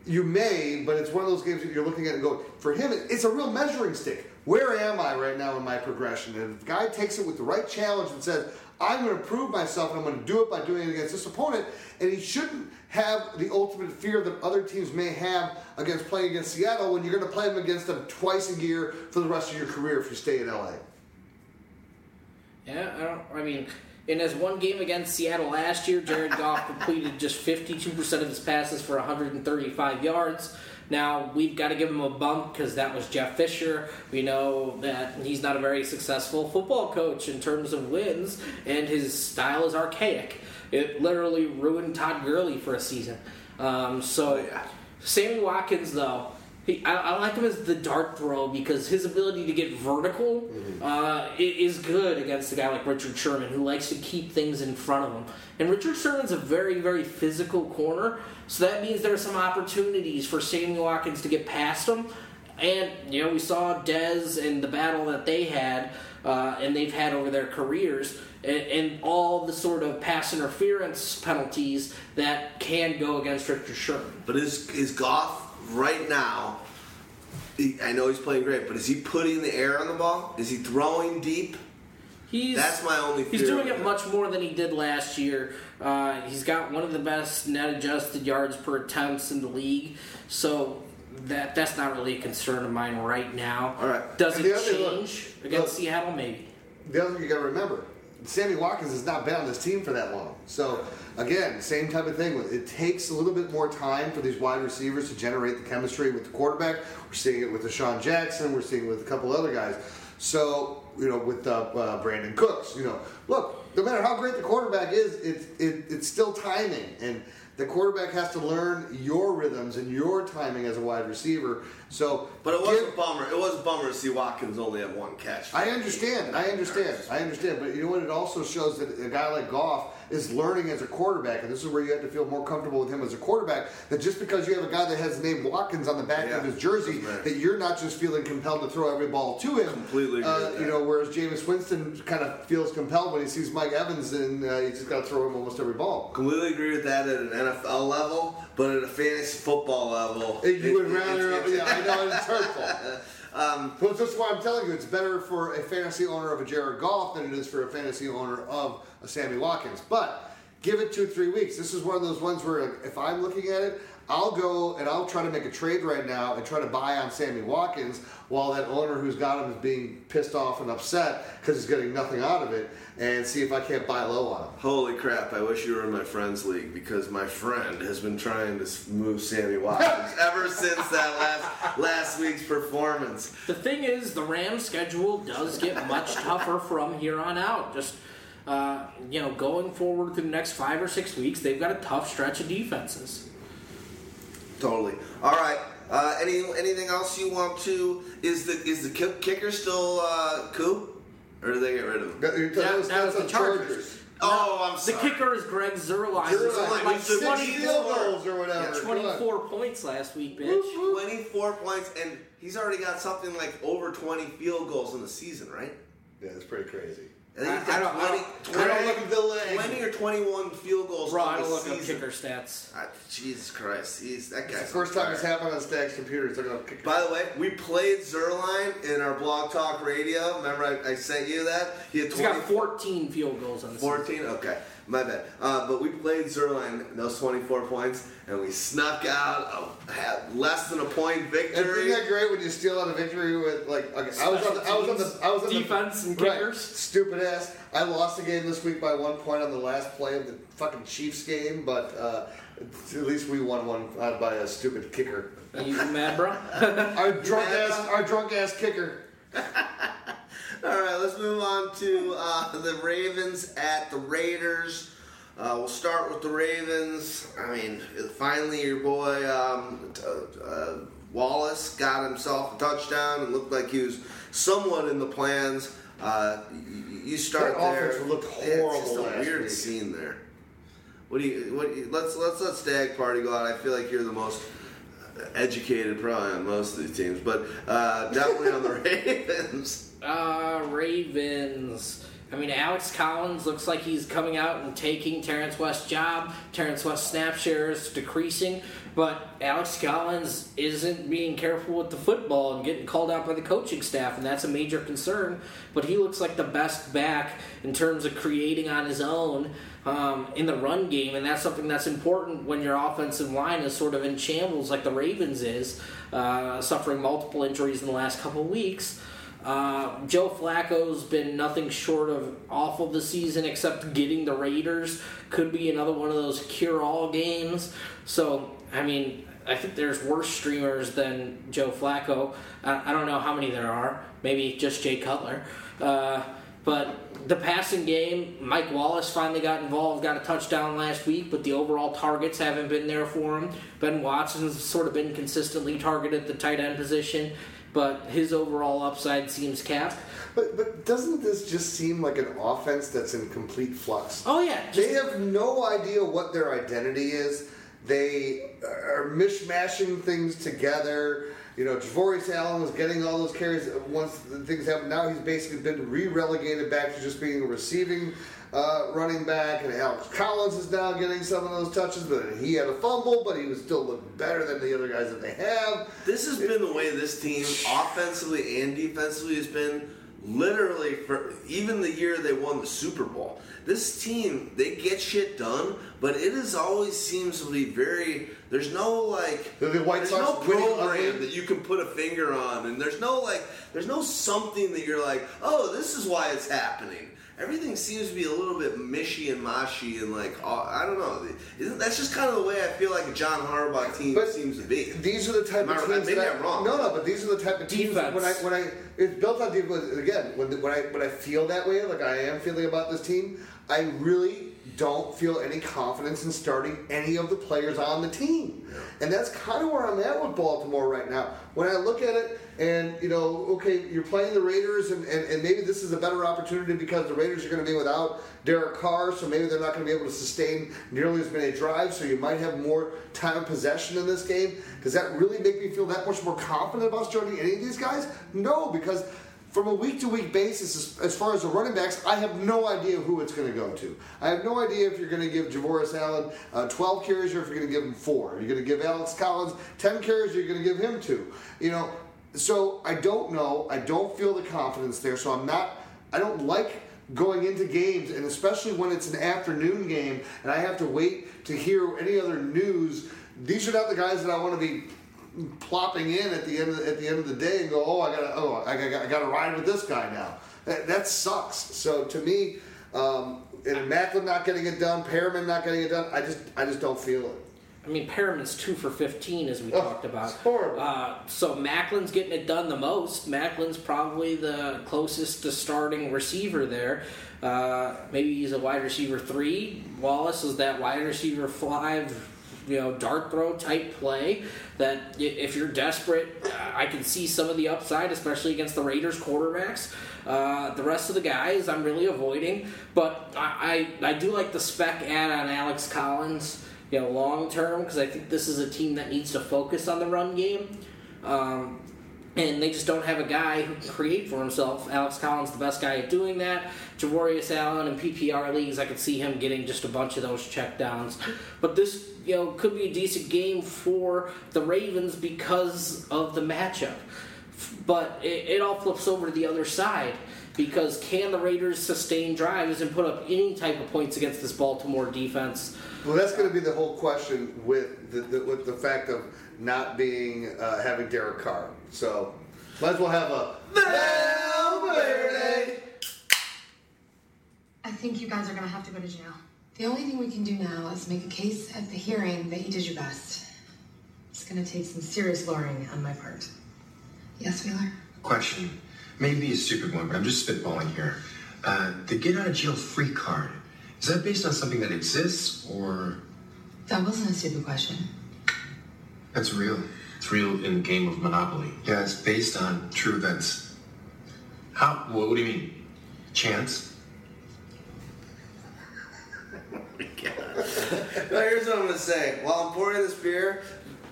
You may, but it's one of those games that you're looking at and go, for him, it's a real measuring stick. Where am I right now in my progression? And if the guy takes it with the right challenge and says, I'm going to prove myself and I'm going to do it by doing it against this opponent, and he shouldn't have the ultimate fear that other teams may have against playing against Seattle when you're going to play them against them twice a year for the rest of your career if you stay in LA. Yeah, I don't. I mean, in his one game against Seattle last year, Jared Goff completed just 52% of his passes for 135 yards. Now we've got to give him a bump because that was Jeff Fisher. We know that he's not a very successful football coach in terms of wins, and his style is archaic. It literally ruined Todd Gurley for a season. Um, so, Sammy Watkins, though, he, I, I like him as the dart throw because his ability to get vertical uh, is good against a guy like Richard Sherman who likes to keep things in front of him. And Richard Sherman's a very, very physical corner, so that means there are some opportunities for Sammy Watkins to get past him. And you know, we saw Dez and the battle that they had, uh, and they've had over their careers, and, and all the sort of pass interference penalties that can go against Richard Sherman. But is is Goff right now? he- I know he's playing great, but is he putting the air on the ball? Is he throwing deep? He's That's my only. He's doing it much more than he did last year. Uh, he's got one of the best net adjusted yards per attempts in the league, so that that's not really a concern of mine right now. All right. Does And it other- look, change against look. Seattle? Maybe. the other thing you got to remember, Sammy Watkins has not been on this team for that long. So again, same type of thing. It takes a little bit more time for these wide receivers to generate the chemistry with the quarterback. We're seeing it with DeSean Jackson. We're seeing it with a couple other guys. So you know, with uh, uh, Brandon Cooks, you know, look, no matter how great the quarterback is, it's it, it's still timing and. The quarterback has to learn your rhythms and your timing as a wide receiver. So, But it was give- a bummer. It was a bummer to see Watkins only have one catch. I understand. I understand. I understand. But you know what? It also shows that a guy like Goff is learning as a quarterback, and this is where you have to feel more comfortable with him as a quarterback. That just because you have a guy that has the name Watkins on the back Yeah, of his jersey, that you're not just feeling compelled to throw every ball to him. Completely agree Uh, you know, whereas Jameis Winston kind of feels compelled when he sees Mike Evans, and uh, he's just got to throw him almost every ball. Completely agree with that at an NFL level, but at a fantasy football level, You it- would it- rather, it's- yeah, I know it's hurtful. Um, Well, that's why I'm telling you, it's better for a fantasy owner of a Jared Goff than it is for a fantasy owner of a Sammy Watkins. But give it two, or three weeks. This is one of those ones where if I'm looking at it, I'll go and I'll try to make a trade right now and try to buy on Sammy Watkins while that owner who's got him is being pissed off and upset because he's getting nothing out of it and see if I can't buy low on him. Holy crap! I wish you were in my friends league because my friend has been trying to move Sammy Watkins ever since that last last week's performance. The thing is, the Rams' schedule does get much tougher from here on out. Just uh, you know, going forward through the next five or six weeks, they've got a tough stretch of defenses. Totally. All right. Uh, any anything else you want to? Is the is the kicker still uh, Coop, or did they get rid of him? That- That- that's- that was the on Chargers. Oh, I'm The kicker is Greg Zuerlein. Zuerlein, like 24 field goals or whatever. Yeah, 24 points last week, bitch. 24 points, and he's already got something like over 20 field goals in the season, right? Yeah, that's pretty crazy. I think he's I- I got don't- I 20, don't- 20, I don't look at the leg. 20 or 21 field goals Bro, I don't look up season. kicker stats. Ah, Jesus Christ, he's that It's the first time it's fire. happened on Stag's computers. They're going to kick By the way, we played Zuerlein in our Blog Talk Radio. Remember, I, I sent you that. He had He's 20, got 14 field goals on the season. 14? Okay, my bad. Uh, but we played Zuerlein, those 24 points, and we snuck out a had less than a point point victory. isn't that great when you steal out a victory with like? Okay, I was on the, I was on the, I was on Defense the, and right, kickers. Stupid ass. I lost the game this week by one point on the last play of the fucking Chiefs game, but uh, at least we won one uh, by a stupid kicker. Are you mad, bro? Our drunk ass, our drunk ass kicker. All right, let's move on to uh, the Ravens at the Raiders. Uh, we'll start with the Ravens. I mean, finally, your boy um, uh, Wallace got himself a touchdown and looked like he was somewhat in the plans. Uh, you, you start That there. offense looked Yeah, it's just horrible a last weird week. scene there. What do you? What? do you- Let's let's let Stag Party go out. I feel like you're the most educated probably on most of these teams, but uh, definitely on the Ravens. Uh, Ravens. I mean, Alex Collins looks like he's coming out and taking Terrance West's job. Terrance West snap shares decreasing, but Alex Collins isn't being careful with the football and getting called out by the coaching staff, and that's a major concern. But he looks like the best back in terms of creating on his own um, in the run game, and that's something that's important when your offensive line is sort of in shambles like the Ravens is, uh, suffering multiple injuries in the last couple weeks. Uh, Joe Flacco's been nothing short of awful this season, except getting the Raiders could be another one of those cure-all games. So, I mean, I think there's worse streamers than Joe Flacco. I, don't know how many there are. Maybe just Jay Cutler. Uh, but the passing game, Mike Wallace finally got involved, got a touchdown last week, but the overall targets haven't been there for him. Ben Watson's sort of been consistently targeted at the tight end position, but his overall upside seems capped. But but doesn't this just seem like an offense that's in complete flux? Oh yeah, They have no idea what their identity is. They are mishmashing things together. You know, Javorius Allen was getting all those carries once things happened. Now he's basically been re-relegated back to just being a receiving uh, running back, and Alex Collins is now getting some of those touches. But he had a fumble, but he was still looking better than the other guys that they have. This has been the way this team, offensively and defensively, has been literally for even the year they won the Super Bowl. This team, they get shit done, but it is always seems to be very. There's no like. The- there's Sox no program that you can put a finger on, and there's no like. There's no something that you're like, oh, this is why it's happening. Everything seems to be a little bit mishy and mashy and like I don't know. Isn't that's just kind of the way I feel like a John Harbaugh team But seems to be. These are the type Am of right? teams. Maybe that, I'm wrong. No, no, but these are the type of teams. that When I when I it's built on defense again. When when I when I feel that way, like I am feeling about this team, I really don't feel any confidence in starting any of the players on the team. And that's kind of where I'm at with Baltimore right now. When I look at it, and you know, okay, you're playing the Raiders, and, and, and maybe this is a better opportunity because the Raiders are going to be without Derek Carr, so maybe they're not going to be able to sustain nearly as many drives, so you might have more time of possession in this game. Does that really make me feel that much more confident about starting any of these guys? No, because from a week to week basis, as, far as the running backs, I have no idea who it's going to go to. I have no idea if you're going to give Javorius Allen uh, 12 carries or if you're going to give him four. You're going to give Alex Collins 10 carries or you're going to give him two. You know, so I don't know. I don't feel the confidence there. So I'm not, I don't like going into games, and especially when it's an afternoon game and I have to wait to hear any other news. These are not the guys that I want to be plopping in at the end of, at the end of the day and go, oh, I gotta, oh, I gotta, I gotta ride with this guy now. That, that sucks. So to me, um, and Maclin not getting it done, Perriman not getting it done, I just, I just don't feel it. I mean, Perriman's two for 15, as we Oh, talked about. horrible. Uh, so Maclin's getting it done the most. Maclin's probably the closest to starting receiver there. Uh, maybe he's a wide receiver three. Wallace is that wide receiver five, you know, dart throw type play. That if you're desperate, I can see some of the upside, especially against the Raiders quarterbacks. Uh, the rest of the guys, I'm really avoiding, but I, I, I do like the spec ad on Alex Collins you know, long term because I think this is a team that needs to focus on the run game. Um, and they just don't have a guy who can create for himself. Alex Collins, the best guy at doing that. Javorius Allen in PPR leagues, I could see him getting just a bunch of those checkdowns. But this, you know, could be a decent game for the Ravens because of the matchup. But it, it all flips over to the other side because can the Raiders sustain drives and put up any type of points against this Baltimore defense? Well, that's going to be the whole question with the, the with the fact of not being uh, having Derek Carr. So might as well have a Valverde. I think you guys are gonna have to go to jail. The only thing we can do now is make a case at the hearing that you did your best. It's gonna take some serious lawyering on my part. Yes, Wheeler? Question. Maybe a stupid one, but I'm just spitballing here. Uh, the get out of jail free card, is that based on something that exists or That wasn't a stupid question. That's real? It's real in the game of Monopoly. Yeah, it's based on true events. How? What, what do you mean? Chance? Now, here's what I'm going to say. While I'm pouring this beer,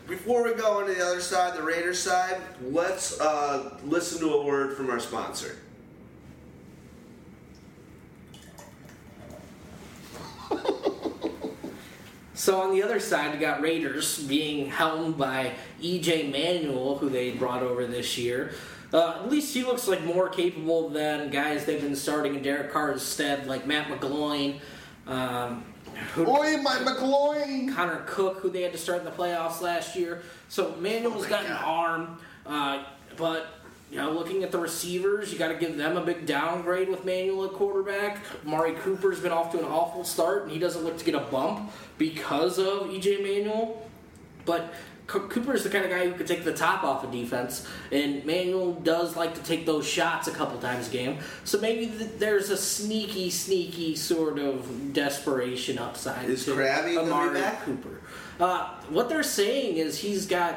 before we go into the other side, the Raiders side, let's uh, listen to a word from our sponsor. So on the other side, you got Raiders being helmed by EJ Manuel, who they brought over this year. Uh, at least he looks like more capable than guys they've been starting in Derek Carr's stead, like Matt McGloin. Um, who, Oi, Mike McGloin! Connor Cook, who they had to start in the playoffs last year. So Manuel's got an arm, uh, but you know, looking at the receivers, you got to give them a big downgrade with Manuel at quarterback. Mari Cooper's been off to an awful start, and he doesn't look to get a bump because of EJ Manuel. But Co- Cooper's the kind of guy who could take the top off a defense, and Manuel does like to take those shots a couple times a game. So maybe th- there's a sneaky, sneaky sort of desperation upside Is to Krabby gonna be Amari back? Cooper. Uh, what they're saying is he's got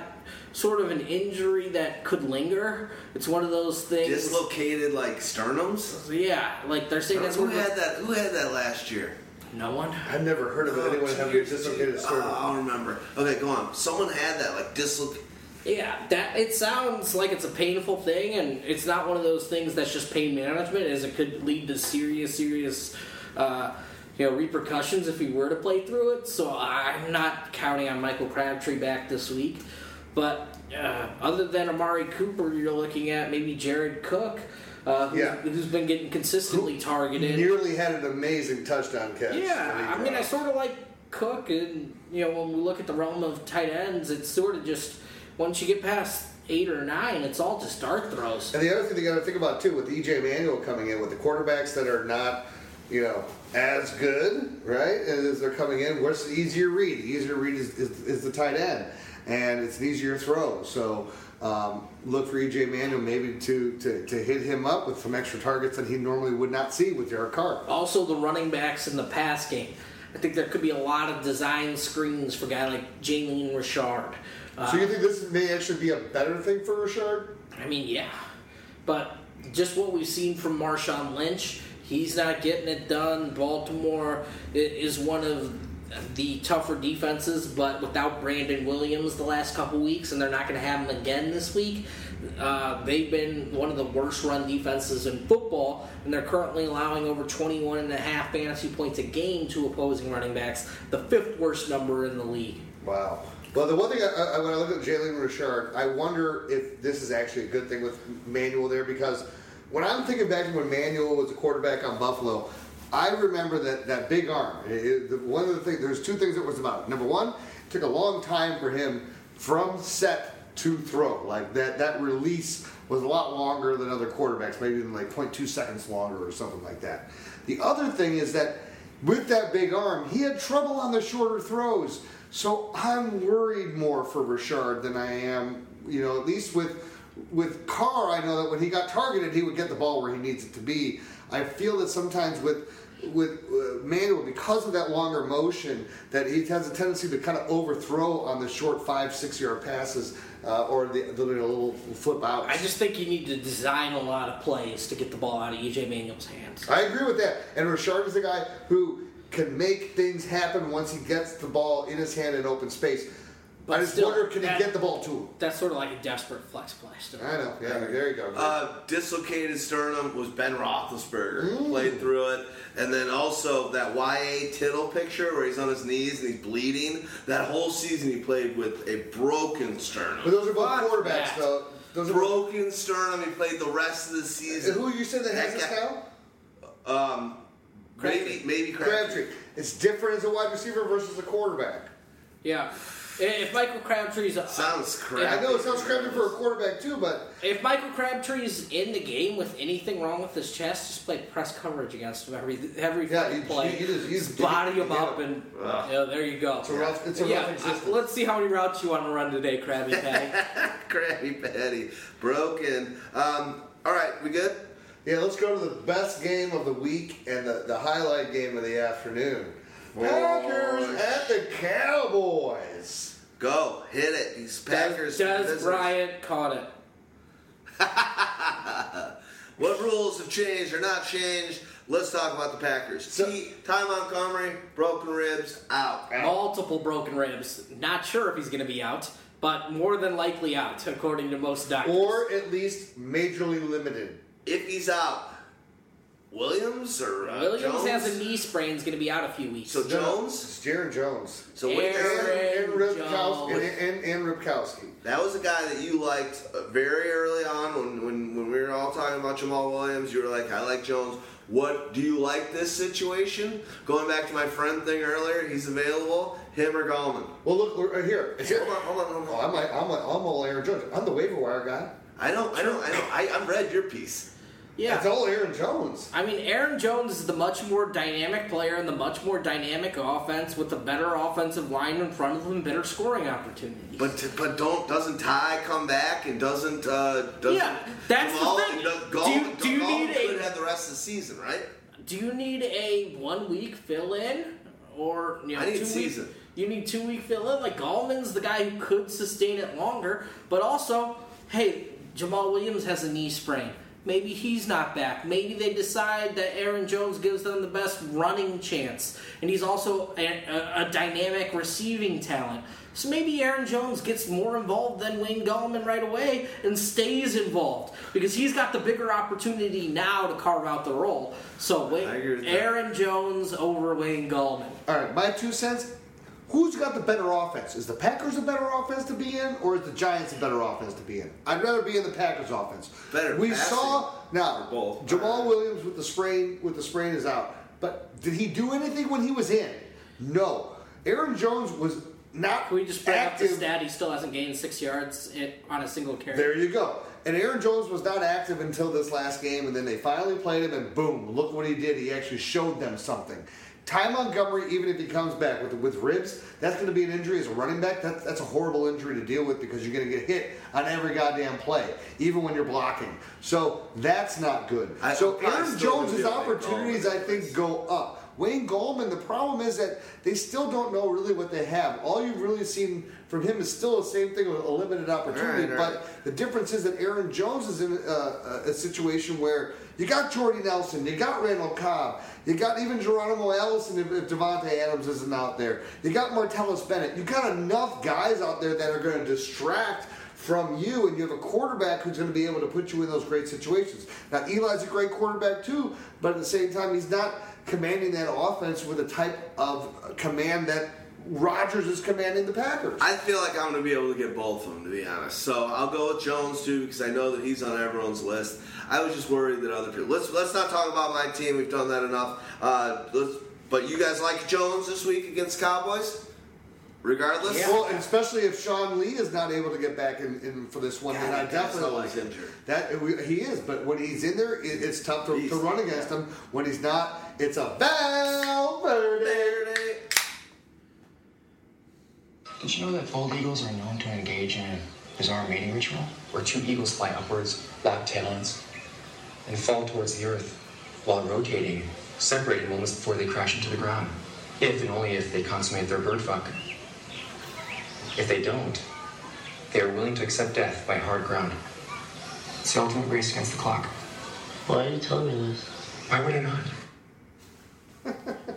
sort of an injury that could linger. It's one of those things. Dislocated like sternums. Yeah, like they're saying that's Who had that? Who had that last year? No one. I've never heard of Oh, anyone having a geez, dislocated geez. sternum. Oh, I don't remember. Okay, go on. Someone had that like dislocated. Yeah, that it sounds like it's a painful thing, and it's not one of those things that's just pain management, as it could lead to serious, serious, uh, you know, repercussions if we were to play through it. So I'm not counting on Michael Crabtree back this week. But uh, other than Amari Cooper, you're looking at maybe Jared Cook, uh, who's, Yeah. who's been getting consistently targeted. Nearly had an amazing touchdown catch. Yeah, I mean, I sort of like Cook, and you know, when we look at the realm of tight ends, it's sort of just once you get past eight or nine, it's all just dart throws. And the other thing you got to think about too, with EJ Manuel coming in, with the quarterbacks that are not you know, as good, right? As they're coming in, what's the easier read? The easier read is, is, is the tight end, and it's an easier throw. So um, look for EJ Manuel maybe to, to, to hit him up with some extra targets that he normally would not see with Derek Carr. Also, the running backs in the pass game. I think there could be a lot of design screens for a guy like Jalen Richard. Uh, so you think this may actually be a better thing for Richard? I mean, yeah. But just what we've seen from Marshawn Lynch, he's not getting it done. Baltimore is one of the tougher defenses, but without Brandon Williams the last couple weeks, and they're not going to have him again this week. Uh, they've been one of the worst run defenses in football, and they're currently allowing over 21 and a half fantasy points a game to opposing running backs, the fifth worst number in the league. Wow. Well, the one thing I, I, when I look at Jalen Richard, I wonder if this is actually a good thing with Manuel there because when I'm thinking back to when Manuel was a quarterback on Buffalo, I remember that, that big arm. It- one of the things, there's two things it was about. Number one, it took a long time for him from set to throw. Like that, that release was a lot longer than other quarterbacks, maybe even like 0.2 seconds longer or something like that. The other thing is that with that big arm, he had trouble on the shorter throws. So I'm worried more for Richard than I am, you know, at least with with Carr, I know that when he got targeted, he would get the ball where he needs it to be. I feel that sometimes with with uh, Manuel, because of that longer motion, that he has a tendency to kind of overthrow on the short five, six yard passes uh, or the, the little flip out. I just think you need to design a lot of plays to get the ball out of EJ Manuel's hands. I agree with that. And Richard is the guy who can make things happen once he gets the ball in his hand in open space. I just still, wonder, can that- he get the ball to him? That's sort of like a desperate flex play. Still. I know. Yeah, there you go. Uh, dislocated sternum was Ben Roethlisberger. Mm. Played through it. And then also that YA Tittle picture where he's on his knees and he's bleeding. That whole season he played with a broken sternum. but those are both Fuck quarterbacks, that. though. Those are broken sternum. He played the rest of the season. And who you said that has this now? Um, maybe maybe Crabtree. It's different as a wide receiver versus a quarterback. Yeah. If Michael Crabtree's sounds crab I know it sounds crappy for a quarterback too, but If Michael Crabtree's in the game with anything wrong with his chest, just play press coverage against him every every Yeah, fucking you- play. you just- you Just just- body him up him. and Ugh. yeah, there you go. It's a rough- it's a yeah, rough existence. uh, let's see how many routes you want to run today, Krabby Patty. Krabby Patty. Broken. Um, all right, we good? Yeah, let's go to the best game of the week and the, the highlight game of the afternoon. Packers at the Cowboys. Go hit it. These Packers. Des visitors. Bryant caught it. What rules have changed or not changed? Let's talk about the Packers. T. Ty Montgomery, broken ribs, out. Multiple broken ribs. Not sure if he's going to be out, but more than likely out, according to most doctors. Or at least majorly limited. If he's out, Williams or uh, Williams Jones? has a knee sprain. Is going to be out a few weeks. So Jones? It's Aaron Jones. So what Aaron and, and, Ripkowski, Jones. and, and, and Ripkowski. That was a guy that you liked uh, very early on when, when, when we were all talking about Jamaal Williams. You were like, I like Jones. What do you like this situation? Going back to my friend thing earlier, he's available. Him or Gallman? Well, look we're- uh, here. here. Hold on, hold on, hold on. Oh, I'm, like, I'm, like, I'm all Aaron Jones. I'm the waiver wire guy. I know, I know, I know. I, I've read your piece. Yeah. It's all Aaron Jones. I mean, Aaron Jones is the much more dynamic player and the much more dynamic offense with a better offensive line in front of him, better scoring opportunities. But but don't doesn't Ty come back and doesn't uh doesn't Yeah, that's the thing. does- Do you- do you need could a- have the rest of the season, right? Do you need a one week fill in or you know, I need two season. Week, you need two week fill in. Like Gallman's the guy who could sustain it longer, but also, hey, Jamaal Williams has a knee sprain. Maybe he's not back. Maybe they decide that Aaron Jones gives them the best running chance, and he's also a, a, a dynamic receiving talent. So maybe Aaron Jones gets more involved than Wayne Gallman right away and stays involved because he's got the bigger opportunity now to carve out the role. So wait, agree with that. Aaron Jones over Wayne Gallman. All right, my two cents. Who's got the better offense? Is the Packers a better offense to be in, or is the Giants a better offense to be in? I'd rather be in the Packers offense. Better We saw now both. Jamaal Williams with the sprain with the sprain is out. But did he do anything when he was in? No. Aaron Jones was not Can we just bring up the stat? He still hasn't gained six yards in, on a single carry. There you go. And Aaron Jones was not active until this last game, and then they finally played him, and boom, look what he did. He actually showed them something. Ty Montgomery, even if he comes back with with ribs, that's going to be an injury as a running back. That, that's a horrible injury to deal with because you're going to get hit on every goddamn play, even when you're blocking. So that's not good. I- so I'm Aaron still gonna Jones's be a Wayne opportunities, I think, go up. Wayne Gallman, the problem is that they still don't know really what they have. All you've really seen from him is still the same thing with a limited opportunity. All right, all right. But the difference is that Aaron Jones is in uh, a situation where you got Jordy Nelson, you got Randall Cobb, you got even Geronimo Allison if, if Davante Adams isn't out there. You got Martellus Bennett. You got enough guys out there that are going to distract from you, and you have a quarterback who's going to be able to put you in those great situations. Now, Eli's a great quarterback too, but at the same time, he's not commanding that offense with a type of command that Rodgers is commanding the Packers. I feel like I'm going to be able to get both of them, to be honest. So I'll go with Jones too because I know that he's on everyone's list. I was just worried that other people. Let's let's not talk about my team. We've done that enough. Uh, let's, but you guys like Jones this week against Cowboys, regardless. Well, and especially if Sean Lee is not able to get back in, in for this one, God, then I definitely like him. injured. That he is, but when he's in there, it, it's tough to, to run against him. When he's not, it's a Valverde. Did you know that bald eagles are known to engage in a bizarre mating ritual? Where two eagles fly upwards, lock tailends, and fall towards the earth while rotating, separating moments before they crash into the ground. If and only if they consummate their bird fuck. If they don't, they are willing to accept death by hard ground. It's the ultimate race against the clock. Why are you telling me this? Why would I not?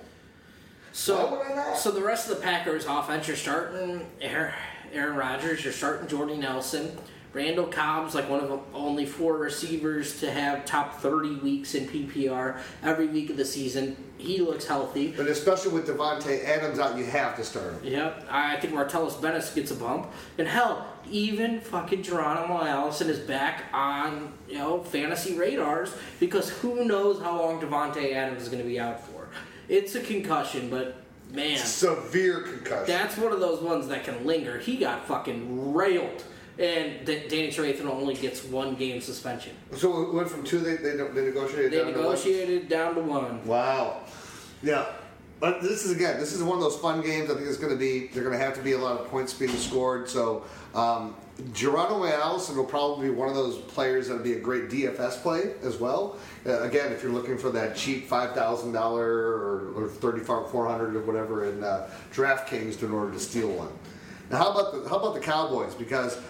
So, so the rest of the Packers offense, you're starting Aaron, Aaron Rodgers, you're starting Jordy Nelson. Randall Cobb's like one of the only four receivers to have top 30 weeks in PPR every week of the season. He looks healthy. But especially with Davante Adams out, you have to start him. Yep, I think Martellus Bennett gets a bump. And hell, even fucking Geronimo Allison is back on, you know, fantasy radars because who knows how long Davante Adams is going to be out for. It's a concussion, but man. Severe concussion. That's one of those ones that can linger. He got fucking railed. And D- Danny Trevathan only gets one game suspension. So it went from two. They they, they negotiated. They down to one? negotiated down to one. Wow. Yeah. But this is again, this is one of those fun games. I think it's going to be. They're going to have to be a lot of points being scored. So um, Geronimo Allison will probably be one of those players that'll be a great DFS play as well. Uh, again, if you're looking for that cheap five thousand dollar or, thirty four hundred or whatever in uh, DraftKings in order to steal one. Now, how about the how about the Cowboys? Because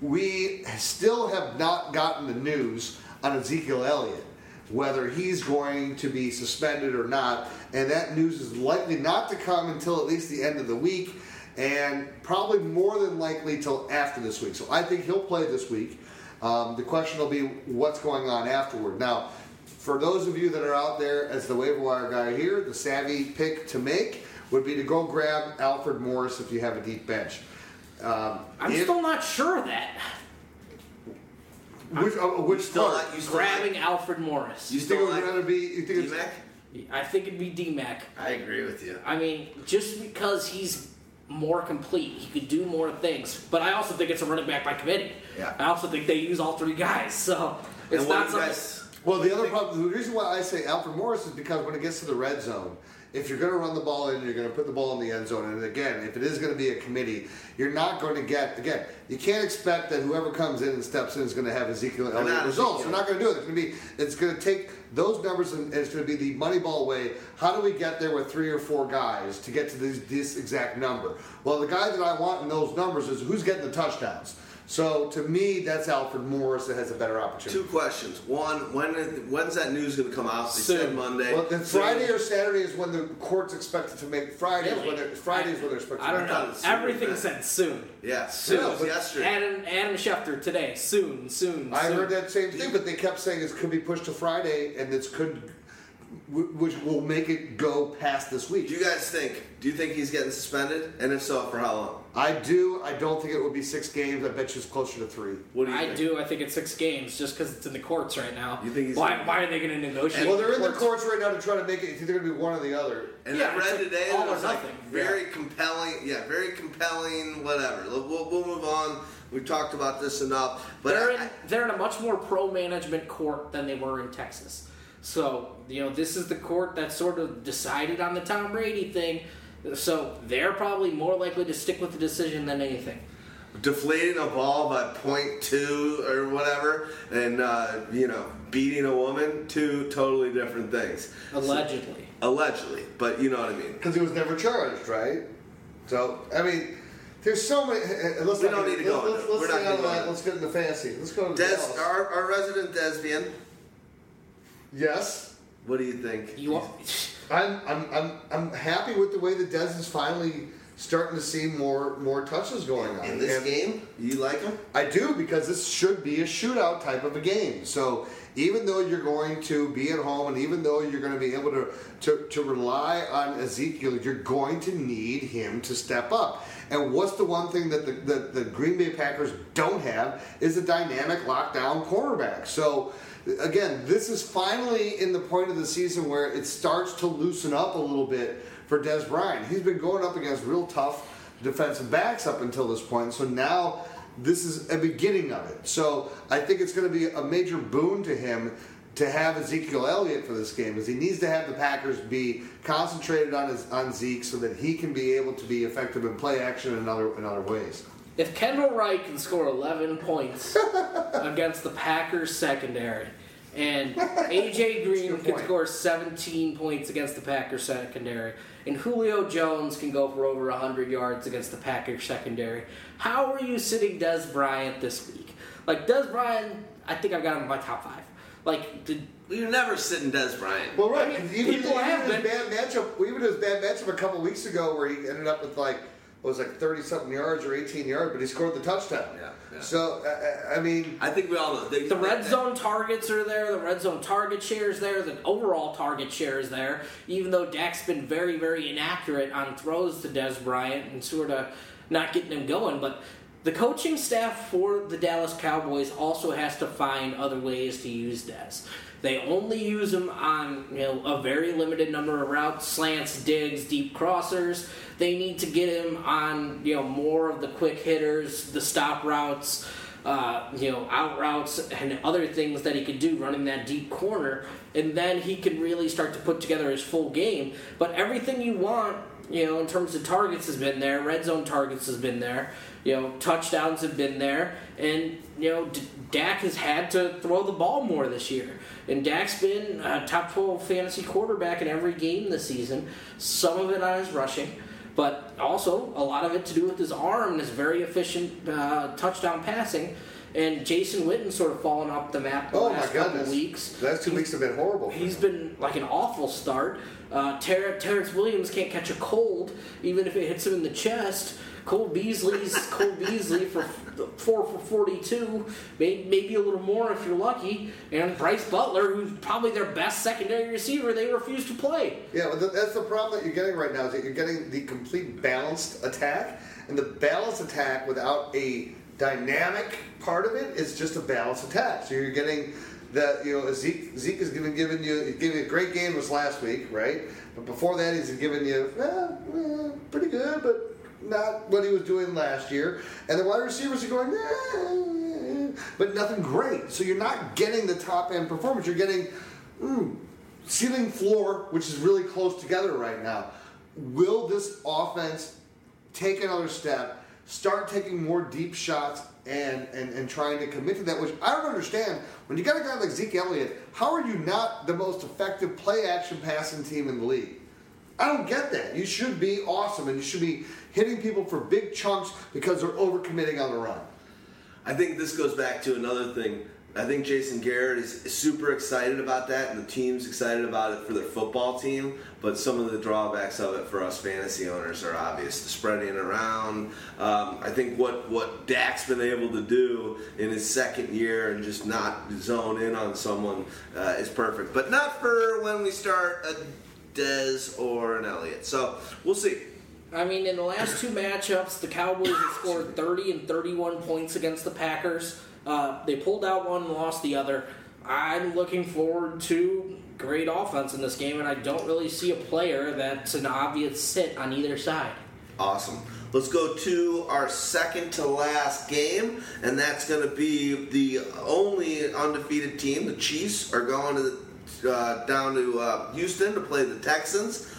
we still have not gotten the news on Ezekiel Elliott whether he's going to be suspended or not, and that news is likely not to come until at least the end of the week, and probably more than likely till after this week. So I think he'll play this week. Um, the question will be what's going on afterward. Now, for those of you that are out there as the waiver wire guy here, the savvy pick to make would be to go grab Alfred Morris if you have a deep bench. Um, I'm if- still not sure of that. which, uh, which still part? like- you still Grabbing Alfred Morris. You think it was going to be? You think it's D-Mac? I think it'd be D-Mac. I agree with you. I mean, just because he's more complete, he could do more things. But I also think it's a running back by committee. Yeah. I also think they use all three guys, so it's And what not do something. guys? Well, the other problem, the reason why I say Alfred Morris is because when it gets to the red zone, if you're going to run the ball in, you're going to put the ball in the end zone. And again, if it is going to be a committee, you're not going to get, again, you can't expect that whoever comes in and steps in is going to have Ezekiel Elliott results. Ezekiel. They're not going to do it. It's going to be, it's going to take those numbers and it's going to be the Moneyball way. How do we get there with three or four guys to get to this, this exact number? Well, the guy that I want in those numbers is who's getting the touchdowns. So to me, that's Alfred Morris that has a better opportunity. Two questions. One, when when's that news going to come out? They said Soon. Monday. Well, then Soon. Friday or Saturday is when the court's expected to make. Friday is when they're, Friday is when they're expected. I don't make. thought it know. was Everything said soon. Yeah, Soon, soon. It was yesterday. Adam Adam Schefter today. Soon, soon. I soon. heard that same thing, but they kept saying it could be pushed to Friday, and this could which will make it go past this week. Do you guys think? Do you think he's getting suspended? And if so, for how long? I do. I don't think it would be six games. I bet you it's closer to three. What do you I think? do. I think it's six games just because it's in the courts right now. You think he's why? gonna- Why are they going to negotiate? well, they're in the courts? courts right now to try to make it. It's either going to be one or the other. And Yeah, I read like today all that or was like nothing. very compelling. Yeah, very compelling. Whatever. We'll, we'll move on. We've talked about this enough. But they're I- in they're in a much more pro management court than they were in Texas. So you know this is the court that sort of decided on the Tom Brady thing. So they're probably more likely to stick with the decision than anything. deflating a ball by point two or whatever, and uh, you know beating a woman, two totally different things. Allegedly. Allegedly, but you know what I mean. Because he was never charged, right? So, I mean, there's so many. uh, Let's We not don't get- need to go Let's, into- let's, we're let's not stay gonna out of go that. Let's get into fantasy. Let's go to Dez, our, our resident Desvian, Yes. what do you think? You want, I'm, I'm, I'm, I'm happy with the way that Dez is finally starting to see more more touches going on In this And game, you like him? I do because this should be a shootout type of a game. So even though you're going to be at home and even though you're going to be able to, to, to rely on Ezekiel, you're going to need him to step up. And what's the one thing that the, the, the Green Bay Packers don't have is a dynamic lockdown cornerback. So again, this is finally in the point of the season where it starts to loosen up a little bit for Dez Bryant. He's been going up against real tough defensive backs up until this point. So now this is a beginning of it. So I think it's going to be a major boon to him to have Ezekiel Elliott for this game, because he needs to have the Packers be concentrated on his on Zeke so that he can be able to be effective in play action in other in other ways. if Kendall Wright can score 11 points against the Packers secondary, and AJ Green good can point. score 17 points against the Packers secondary, and Julio Jones can go for over 100 yards against the Packers secondary, how are you sitting Dez Bryant this week? Like Dez Bryant, I think I've got him in my top five. Like the You're never sitting Dez Bryant. Well, right. I mean, 'cause even, people even have his been- bad matchup, even had his bad matchup a couple weeks ago, where he ended up with like it was like thirty something yards or eighteen yards, but he scored the touchdown. Yeah, yeah. So I- I, I mean, I think we all know. They, The red they- zone targets are there. The red zone target share is there. The overall target share is there. Even though Dak's been very, very inaccurate on throws to Dez Bryant and sort of not getting him going, but the coaching staff for the Dallas Cowboys also has to find other ways to use Dez. They only use him on you know a very limited number of routes, slants, digs, deep crossers. They need to get him on you know more of the quick hitters, the stop routes uh, you know, out routes and other things that he could do running that deep corner, and then he can really start to put together his full game. But everything you want, you know, in terms of targets has been there, red zone targets has been there, you know, touchdowns have been there, and you know, D- Dak has had to throw the ball more this year. And Dak's been a top 12 fantasy quarterback in every game this season. Some of it on his rushing, but also a lot of it to do with his arm and his very efficient uh, touchdown passing. And Jason Witten sort of fallen off the map the oh my last couple weeks. the last two weeks have been horrible. He's been like an awful start. Uh, Ter- Terrance Williams can't catch a cold, even if it hits him in the chest. Cole Beasley's Cole Beasley for four for forty-two, maybe, maybe a little more if you're lucky. And Brice Butler, who's probably their best secondary receiver, they refuse to play. Yeah, that's the problem that you're getting right now is that you're getting the complete balanced attack, and the balanced attack without a dynamic part of it is just a balanced attack. So you're getting that you know Zeke Zeke has given given you gave you a great game was last week, right? But before that, he's given you eh, eh, pretty good, but not what he was doing last year. And the wide receivers are going, eh, but nothing great. So you're not getting the top end performance. You're getting. Mm, ceiling floor, which is really close together right now. Will this offense take another step, start taking more deep shots, and, and, and trying to commit to that? Which I don't understand. When you got a guy like Zeke Elliott, how are you not the most effective play action passing team in the league? I don't get that. You should be awesome, and you should be hitting people for big chunks because they're overcommitting on the run. I think this goes back to another thing I think Jason Garrett is super excited about that, and the team's excited about it for their football team. But some of the drawbacks of it for us fantasy owners are obvious: the spreading around. Um, I think what what Dak's been able to do in his second year and just not zone in on someone uh, is perfect. But not for when we start a Dez or an Elliott. So we'll see. I mean, in the last two matchups, the Cowboys have scored 30 and 31 points against the Packers. Uh, they pulled out one and lost the other. I'm looking forward to great offense in this game, and I don't really see a player that's an obvious sit on either side. Awesome. Let's go to our second to last game, and that's going to be the only undefeated team. The Chiefs are going to the, uh, down to uh, Houston to play the Texans.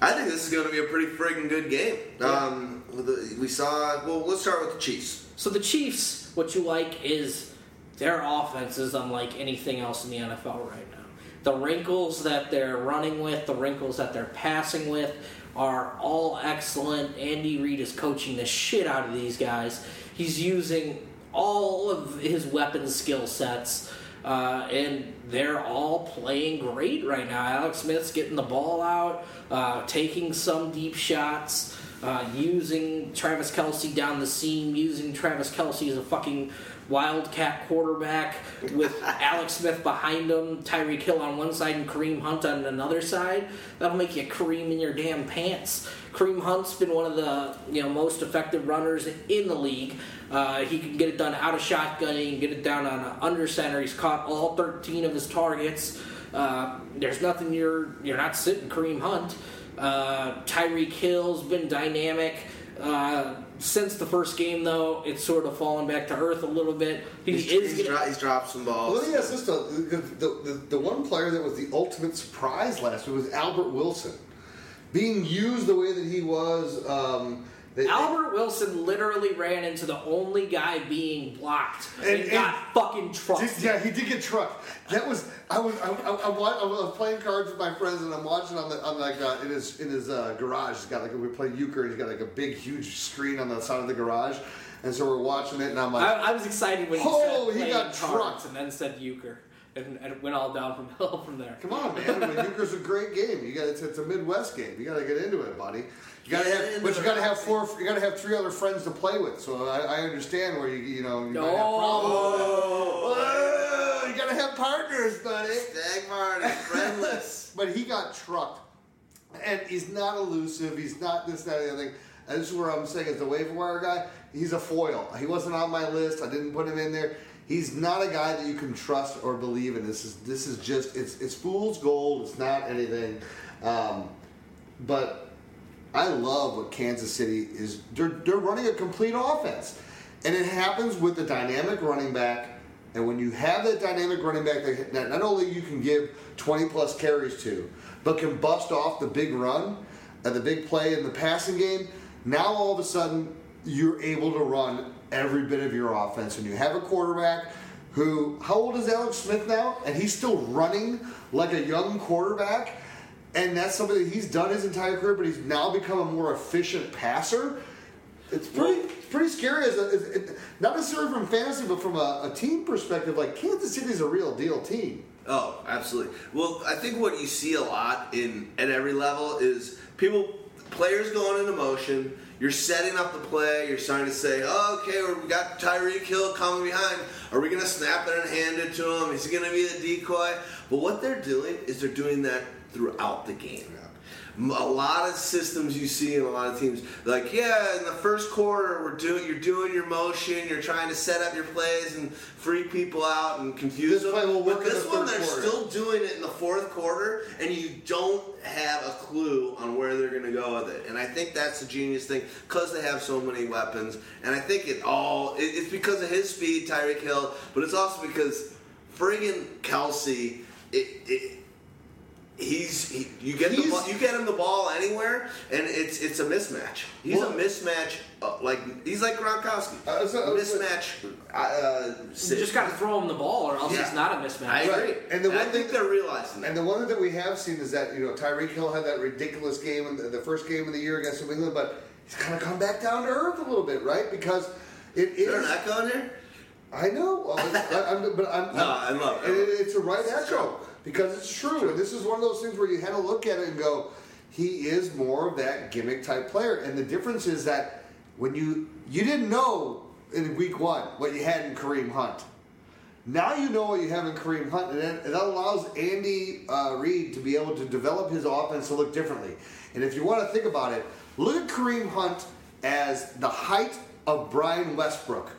I think this is going to be a pretty friggin' good game. Um, the- we saw. Well, let's start with the Chiefs. So the Chiefs, what you like is their offense is unlike anything else in the NFL right now. The wrinkles that they're running with, the wrinkles that they're passing with, are all excellent. Andy Reid is coaching the shit out of these guys. He's using all of his weapon skill sets. Uh, and they're all playing great right now. Alex Smith's getting the ball out, uh, taking some deep shots, uh, using Travis Kelce down the seam, using Travis Kelce as a fucking wildcat quarterback with Alex Smith behind him, Tyreek Hill on one side, and Kareem Hunt on another side. That'll make you cream in your damn pants. Kareem Hunt's been one of the you know most effective runners in the league. Uh, he can get it done out of shotgun. He can get it down on a under center. He's caught all 13 of his targets. Uh, there's nothing you're you're not sitting Kareem Hunt. Uh, Tyreek Hill's been dynamic. Uh, since the first game, though, it's sort of fallen back to earth a little bit. He He's, is he's, getting- dro- he's dropped some balls. Well, let me ask this though: the, the, the, the one player that was the ultimate surprise last week was Albert Wilson, being used the way that he was. Um, they- Albert Wilson literally ran into the only guy being blocked and, And- got fucking trucked. Did- yeah, he did get trucked. That was I was I, I, I, I was playing cards with my friends and I'm watching on the on like uh, in his in his uh, garage. He's got like we play euchre. He's got like a big huge screen on the side of the garage, and so we're watching it and I'm like, I, I was excited when he Oh, said he got trucked. and then said euchre and, and it went all down from hill from there. Come on, man! I mean, euchre's a great game. You got it's, it's a Midwest game. You got to get into it, buddy. You got to have, but you got to have four. You got to have three other friends to play with. So I, I understand where you you know you might have problems. Oh, you got to have partners, buddy. Stag Martin, friendless. but he got trucked, and he's not elusive. He's not this, that, and the other thing. And this is where I'm saying, as the waiver wire guy, he's a foil. He wasn't on my list. I didn't put him in there. He's not a guy that you can trust or believe in. This is this is just it's it's fool's gold. It's not anything. Um, but I love what Kansas City is. They're, they're running a complete offense. And it happens with the dynamic running back. And when you have that dynamic running back that, not only you can give 20 plus carries to, but can bust off the big run and the big play in the passing game, now all of a sudden you're able to run every bit of your offense. And you have a quarterback who, how old is Alex Smith now? And he's still running like a young quarterback and that's something that he's done his entire career, but he's now become a more efficient passer. It's pretty, it's pretty scary as, a, as it, not necessarily from fantasy, but from a, a team perspective. Like Kansas City's a real deal team. Oh, absolutely. Well, I think what you see a lot in at every level is people, players going into motion. You're setting up the play. You're starting to say, oh, "Okay, we got Tyreek Hill coming behind. Are we going to snap it and hand it to him? Is he going to be the decoy?" But what they're doing is they're doing that throughout the game. a lot of systems you see in a lot of teams, like yeah, in the first quarter, we're doing you're doing your motion, you're trying to set up your plays and freak people out and confuse them. but this one, they're still doing it in the fourth quarter, and you don't have a clue on where they're going to go with it. And I think that's the genius thing because they have so many weapons. And I think it all it, it's because of his speed, Tyreek Hill, but it's also because friggin' Kelce. It, it, He's he, you get He's- ball, you get him the ball anywhere, and it's it's a mismatch. He's Well- a mismatch, uh, like he's like Gronkowski. Uh, so- uh, mismatch. Uh, You just got to throw him the ball, or else Yeah. it's not a mismatch. I agree. Right. And the And I one think thing- they're realizing that. And the one thing that we have seen is that you know Tyreek Hill had that ridiculous game in the, the first game of the year against New England, but he's kind of come back down to earth a little bit, right? Because it Is there is. an echo in here? I know, well, I, I'm, but I'm. No, I love it. And it, it's a right It's echo true. Because it's true. And this is one of those things where you had to look at it and go, he is more of that gimmick type player. And the difference is that when you you didn't know in week one what you had in Kareem Hunt. Now you know what you have in Kareem Hunt, and that, allows Andy uh, Reid to be able to develop his offense to look differently. And if you want to think about it, look at Kareem Hunt as the height of Brian Westbrook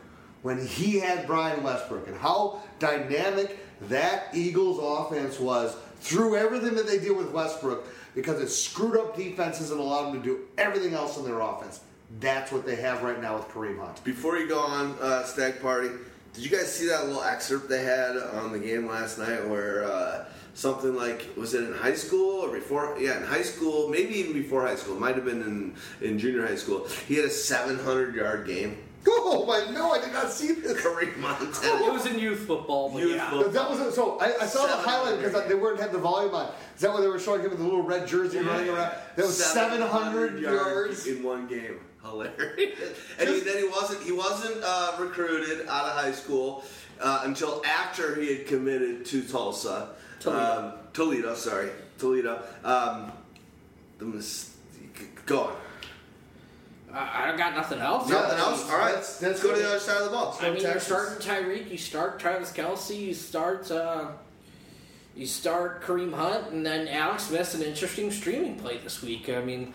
when he had Brian Westbrook, and how dynamic that Eagles offense was through everything that they did with Westbrook because it screwed up defenses and allowed them to do everything else in their offense. That's what they have right now with Kareem Hunt. Before you go on, uh, Stag Party, did you guys see that little excerpt they had on the game last night where uh, something like, was it in high school or before? Yeah, in high school, maybe even before high school. It might have been in, in junior high school. He had a 700 yard game. Oh my! No, I did not see this. Kareem Hunt. It was in youth football, but Youth yeah. football. That was so. I, I saw the 700 highlight because they weren't had the volume on. Is that why they were showing him with the little red jersey running around? That was 700 yards. in one game. Hilarious. and he, then he wasn't he wasn't uh, recruited out of high school uh, until after he had committed to Tulsa. Toledo. Um, Toledo, sorry, Toledo. Um, the mis- go on. I, I got nothing else. Nothing else. All right, That's- let's that's go to the other side of the ball. I mean, you're Texas. starting Tyreek, you start Travis Kelce, you start uh, you start Kareem Hunt, and then Alex Smith's an interesting streaming play this week. I mean,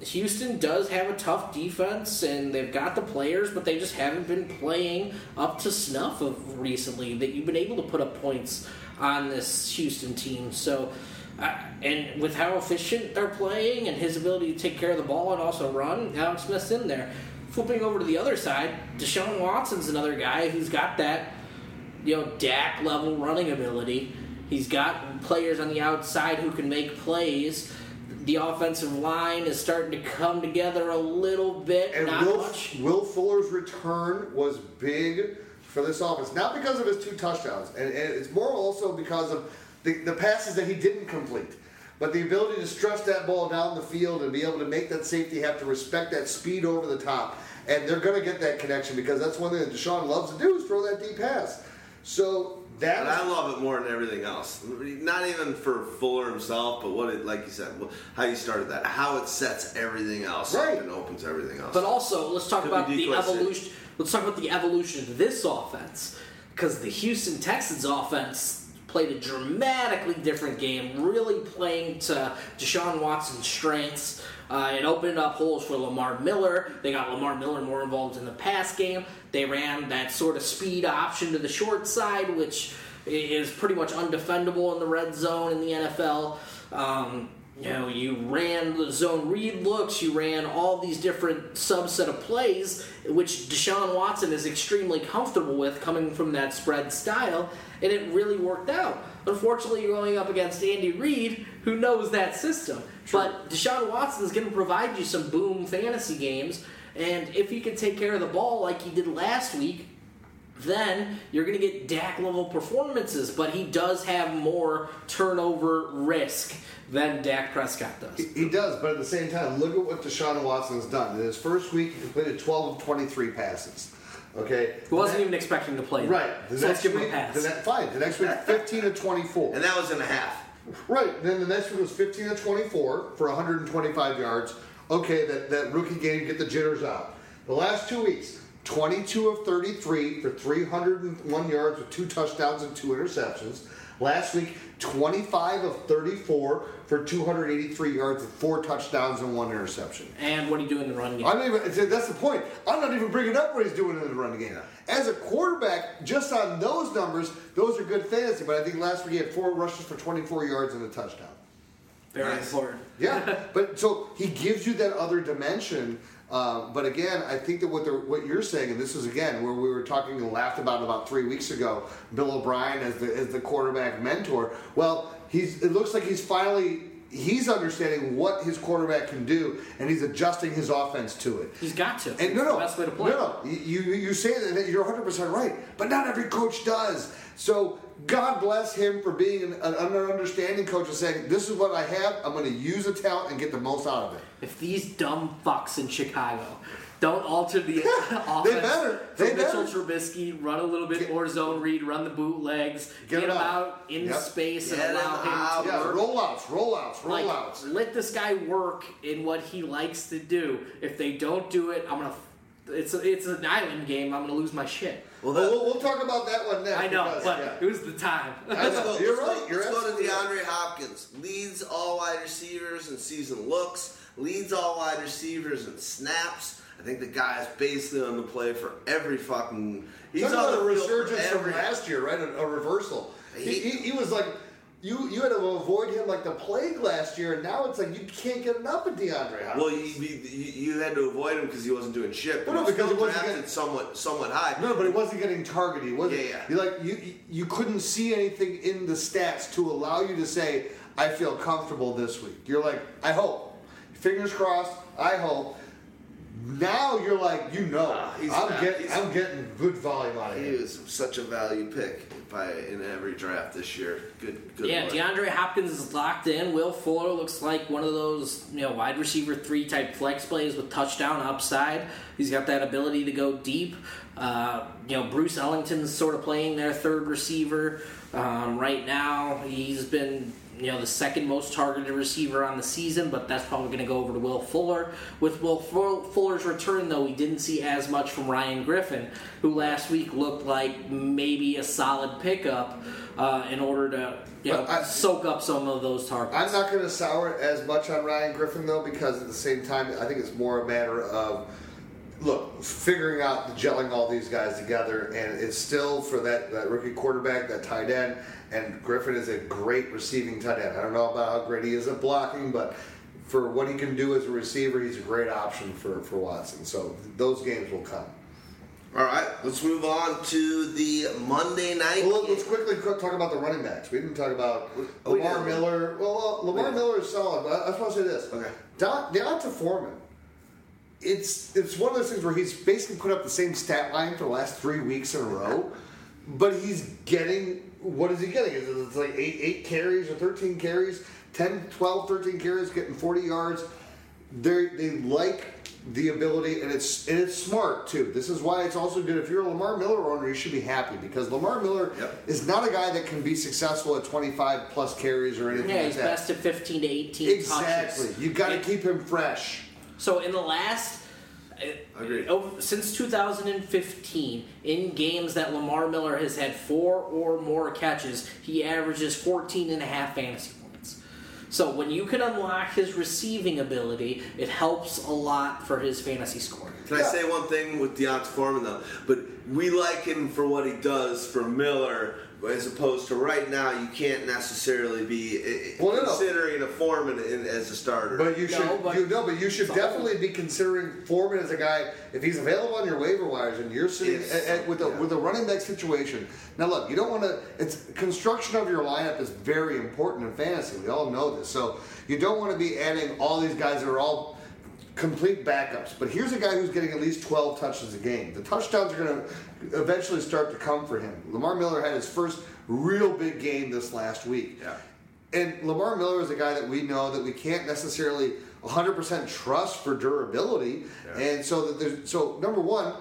Houston does have a tough defense, and they've got the players, but they just haven't been playing up to snuff of recently. That you've been able to put up points on this Houston team, so. And with how efficient they're playing and his ability to take care of the ball and also run, Alex Smith's in there. Flipping over to the other side, Deshaun Watson's another guy who's got that, you know, Dak level running ability. He's got players on the outside who can make plays. The offensive line is starting to come together a little bit, And Will, much. Will Fuller's return was big for this offense. Not because of his two touchdowns, and, and it's more also because of the, the passes that he didn't complete. But the ability to stretch that ball down the field and be able to make that safety have to respect that speed over the top. And they're going to get that connection because that's one thing that Deshaun loves to do is throw that deep pass. So that And I love it more than everything else. Not even for Fuller himself, but what it, like you said, how you started that, how it sets everything else Right. up and opens everything else. But also, let's talk Could about the evolution. Let's talk about the evolution of this offense because the Houston Texans offense played a dramatically different game, really playing to Deshaun Watson's strengths. Uh, it opened up holes for Lamar Miller. They got Lamar Miller more involved in the pass game. They ran that sort of speed option to the short side, which is pretty much undefendable in the red zone in the NFL. Um, you know, you ran the zone read looks, you ran all these different subset of plays, which Deshaun Watson is extremely comfortable with coming from that spread style, and it really worked out. Unfortunately, you're going up against Andy Reid, who knows that system. But Deshaun Watson is going to provide you some boom fantasy games, and if he can take care of the ball like he did last week, then you're going to get Dak level performances, but he does have more turnover risk than Dak Prescott does. He does, but at the same time, look at what Deshaun Watson's done. In his first week, he completed 12 of 23 passes. Okay? He wasn't even expecting to play. Right. The so next let's give him a week, pass. The ne- fine. The next week, 15 to 24. and that was in a half. Right. Then the next week was 15 to 24 for 125 yards. Okay, that, that rookie game, get the jitters out. The last two weeks, 22 of 33 for 301 yards with two touchdowns and two interceptions. Last week, 25 of 34 for 283 yards with four touchdowns and one interception. and what do you do in the run game? I'm not even. That's the point. I'm not even bringing up what he's doing in the running game. As a quarterback, just on those numbers, those are good fantasy. But I think last week he had four rushes for 24 yards and a touchdown. Very Nice. important. Yeah, but so he gives you that other dimension. Uh, but again, I think that what what you're saying, and this is again where we were talking and laughed about about three weeks ago, Bill O'Brien as the as the quarterback mentor. Well, he's it looks like he's finally he's understanding what his quarterback can do, and he's adjusting his offense to it. He's got to. And no, no, the best way to play. no, no. You you say that you're 100 percent right, but not every coach does. So God bless him for being an, an understanding coach and saying, "This is what I have. I'm going to use the talent and get the most out of it." If these dumb fucks in Chicago don't alter the offense better. for They Mitchell better. Trubisky, run a little bit more zone read, run the bootlegs, Get get, him out. out in Yep. space Get and allow him him out. to Yeah, work. rollouts, rollouts, Like, rollouts. let this guy work in what he likes to do. If they don't do it, I'm gonna. It's a, it's an island game. I'm gonna lose my shit. Well, we'll, we'll talk about that one next. I know, because, but yeah. it was the time. I Let's know. go, You're let's right. Go, You're let's go to absolutely right. DeAndre Hopkins. Leads all wide receivers in season looks. Leads all wide receivers in snaps. I think the guy is basically on the play for every fucking. He's on about the a resurgence from last year, right? A, a reversal. He, He- he, was like, you you had to avoid him like the plague last year, and now it's like you can't get enough of DeAndre Hopkins. Well, you, you, you had to avoid him because he wasn't doing shit. But no, because he wasn't getting- somewhat somewhat high. no, but he wasn't getting targeted. He wasn't. Yeah, yeah. You like you- you couldn't see anything in the stats to allow you to say I feel comfortable this week. You're like I hope. Fingers crossed. I hope. Now you're like you know Ah, he's I'm not- getting he's- I'm getting good volume out of him. He him. was such a value pick by in every draft this year. Good, good. Yeah, lord. DeAndre Hopkins is locked in. Will Fuller looks like one of those you know wide receiver three type flex plays with touchdown upside. He's got that ability to go deep. Uh, you know, Bruce Ellington's sort of playing their third receiver um, right now. He's been you know the second most targeted receiver on the season, but that's probably going to go over to Will Fuller. With Will Fuller's return, though, we didn't see as much from Ryan Griffin, who last week looked like maybe a solid pickup uh, in order to you know I- soak up some of those targets. I'm not going to sour it as much on Ryan Griffin though, because at the same time, I think it's more a matter of look figuring out the gelling all these guys together, and it's still for that, that rookie quarterback, that tight end, and Griffin is a great receiving tight end. I don't know about how great he is at blocking, but for what he can do as a receiver, he's a great option for, for Watson. So those games will come. All right, let's move on to the Monday night. Well, let's quickly talk about the running backs. We didn't talk about Lamar didn't. Miller. Well, well Lamar. Miller is solid, but I, I just want to say this. Okay. D'Onta Foreman, it's it's one of those things where he's basically put up the same stat line for the last three weeks in a row, but he's getting what is he getting? Is it it's like eight eight carries or thirteen carries, 10, 12, 13 carries, getting forty yards. They they like the ability, and it's and it's smart too. This is why it's also good. If you're a Lamar Miller owner, you should be happy because Lamar Miller Yep. is not a guy that can be successful at 25 plus carries or anything yeah, like he's that. best at 15 to 18 Exactly. touches. You got to keep him fresh. So in the last, uh, Agreed. since 2015, in games that Lamar Miller has had four or more catches, he averages 14 and a half fantasy points. So when you can unlock his receiving ability, it helps a lot for his fantasy scoring. Can I say one thing with D'Onta Foreman though? But we like him for what he does for Miller, as opposed to right now. You can't necessarily be eh, eh Well, no, no. considering a Foreman in, as a starter. But you No, should but- you know, but you should definitely be considering Foreman as a guy if he's available on your waiver wires and you're sitting at, at- eh, eh, with a Yeah. with a running back situation. Now look, you don't want to. It's construction of your lineup is very important in fantasy. We all know this. So you don't want to be adding all these guys that are all complete backups. But here's a guy who's getting at least 12 touches a game. The touchdowns are going to eventually start to come for him. Lamar Miller had his first real big game this last week. Yeah. And Lamar Miller is a guy that we know that we can't necessarily 100% trust for durability. And so that there's so number one,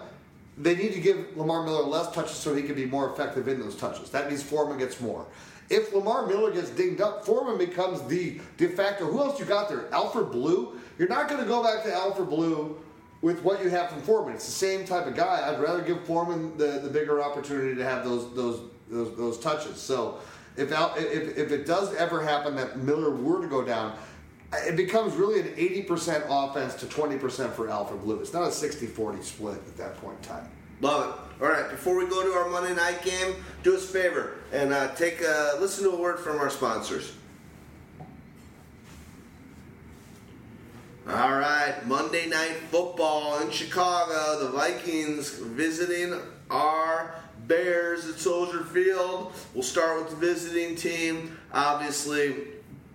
they need to give Lamar Miller less touches so he can be more effective in those touches. That means Foreman gets more. If Lamar Miller gets dinged up, Foreman becomes the de facto. Who else you got there? Alfred Blue. You're not going to go back to Alfred Blue with what you have from Foreman. It's the same type of guy. I'd rather give Foreman the, the bigger opportunity to have those those those, those touches. So if, Al, if if it does ever happen that Miller were to go down, it becomes really an 80% offense to 20% for Alfred Blue. It's not a 60-40 split at that point in time. Love it. All right, before we go to our Monday night game, do us a favor and uh, take a listen to a word from our sponsors. All right, Monday night football in Chicago. The Vikings visiting our Bears at Soldier Field. We'll start with the visiting team. Obviously,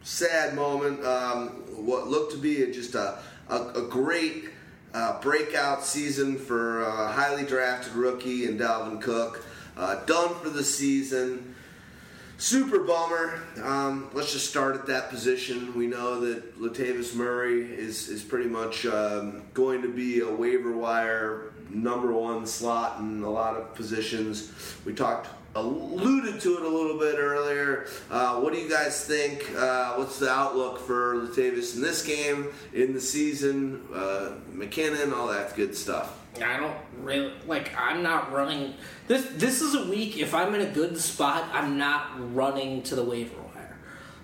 sad moment. Um, what looked to be just a, a, a great uh, breakout season for uh, highly drafted rookie and Dalvin Cook. uh, done for the season. Super bummer. Um, let's just start at that position. We know that Latavius Murray is is pretty much um, going to be a waiver wire number one slot in a lot of positions. We talked alluded to it a little bit earlier. Uh, what do you guys think? Uh, what's the outlook for Latavius in this game, in the season? Uh, McKinnon, all that good stuff. I don't really like. I'm not running. This this is a week. If I'm in a good spot, I'm not running to the waiver wire.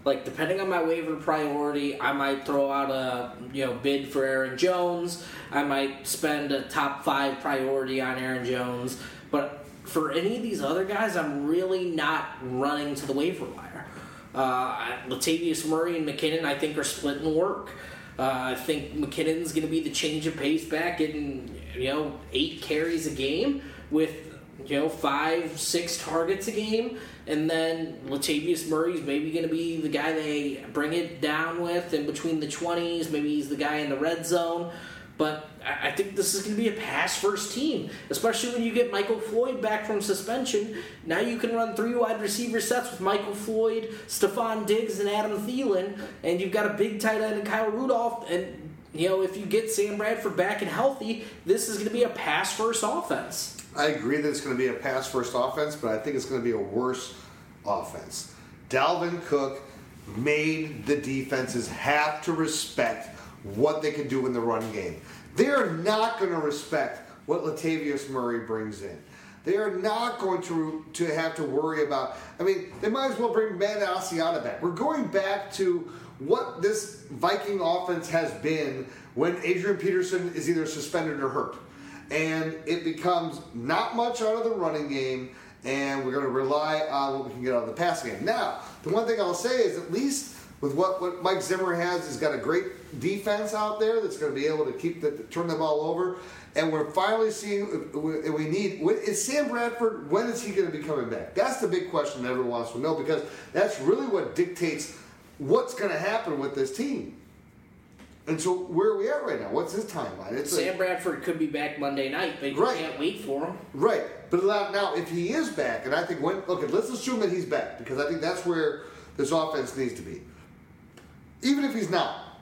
Like depending on my waiver priority, I might throw out a you know bid for Aaron Jones. I might spend a top five priority on Aaron Jones. But for any of these other guys, I'm really not running to the waiver wire. Uh, Latavius Murray and McKinnon, I think, are splitting work. Uh, I think McKinnon's going to be the change of pace back, getting you know eight carries a game with you know five, six targets a game, and then Latavius Murray's maybe going to be the guy they bring it down with in between the twenties. Maybe he's the guy in the red zone. But I think this is going to be a pass first team, especially when you get Michael Floyd back from suspension. Now you can run three wide receiver sets with Michael Floyd, Stefon Diggs, and Adam Thielen, and you've got a big tight end in Kyle Rudolph. And, you know, if you get Sam Bradford back and healthy, this is going to be a pass first offense. I agree that it's going to be a pass first offense, but I think it's going to be a worse offense. Dalvin Cook made the defenses have to respect what they can do in the run game. They are not going to respect what Latavius Murray brings in. They are not going to to have to worry about. I mean, they might as well bring Matt Asiata back. We're going back to what this Viking offense has been when Adrian Peterson is either suspended or hurt, and it becomes not much out of the running game, and we're going to rely on what we can get out of the passing game. Now, the one thing I'll say is at least with what, what Mike Zimmer has, he's got a great defense out there that's going to be able to keep the turn the ball over. And we're finally seeing we need is Sam Bradford. When is he going to be coming back? That's the big question everyone wants to know because that's really what dictates what's going to happen with this team. And so where are we at right now? What's his timeline? It's Sam like, Bradford could be back Monday night, but you right. can't wait for him. Right. But now, if he is back, and I think when okay, let's assume that he's back because I think that's where this offense needs to be even if he's not.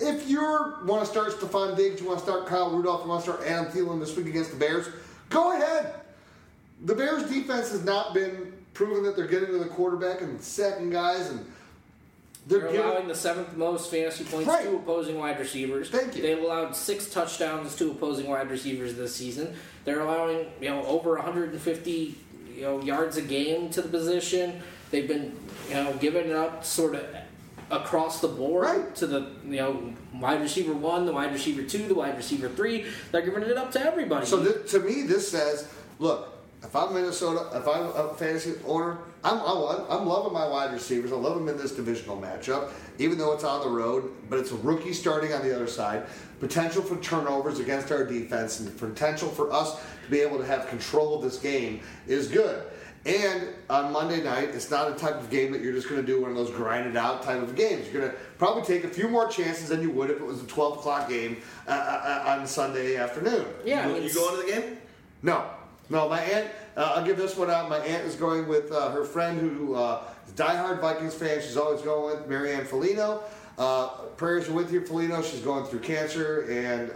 If you want to start Stefon Diggs, you want to start Kyle Rudolph, you want to start Adam Thielen this week against the Bears, go ahead. The Bears defense has not been proven that they're getting to the quarterback and sacking guys and they're, they're allowing the seventh most fantasy points right. to opposing wide receivers. Thank you. They've allowed six touchdowns to opposing wide receivers this season. They're allowing you know over 150 you know yards a game to the position. They've been you know giving it up sort of across the board right. to the you know wide receiver one, the wide receiver two, the wide receiver three. They're giving it up to everybody. So th- to me, this says, look, if I'm Minnesota, if I'm a fantasy owner, I'm, I'm, I'm loving my wide receivers. I love them in this divisional matchup, even though it's on the road. But it's a rookie starting on the other side. Potential for turnovers against our defense and potential for us to be able to have control of this game is good. And on Monday night, it's not a type of game that you're just going to do one of those grinded out type of games. You're going to probably take a few more chances than you would if it was a 12 o'clock game uh, uh, uh on Sunday afternoon. Yeah, you, you going to the game? No, no. My aunt. Uh, I'll give this one out. My aunt is going with uh, her friend who uh, is a diehard Vikings fan. She's always going with Marianne Felino. prayers are with you, Felino. She's going through cancer, and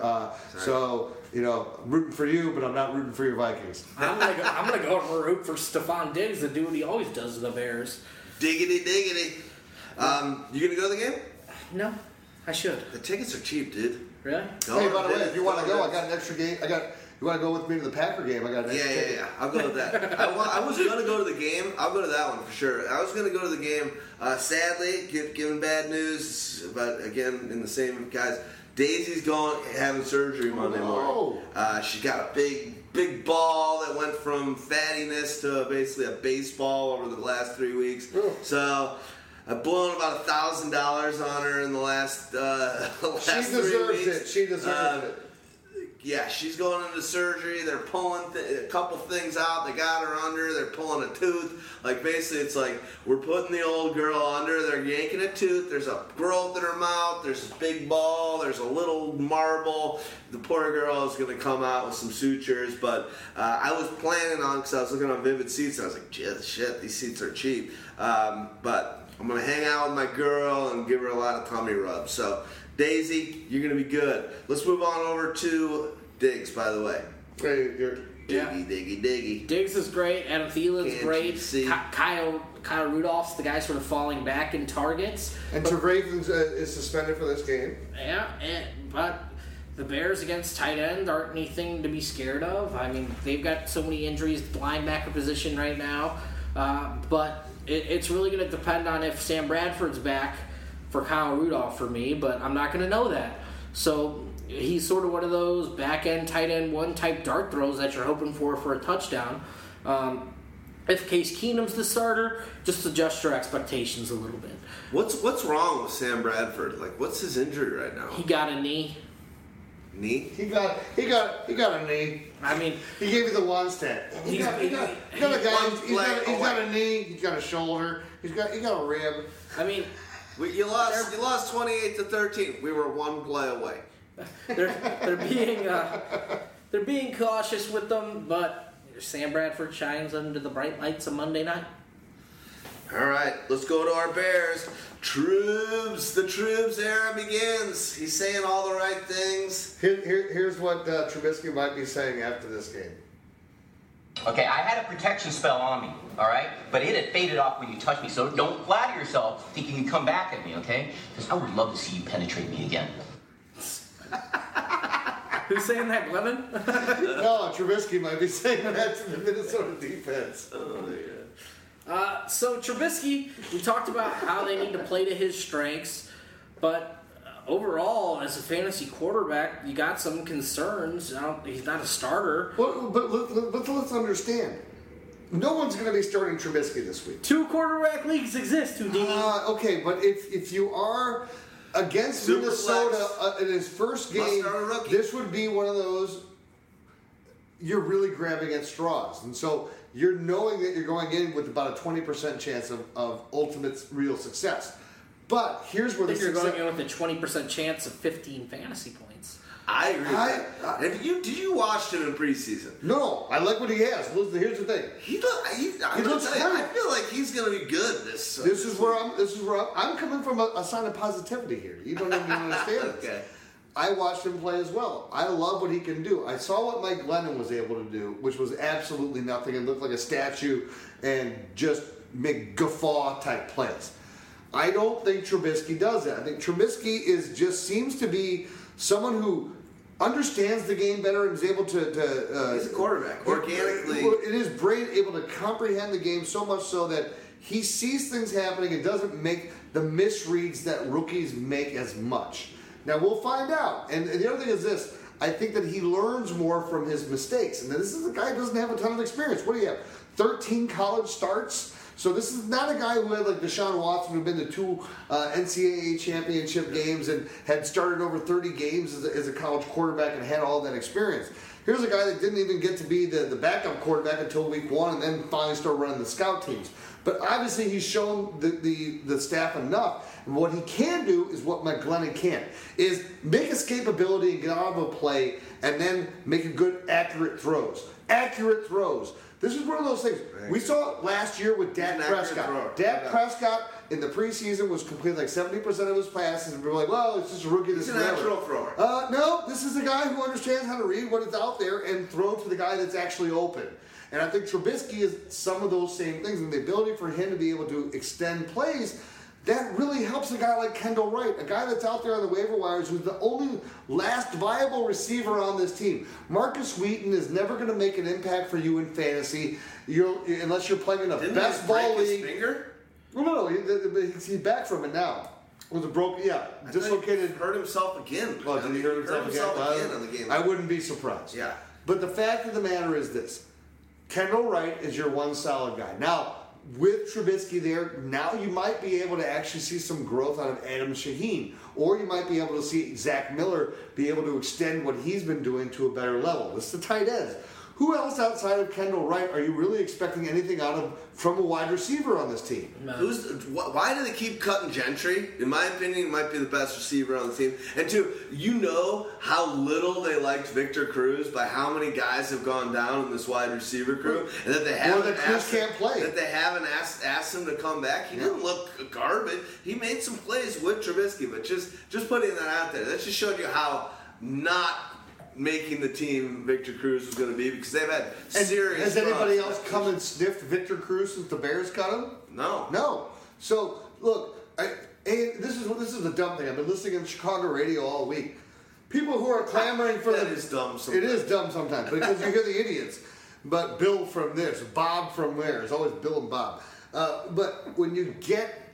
so you know, rooting for you, but I'm not rooting for your Vikings. I'm gonna go, I'm gonna go and root for Stefon Diggs and do what he always does to the Bears. Diggity diggity. Um, you gonna go to the game? No, I should. The tickets are cheap, dude. Really? Go hey, by the way, if you want to go, I got an extra game. I got. You want to go with me to the Packer game? I got an yeah, yeah, yeah. I'll go to that. I, want, I was going to go to the game. I'll go to that one for sure. I was going to go to the game. Uh, sadly, given bad news, but again, in the same guys, Daisy's going having surgery Monday morning. Uh, she got a big, big ball that went from fattiness to basically a baseball over the last three weeks. So I've blown about a thousand dollars on her in the last. Uh, last she deserves it. She deserves um, it. Yeah, she's going into surgery. They're pulling th- a couple things out. They got her under. They're pulling a tooth. Like basically, it's like we're putting the old girl under. They're yanking a tooth. There's a growth in her mouth. There's this big ball. There's a little marble. The poor girl is going to come out with some sutures. But uh, I was planning on because I was looking on Vivid Seats and I was like, "Shit, shit, these seats are cheap." Um, but I'm going to hang out with my girl and give her a lot of tummy rubs. So. Daisy, you're gonna be good. Let's move on over to Diggs. By the way, Hey, you're, Yeah. diggy, diggy, diggy. Diggs is great. Adam Thielen's Can't great. see? Ky- Kyle Kyle Rudolph's the guy sort of falling back in targets. and Trevathan uh, is suspended for this game. Yeah, and, but the Bears against tight end aren't anything to be scared of. I mean, they've got so many injuries at the linebacker position right now. Uh, but it, it's really going to depend on if Sam Bradford's back for Kyle Rudolph for me, but I'm not going to know that. So he's sort of one of those back end, tight end one type dart throws that you're hoping for for a touchdown. Um, if Case Keenum's the starter, just adjust your expectations a little bit. What's what's wrong with Sam Bradford? Like, what's his injury right now? He got a knee. Knee? He got he got he got a knee. I mean, He gave you the one stat. He He's- got, he got, he got a guy. One He's, he's got, leg he's got a knee. He's got a shoulder. He's got he got a rib. I mean, We, you lost. You lost twenty-eight to thirteen. We were one play away. They're they're being uh, they're being cautious with them, but Sam Bradford shines under the bright lights of Monday night. All right, let's go to our Bears. Troops, the troops era begins. He's saying all the right things. Here, here, here's what uh, Trubisky might be saying after this game. Okay, I had a protection spell on me, all right? But it had faded off when you touched me, so don't flatter yourself thinking you can come back at me, okay? Because I would love to see you penetrate me again. Who's saying that, Glennon? no, Trubisky might be saying that to the Minnesota defense. Oh, yeah. Uh, so Trubisky, we talked about how they need to play to his strengths, but uh, overall, as a fantasy quarterback, you got some concerns. He's not a starter. But, but, let- but let's understand. No one's going to be starting Trubisky this week. Two quarterback leagues exist, Houdini. Uh, okay, but if if you are against Super Minnesota flex. uh, in his first game, start a rookie. this would be one of those you're really grabbing at straws, and so you're knowing that you're going in with about a twenty percent chance of, of ultimate real success. But here's where I the think you're success, going in with a twenty percent chance of fifteen fantasy points. I agree. With I- and you did you watch him in preseason? no, I like what he has. Listen, here's the thing. He look. He, He looks you, I feel like he's gonna be good this. This is where I'm. This is where I'm, I'm coming from a, a sign of positivity here. You don't even understand. this. Okay. I watched him play as well. I love what he can do. I saw what Mike Glennon was able to do, which was absolutely nothing. It looked like a statue and just make guffaw type plays. I don't think Trubisky does that. I think Trubisky is just seems to be someone who understands the game better and is able to. to uh, He's a quarterback. Organically. it is brain able to comprehend the game so much so that he sees things happening and doesn't make the misreads that rookies make as much. Now we'll find out. And the other thing is this: I think that he learns more from his mistakes. And this is a guy who doesn't have a ton of experience. What do you have? Thirteen college starts. So this is not a guy who had like Deshaun Watson, who'd been to two uh, NCAA championship games and had started over 30 games as a, as a college quarterback and had all that experience. Here's a guy that didn't even get to be the, the backup quarterback until week one and then finally started running the scout teams. But obviously he's shown the, the, the staff enough. And what he can do is what Mike Glennon can't, is make escapability and get out of a play and then make a good accurate throws. Accurate throws. This is one of those things. We saw it last year with Dak Prescott. Dak Prescott in the preseason was completing like 70% of his passes, and we were like, well, it's just a rookie. He's This a is natural thrower. Uh, no, this is a guy who understands how to read what is out there and throw to the guy that's actually open. And I think Trubisky is some of those same things, and the ability for him to be able to extend plays. That really helps a guy like Kendall Wright, a guy that's out there on the waiver wires who's the only last viable receiver on this team. Markus Wheaton is never going to make an impact for you in fantasy you're, unless you're playing in a Didn't best ball league. his finger? No, no, no. he- He's back from it now. Was a broken, yeah, I dislocated. He hurt himself again. Well, did he hurt himself, again again? on the game? I wouldn't be surprised. Yeah. But the fact of the matter is this: Kendall Wright is your one solid guy. Now, with Trubisky there, now you might be able to actually see some growth out of Adam Shaheen, or you might be able to see Zach Miller be able to extend what he's been doing to a better level. It's the tight ends. Who else outside of Kendall Wright are you really expecting anything out of from a wide receiver on this team? Who's wh- why do they keep cutting Gentry? In my opinion, he might be the best receiver on the team. And two, you know how little they liked Victor Cruz by how many guys have gone down in this wide receiver crew, and that they haven't that Cruz asked can't play. That they haven't asked asked him to come back. He didn't look garbage. He made some plays with Trubisky, but just just putting that out there, that just showed you how not making the team Victor Cruz was going to be because they've had And serious. has anybody else come and sniffed Victor Cruz since the Bears cut him? No. No. So look, I, this is this is the dumb thing. I've been listening to Chicago radio all week. People who are clamoring for That the, is dumb It sometimes. is dumb sometimes because you hear the idiots. But Bill from this, Bob from there. It's always Bill and Bob. Uh, but when you get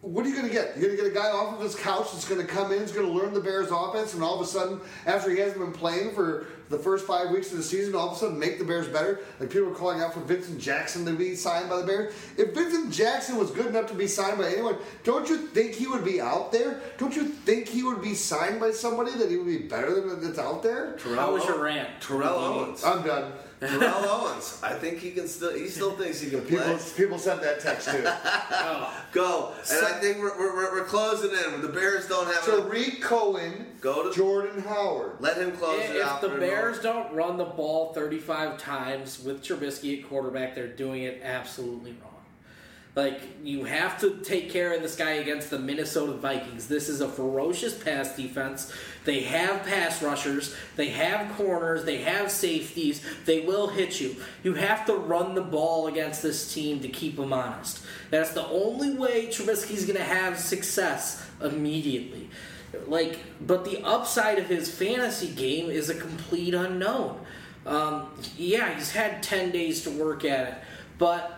what are you going to get? You're going to get a guy off of his couch that's going to come in, he's going to learn the Bears offense, and all of a sudden, after he hasn't been playing for the first five weeks of the season, all of a sudden make the Bears better. Like people are calling out for Vincent Jackson to be signed by the Bears. If Vincent Jackson was good enough to be signed by anyone, don't you think he would be out there? Don't you think he would be signed by somebody that he would be better than that's out there? How was your rant? Terrell Owens. I'm done. Terrell Owens. I think he can still. He still thinks he can play. People, people sent that text too. Go. And I think we're, we're, we're closing in. The Bears don't have. enough- Tarik Cohen, Go to Jordan Howard. Let him close it If out. the for a Bears don't run the ball 35 times with Trubisky at quarterback, they're doing it absolutely wrong. Like, you have to take care of this guy against the Minnesota Vikings. This is a ferocious pass defense. They have pass rushers, they have corners, they have safeties. They will hit you. You have to run the ball against this team to keep them honest. That's the only way Trubisky's going to have success immediately. Like, but the upside of his fantasy game is a complete unknown. Um, yeah, he's had 10 days to work at it, but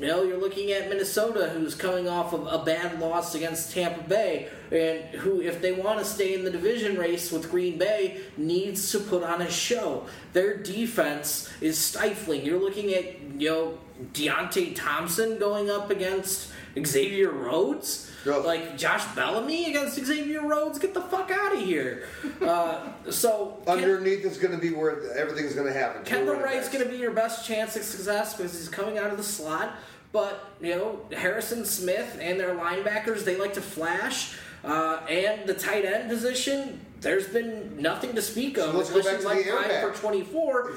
you you're looking at Minnesota, who's coming off of a bad loss against Tampa Bay, and who, if they want to stay in the division race with Green Bay, needs to put on a show. Their defense is stifling. You're looking at, you know, Deonte Thompson going up against Xavier Rhodes. Like Josh Bellamy against Xavier Rhodes, get the fuck out of here. Uh, so Ken- Underneath is going to be where everything's going to happen. Kendall Wright's going to be your best chance of success because he's coming out of the slot. But you know Harrison Smith and their linebackers, they like to flash, uh, and the tight end position. There's been nothing to speak of. So let's go back to like the air five back. for twenty-four.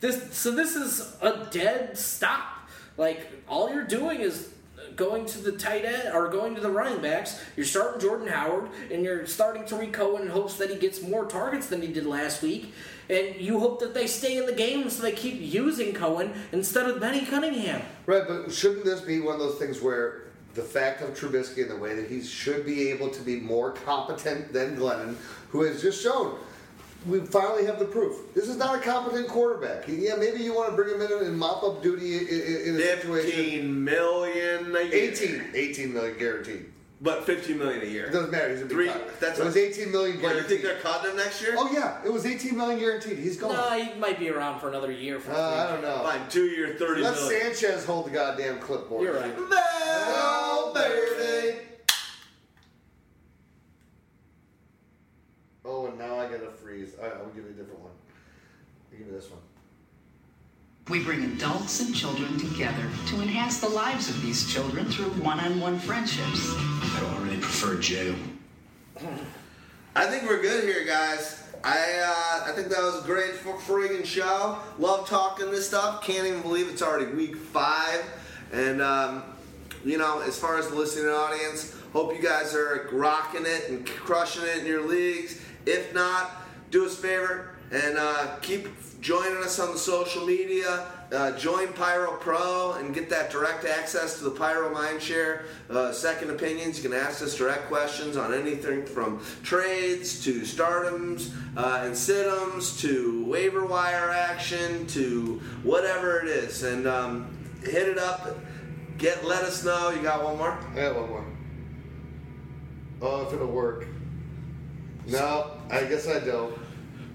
This, so this is a dead stop. Like all you're doing is going to the tight end or going to the running backs. You're starting Jordan Howard and you're starting Tarik Cohen in hopes that he gets more targets than he did last week. And you hope that they stay in the game so they keep using Cohen instead of Benny Cunningham. Right, but shouldn't this be one of those things where the fact of Trubisky and the way that he should be able to be more competent than Glennon, who has just shown we finally have the proof. This is not a competent quarterback. Yeah, maybe you want to bring him in and mop up duty in, in, in a situation. 15 million a year. 18, 18 million guaranteed. But 15 million a year. It doesn't matter. He's a big Three. cut. That's it was 18 million What, you guaranteed. think they're cutting him next year? Oh yeah, it was 18 million guaranteed. He's gone. No, he might be around for another year. For Uh, I don't know. Fine, two year, 30 Let million. Sanchez hold the goddamn clipboard. You're right. Bell, Oh, and now I got to freeze. I, I'll give you a different one. I'll give you this one. We bring adults and children together to enhance the lives of these children through one on one friendships. I already prefer jail. I think we're good here, guys. I uh, I think that was a great friggin' show. Love talking this stuff. Can't even believe it's already week five. And um, you know, as far as the listening audience, hope you guys are rocking it and crushing it in your leagues. If not, do us a favor and uh, keep joining us on the social media. Uh, join Pyro Pro and get that direct access to the Pyro Mindshare. Uh, second opinions. You can ask us direct questions on anything from trades to stardoms uh, and situms to waiver wire action to whatever it is. And um, hit it up. Get let us know. You got one more? Got one more. Oh, if it'll work. No, I guess I don't.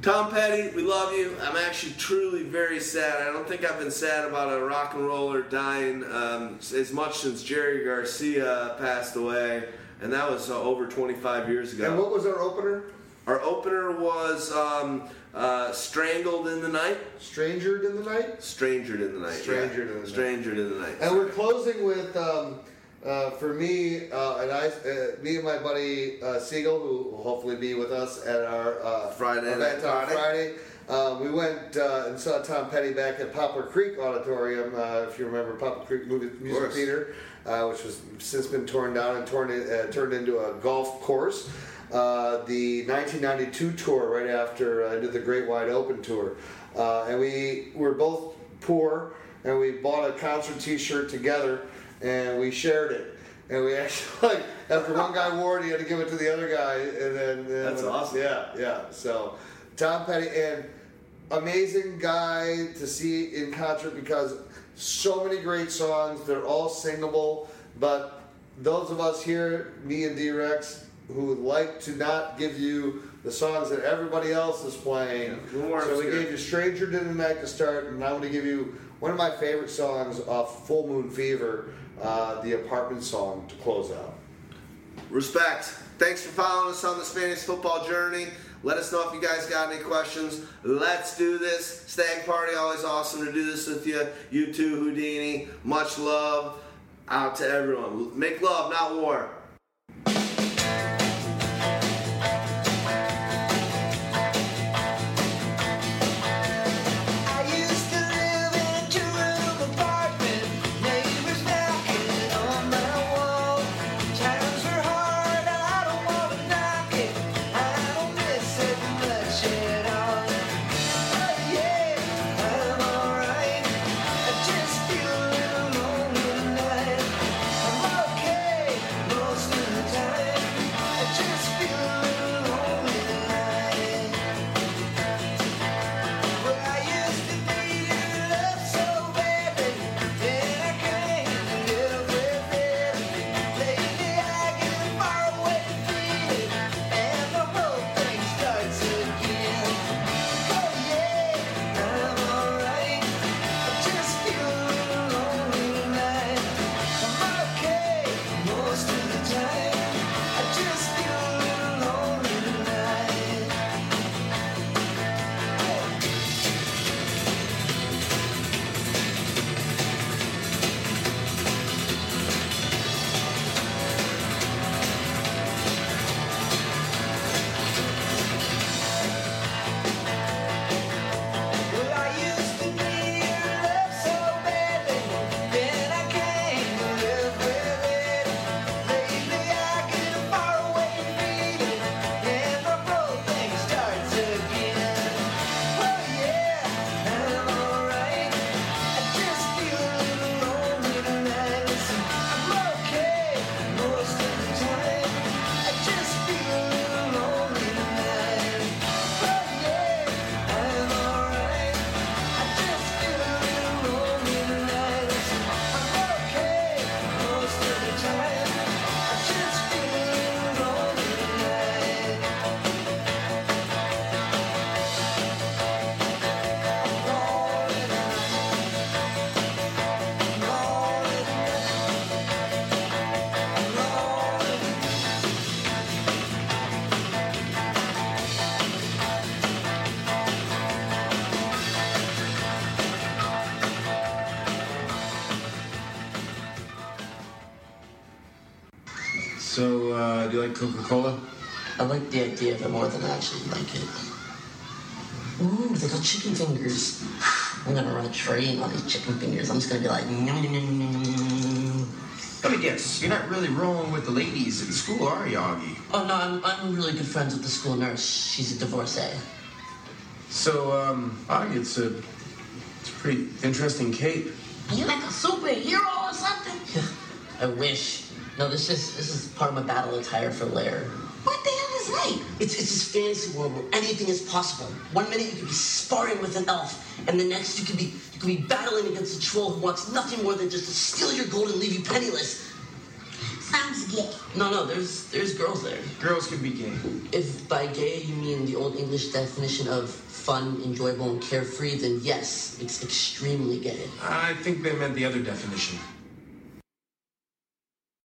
Tom Petty, we love you. I'm actually truly very sad. I don't think I've been sad about a rock and roller dying um, as much since Jerry Garcia passed away, and that was uh, over 25 years ago. And what was our opener? Our opener was um, uh, "Strangled in the Night." Strangered in the Night. Strangered in the Night. Strangered yeah. in the Night. Strangered in the Night. And we're closing with, um, uh, for me, uh, and I, uh, me and my buddy uh, Siegel, who will hopefully be with us at our uh, Friday event on. Friday. Um, we went uh, and saw Tom Petty back at Poplar Creek Auditorium, uh, if you remember Poplar Creek Movie Music. Theater, uh, which has since been torn down and torn in, uh, turned into a golf course. Uh, the 1992 tour, right after uh, into the Great Wide Open tour, uh, and we were both poor, and we bought a concert T-shirt together, and we shared it. And we actually, like, after one guy wore it, he had to give it to the other guy, and then and That's awesome. Yeah, yeah. So, Tom Petty and amazing guy to see in concert because so many great songs. They're all singable, but those of us here, me and D-Rex, who would like to not give you the songs that everybody else is playing. more so we gave you Stranger to the Night to start, and I'm going to give you one of my favorite songs off Full Moon Fever, uh, the apartment song to close out. Respect. Thanks for following us on the Spanish football journey. Let us know if you guys got any questions. Let's do this. Stag party, always awesome to do this with you. You too, Houdini. Much love out to everyone. Make love, not war. Do you like Coca Cola? I like the idea of it more than I actually like it. Ooh, they got chicken fingers. I'm gonna run a train on these chicken fingers. I'm just gonna be like, "Nyum, nyum, nyum, nyum, nyum, nyum." Let me guess. You're not really rolling with the ladies at school, are you, Augie? oh no, I'm, I'm really good friends with the school nurse. She's a divorcee. So, um, Augie, it's a, it's a pretty interesting cape. Are you like a superhero or something? I wish. No, this is this is part of my battle attire for LAIRE. What the hell is that? It's it's this fantasy world where anything is possible. One minute you could be sparring with an elf, and the next you could be you could be battling against a troll who wants nothing more than just to steal your gold and leave you penniless. Sounds gay. No, no, there's there's girls there. Girls can be gay. If by gay you mean the old English definition of fun, enjoyable, and carefree, then yes, it's extremely gay. I think they meant the other definition.